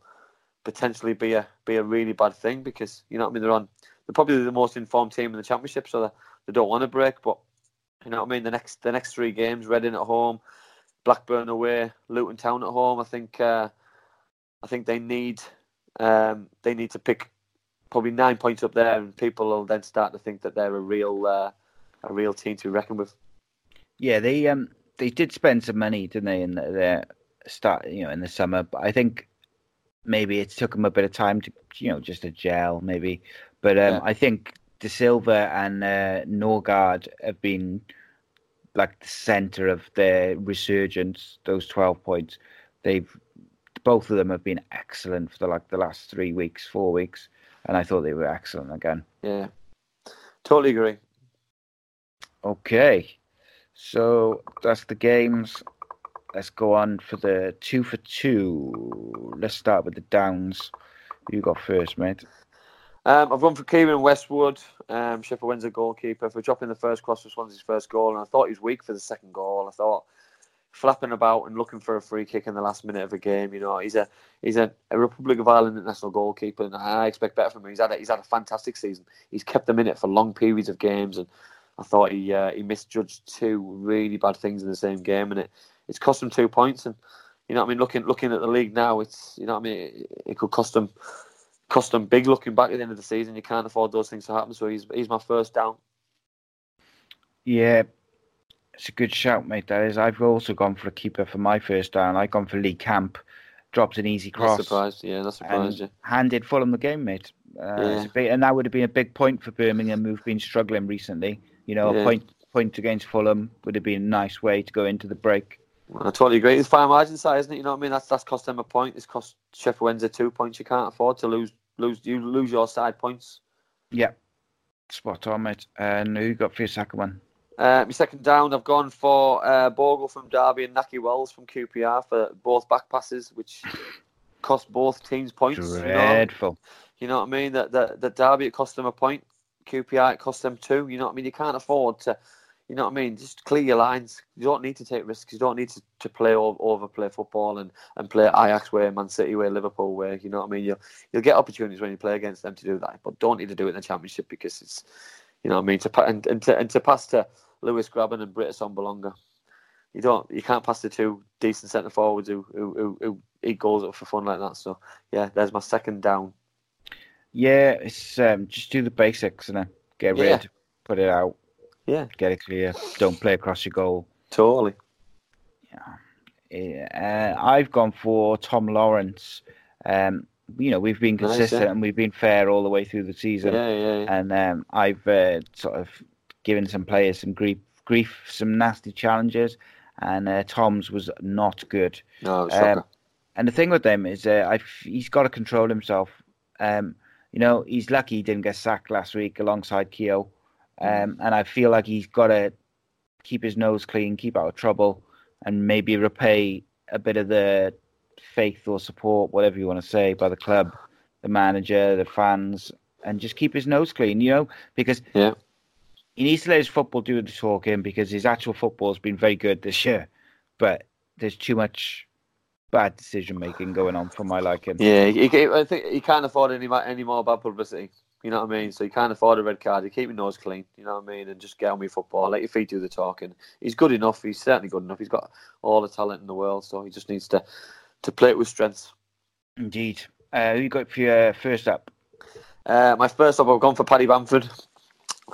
potentially be a be a really bad thing because you know what I mean. They're on they're probably the most informed team in the championship, so they, they don't want to break. But you know what I mean. The next the next three games: Reading at home, Blackburn away, Luton Town at home. I think uh, I think they need um, they need to pick probably nine points up there, and people will then start to think that they're a real uh, a real team to reckon with. Yeah, they um they did spend some money, didn't they, in their start, you know, in the summer. But I think maybe it took them a bit of time to, you know, just a gel, maybe. But um, yeah. I think Dasilva and uh, Norgaard have been like the center of their resurgence. Those twelve points, they've both of them have been excellent for the like the last three weeks, four weeks, and I thought they were excellent again. Yeah, totally agree. Okay, so that's the games. Let's go on for the two for two. Let's start with the downs. You got first, mate. Um, I've run for Keiren Westwood, um, Sheffield Wednesday goalkeeper, for dropping the first cross for Swansea's first goal. And I thought he was weak for the second goal. I thought flapping about and looking for a free kick in the last minute of a game. You know, he's a he's a, a Republic of Ireland international goalkeeper, and I expect better from him. He's had a, he's had a fantastic season. He's kept them in it for long periods of games, and I thought he uh, he misjudged two really bad things in the same game, and it it's cost him two points. And you know, I mean, looking looking at the league now, it's you know, I mean, it, it could cost them cost them big. Looking back at the end of the season, you can't afford those things to happen. So he's he's my first down. Yeah, it's a good shout, mate. That is. I've also gone for a keeper for my first down. I've gone for Lee Camp. Dropped an easy cross. Not surprised, yeah, not surprised. Yeah. Handed Fulham the game, mate. Uh, yeah. big, and that would have been a big point for Birmingham, who've been struggling recently. You know, yeah. a point point against Fulham would have been a nice way to go into the break. I totally agree. It's fine margin side, isn't it? You know what I mean? That's that's cost them a point. It's cost Sheffield Wednesday two points. You can't afford to lose lose you lose your side points. Yeah, spot on, mate. And who got for your second one? Uh, my second down, I've gone for uh, Bogle from Derby and Nahki Wells from QPR for both back passes, which cost both teams points. Dreadful. You know, you know what I mean? That that the Derby it cost them a point. QPR it cost them two. You know what I mean? You can't afford to, you know what I mean? Just clear your lines. You don't need to take risks. You don't need to, to play over, overplay football and, and play Ajax way, Man City way, Liverpool way. You know what I mean? You'll you'll get opportunities when you play against them to do that, but don't need to do it in the Championship because it's, you know what I mean? To and, and to and to pass to Lewis Grabban and Britt Assombalonga. You don't, you can't pass the two decent centre forwards who, who who who eat goals up for fun like that. So yeah, there's my second down. Yeah, it's um, just do the basics and get yeah. rid, put it out. Yeah, get it clear. Don't play across your goal. Totally. Yeah, uh, I've gone for Tom Lawrence. Um, you know, we've been consistent nice, yeah. and we've been fair all the way through the season. Yeah, yeah, yeah. And um, I've uh, sort of given some players some grief, grief, some nasty challenges, and uh, Tom's was not good. No, um, and the thing with them is, uh, he's got to control himself. Um, you know, he's lucky he didn't get sacked last week alongside Keogh. Mm. Um, and I feel like he's got to keep his nose clean, keep out of trouble, and maybe repay a bit of the faith or support, whatever you want to say, by the club, the manager, the fans, and just keep his nose clean, you know, because yeah. He needs to let his football do the talking because his actual football has been very good this year. But there's too much bad decision making going on for my liking. Yeah, he, he, I think he can't afford any any more bad publicity. You know what I mean? So you can't afford a red card. You keep your nose clean. You know what I mean? And just get on with football. Let your feet do the talking. He's good enough. He's certainly good enough. He's got all the talent in the world. So he just needs to to play it with strength. Indeed. Uh, who you got for your first up? Uh, my first up, I've gone for Paddy Bamford.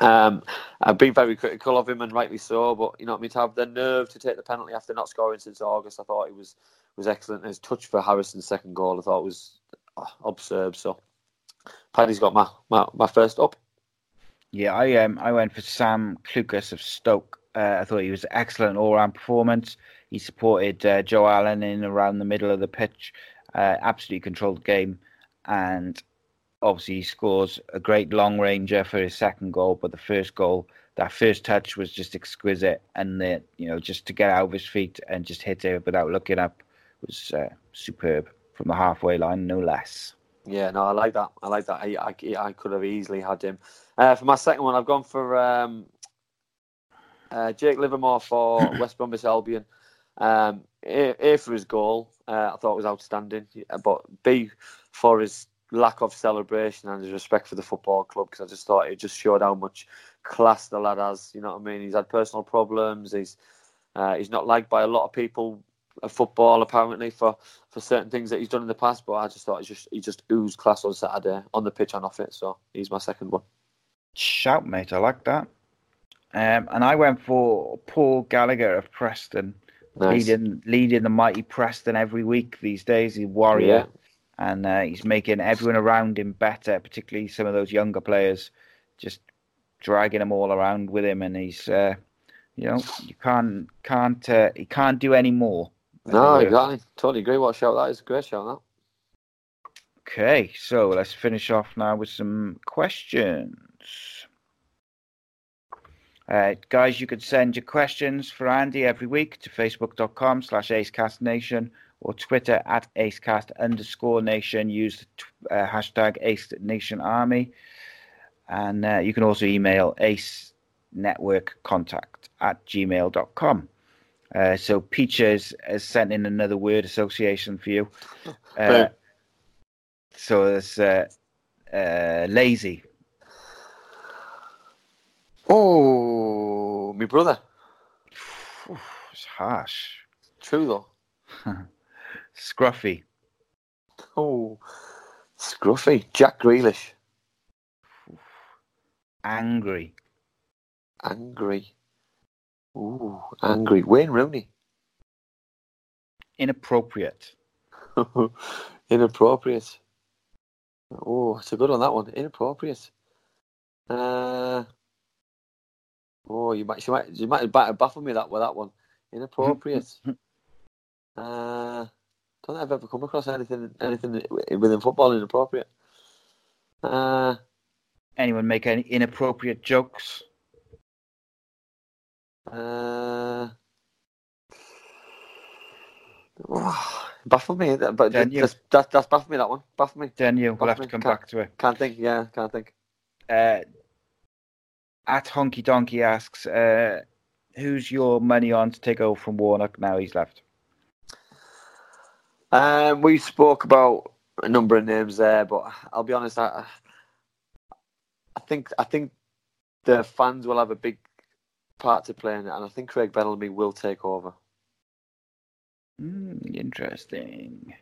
Um, I've been very critical of him, and rightly so. But you know, I mean, to have the nerve to take the penalty after not scoring since August, I thought he was was excellent. His touch for Harrison's second goal, I thought was oh, absurd. So, Paddy's got my, my, my first up. Yeah, I um I went for Sam Clucas of Stoke. Uh, I thought he was excellent all round performance. He supported uh, Joe Allen in around the middle of the pitch, uh, absolutely controlled game, and obviously he scores a great long ranger for his second goal. But the first goal, that first touch was just exquisite, and the you know just to get out of his feet and just hit it without looking up was uh, superb from the halfway line, no less. Yeah, no, I like that. I like that. I, I, I could have easily had him. Uh, for my second one, I've gone for um, uh, Jake Livermore for West Bromwich Albion. Um, a, a, for his goal, uh, I thought was outstanding, but B for his lack of celebration and his respect for the football club because I just thought it just showed how much class the lad has. You know what I mean? He's had personal problems. He's uh, he's not liked by a lot of people of football apparently for, for certain things that he's done in the past. But I just thought he just he just oozed class on Saturday on the pitch and off it. So he's my second one. Shout, mate! I like that. Um, and I went for Paul Gallagher of Preston, nice. leading leading the mighty Preston every week these days. He's warrior. Yeah and uh, he's making everyone around him better, particularly some of those younger players, just dragging them all around with him, and he's, uh, you know, you can't can't uh, he can't do any more. No, exactly. Totally agree. What shout that is. A great shout that. Okay, so let's finish off now with some questions. Uh, guys, you could send your questions for Andy every week to facebook.com slash acecastnation or Twitter at acecast underscore nation. Use the uh, hashtag Ace Nation Army. And uh, you can also email ace network contact at gmail.com. Uh, so Peaches has sent in another word association for you. Uh, so it's uh, uh, lazy. Oh, my brother. it's harsh. True though. Scruffy. Oh, Scruffy. Jack Grealish. Angry. Angry. Ooh, angry. Wayne Rooney. Inappropriate. Inappropriate. Oh, it's a good one, that one. Inappropriate. Uh, oh, you might, you might, you might have baffled me that with that one. Inappropriate. uh, don't think I've ever come across anything anything within football inappropriate. Uh, Anyone make any inappropriate jokes? Uh, oh, baffled me, but that's, that, that's baffled me that one. Baffled me. Then you will have to come can't, back to it. Can't think. Yeah, can't think. Uh, at Honky Donkey asks, uh, "Who's your money on to take over from Warnock now he's left?" Um, we spoke about a number of names there, but I'll be honest. I, I think I think the fans will have a big part to play in it, and I think Craig Bellamy will take over. Mm, interesting.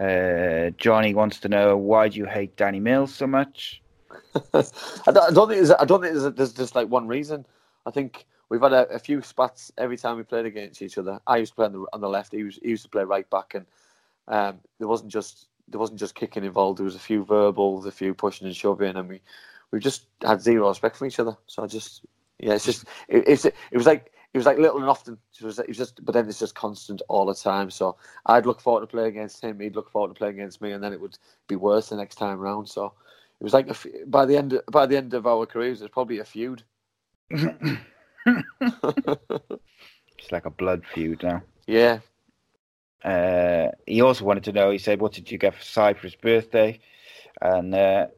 Uh, Johnny wants to know why do you hate Danny Mills so much? I, don't, I, don't, think there's, I don't think there's, there's just like one reason. I think we've had a, a, few spats every time we played against each other. I used to play on the, on the left. He, was, he used to play right back, and um, there wasn't just there wasn't just kicking involved. There was a few verbals, a few pushing and shoving, and we we just had zero respect for each other. So I just yeah, it's just it, it's it was like it was like little and often. It was, it was just, but then it's just constant all the time. So I'd look forward to play against him. He'd look forward to playing against me, and then it would be worse the next time round. So it was like a, by the end by the end of our careers, it's probably a feud. it's like a blood feud now. Yeah, uh, he also wanted to know. He said, "What did you get for Si for his birthday?" And uh,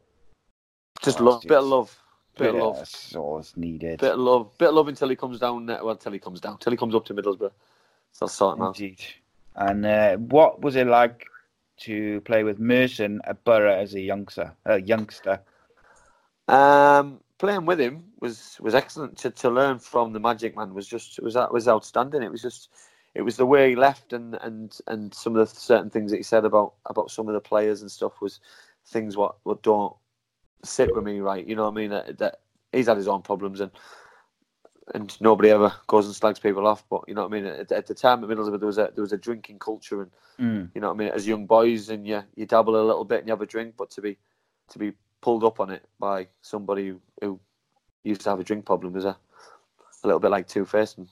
just love, bit of love, bit, bit of love. That's needed. Bit of love, bit of love until he comes down. Well, until he comes down, until he comes up to Middlesbrough. So sorting Indeed. out. And uh, what was it like to play with Merson at Borough as a youngster? A youngster. Um, playing with him was was excellent. To, to learn from the Magic Man was just was that was outstanding. It was just it was the way he left and and and some of the certain things that he said about about some of the players and stuff was things what what don't sit with me right. You know what I mean? That, that he's had his own problems and and nobody ever goes and slags people off. But you know what I mean? At, at the time at Middlesbrough, there was a there was a drinking culture, and Mm. you know what I mean. As young boys, and you you dabble a little bit and you have a drink, but to be to be pulled up on it by somebody who, who used to have a drink problem is a a little bit like Two Face and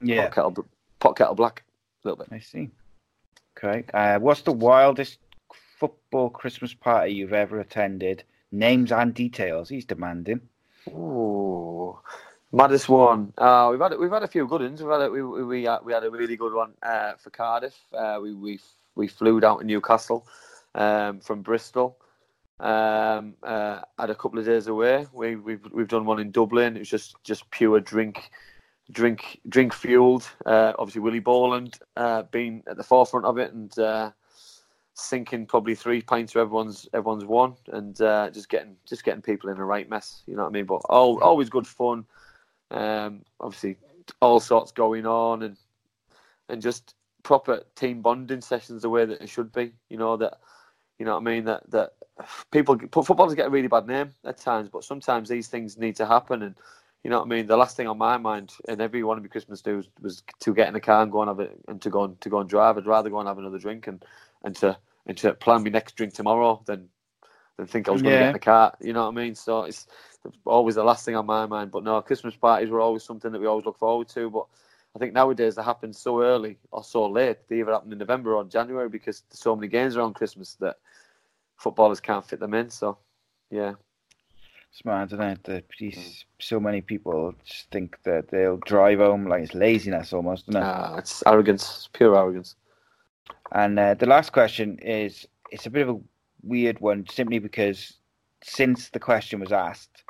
Yeah, kettle pot kettle black. A little bit. I see. Okay. Uh, what's the wildest football Christmas party you've ever attended? Names and details. He's demanding. Ooh, maddest one. Uh, we've had we've had a few good ones. We've had a, we we we had, we had a really good one uh, for Cardiff. Uh, we we we flew down to Newcastle um, from Bristol. Um, uh, had a couple of days away. We we've we've done one in Dublin. It was just just pure drink, drink drink fueled. Uh, obviously Willie Boland uh, being at the forefront of it and. Uh, sinking probably three pints of everyone's everyone's one and uh, just getting just getting people in the right mess you know what i mean but all, always good fun um, obviously all sorts going on and and just proper team bonding sessions the way that it should be you know that you know what i mean that that people footballers get a really bad name at times but sometimes these things need to happen and you know what I mean. The last thing on my mind, and every one of my Christmas do, was, to get in a car and go and have it, and to go and to go and drive. I'd rather go and have another drink and and to and to plan my next drink tomorrow than than think I was going to Yeah. get in the car. You know what I mean? So it's always the last thing on my mind. But no, Christmas parties were always something that we always look forward to. But I think nowadays they happen so early or so late. They either happen in November or January because there's so many games around Christmas that footballers can't fit them in. So yeah, Smart, isn't it? That these, so many people just think that they'll drive home like it's laziness almost, isn't it? uh, it's arrogance, it's pure arrogance. And uh, the last question is it's a bit of a weird one simply because since the question was asked,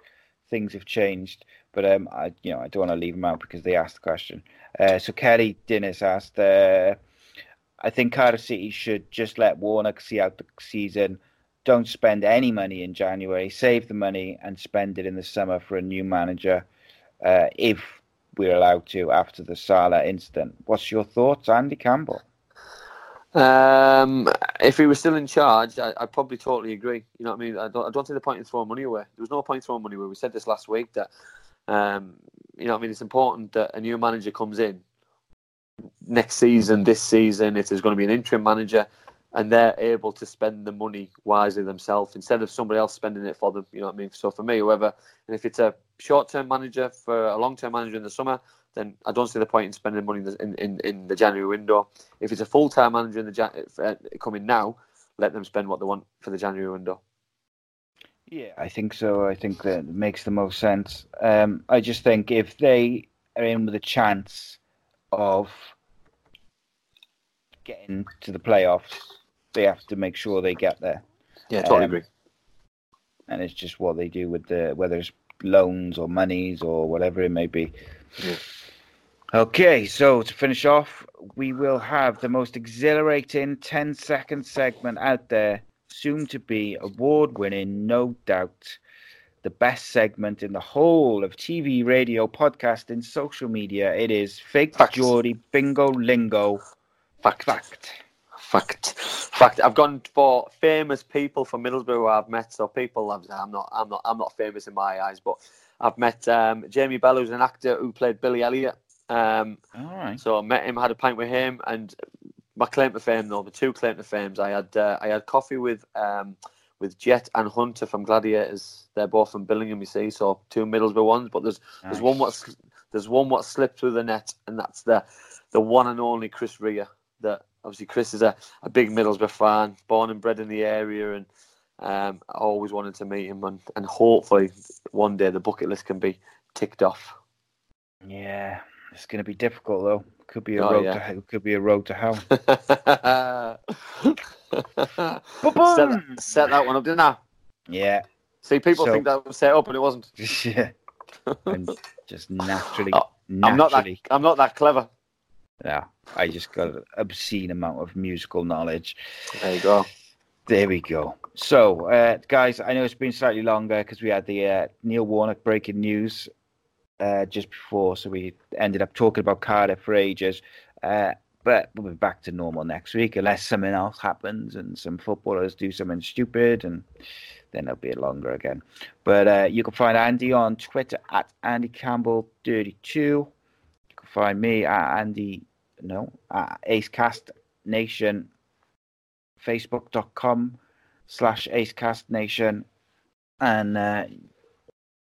things have changed. But um, I, you know, I don't want to leave them out because they asked the question. Uh, so Kelly Dennis asked, uh, I think Cardiff City should just let Warnock see out the season. Don't spend any money in January. Save the money and spend it in the summer for a new manager, uh, if we're allowed to after the Sala incident. What's your thoughts, Andy Campbell? Um, if he was still in charge, I, I'd probably totally agree. You know what I mean? I don't, I don't see the point in throwing money away. There was no point throwing money away. We said this last week that, um, you know what I mean? It's important that a new manager comes in next season, this season, if there's going to be an interim manager, and they're able to spend the money wisely themselves instead of somebody else spending it for them. You know what I mean? So for me, whoever, and if it's a short-term manager for a long-term manager in the summer, then I don't see the point in spending money in the, in, in, in the January window. If it's a full-time manager in the Jan- uh, coming now, let them spend what they want for the January window. Yeah, I think so. I think that makes the most sense. Um, I just think if they are in with a chance of getting to the playoffs, they have to make sure they get there. Yeah, totally Um, agree. And it's just what they do with the whether it's loans or monies or whatever it may be. Yeah. Okay, so to finish off, we will have the most exhilarating 10 second segment out there, soon to be award winning, no doubt. The best segment in the whole of TV, radio, podcasting, social media. It is Fake Facts. Geordie Bingo Lingo Fact. Fact. Fact. Fact. I've gone for famous people from Middlesbrough who I've met. So people, I'm, I'm not, I'm not, I'm not famous in my eyes, but I've met um, Jamie Bell, who's an actor who played Billy Elliot. Um, All right. so I met him, had a pint with him, and my claim to fame, though, the two claim to fames, I had, uh, I had coffee with, um, with Jet and Hunter from Gladiators. They're both from Billingham, you see. So two Middlesbrough ones, but there's, there's one Nice. what, there's one what slipped through the net, and that's the, the one and only Chris Rea. That obviously Chris is a, a big Middlesbrough fan, born and bred in the area, and um, I always wanted to meet him, and, and hopefully one day the bucket list can be ticked off. Yeah, it's going to be difficult though. Could be a Oh, road yeah. to hell. Could be a road to hell. set, that, set that one up, didn't I? Yeah, See, people So- think that was set up, and it wasn't. yeah. And just naturally, Oh, I'm not that. naturally. I'm not that clever. Yeah, I just got an obscene amount of musical knowledge. There you go. There we go. So, uh, guys, I know it's been slightly longer because we had the uh, Neil Warnock breaking news uh, just before, so we ended up talking about Cardiff for ages. Uh, but we'll be back to normal next week unless something else happens and some footballers do something stupid and then it'll be longer again. But uh, you can find Andy on Twitter at Andy Campbell32. Find me at Andy, no, at Acecast Nation, facebook.com slash Acecast Nation. And uh,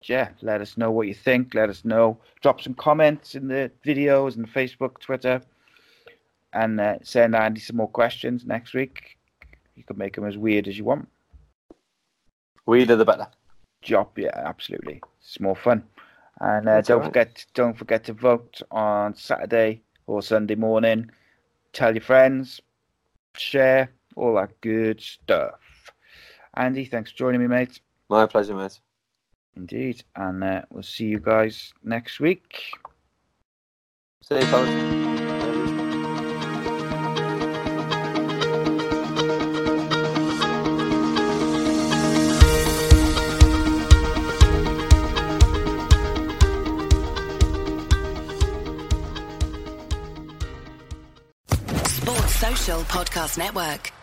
yeah, let us know what you think. Let us know. Drop some comments in the videos and Facebook, Twitter, and uh, send Andy some more questions next week. You can make them as weird as you want. Weirder the better. Job, yeah, absolutely. It's more fun. And uh, don't right. forget, don't forget to vote on Saturday or Sunday morning. Tell your friends, share, all that good stuff. Andy, thanks for joining me, mate. My pleasure, mate. Indeed, and uh, we'll see you guys next week. See you, fellas. Podcast Network.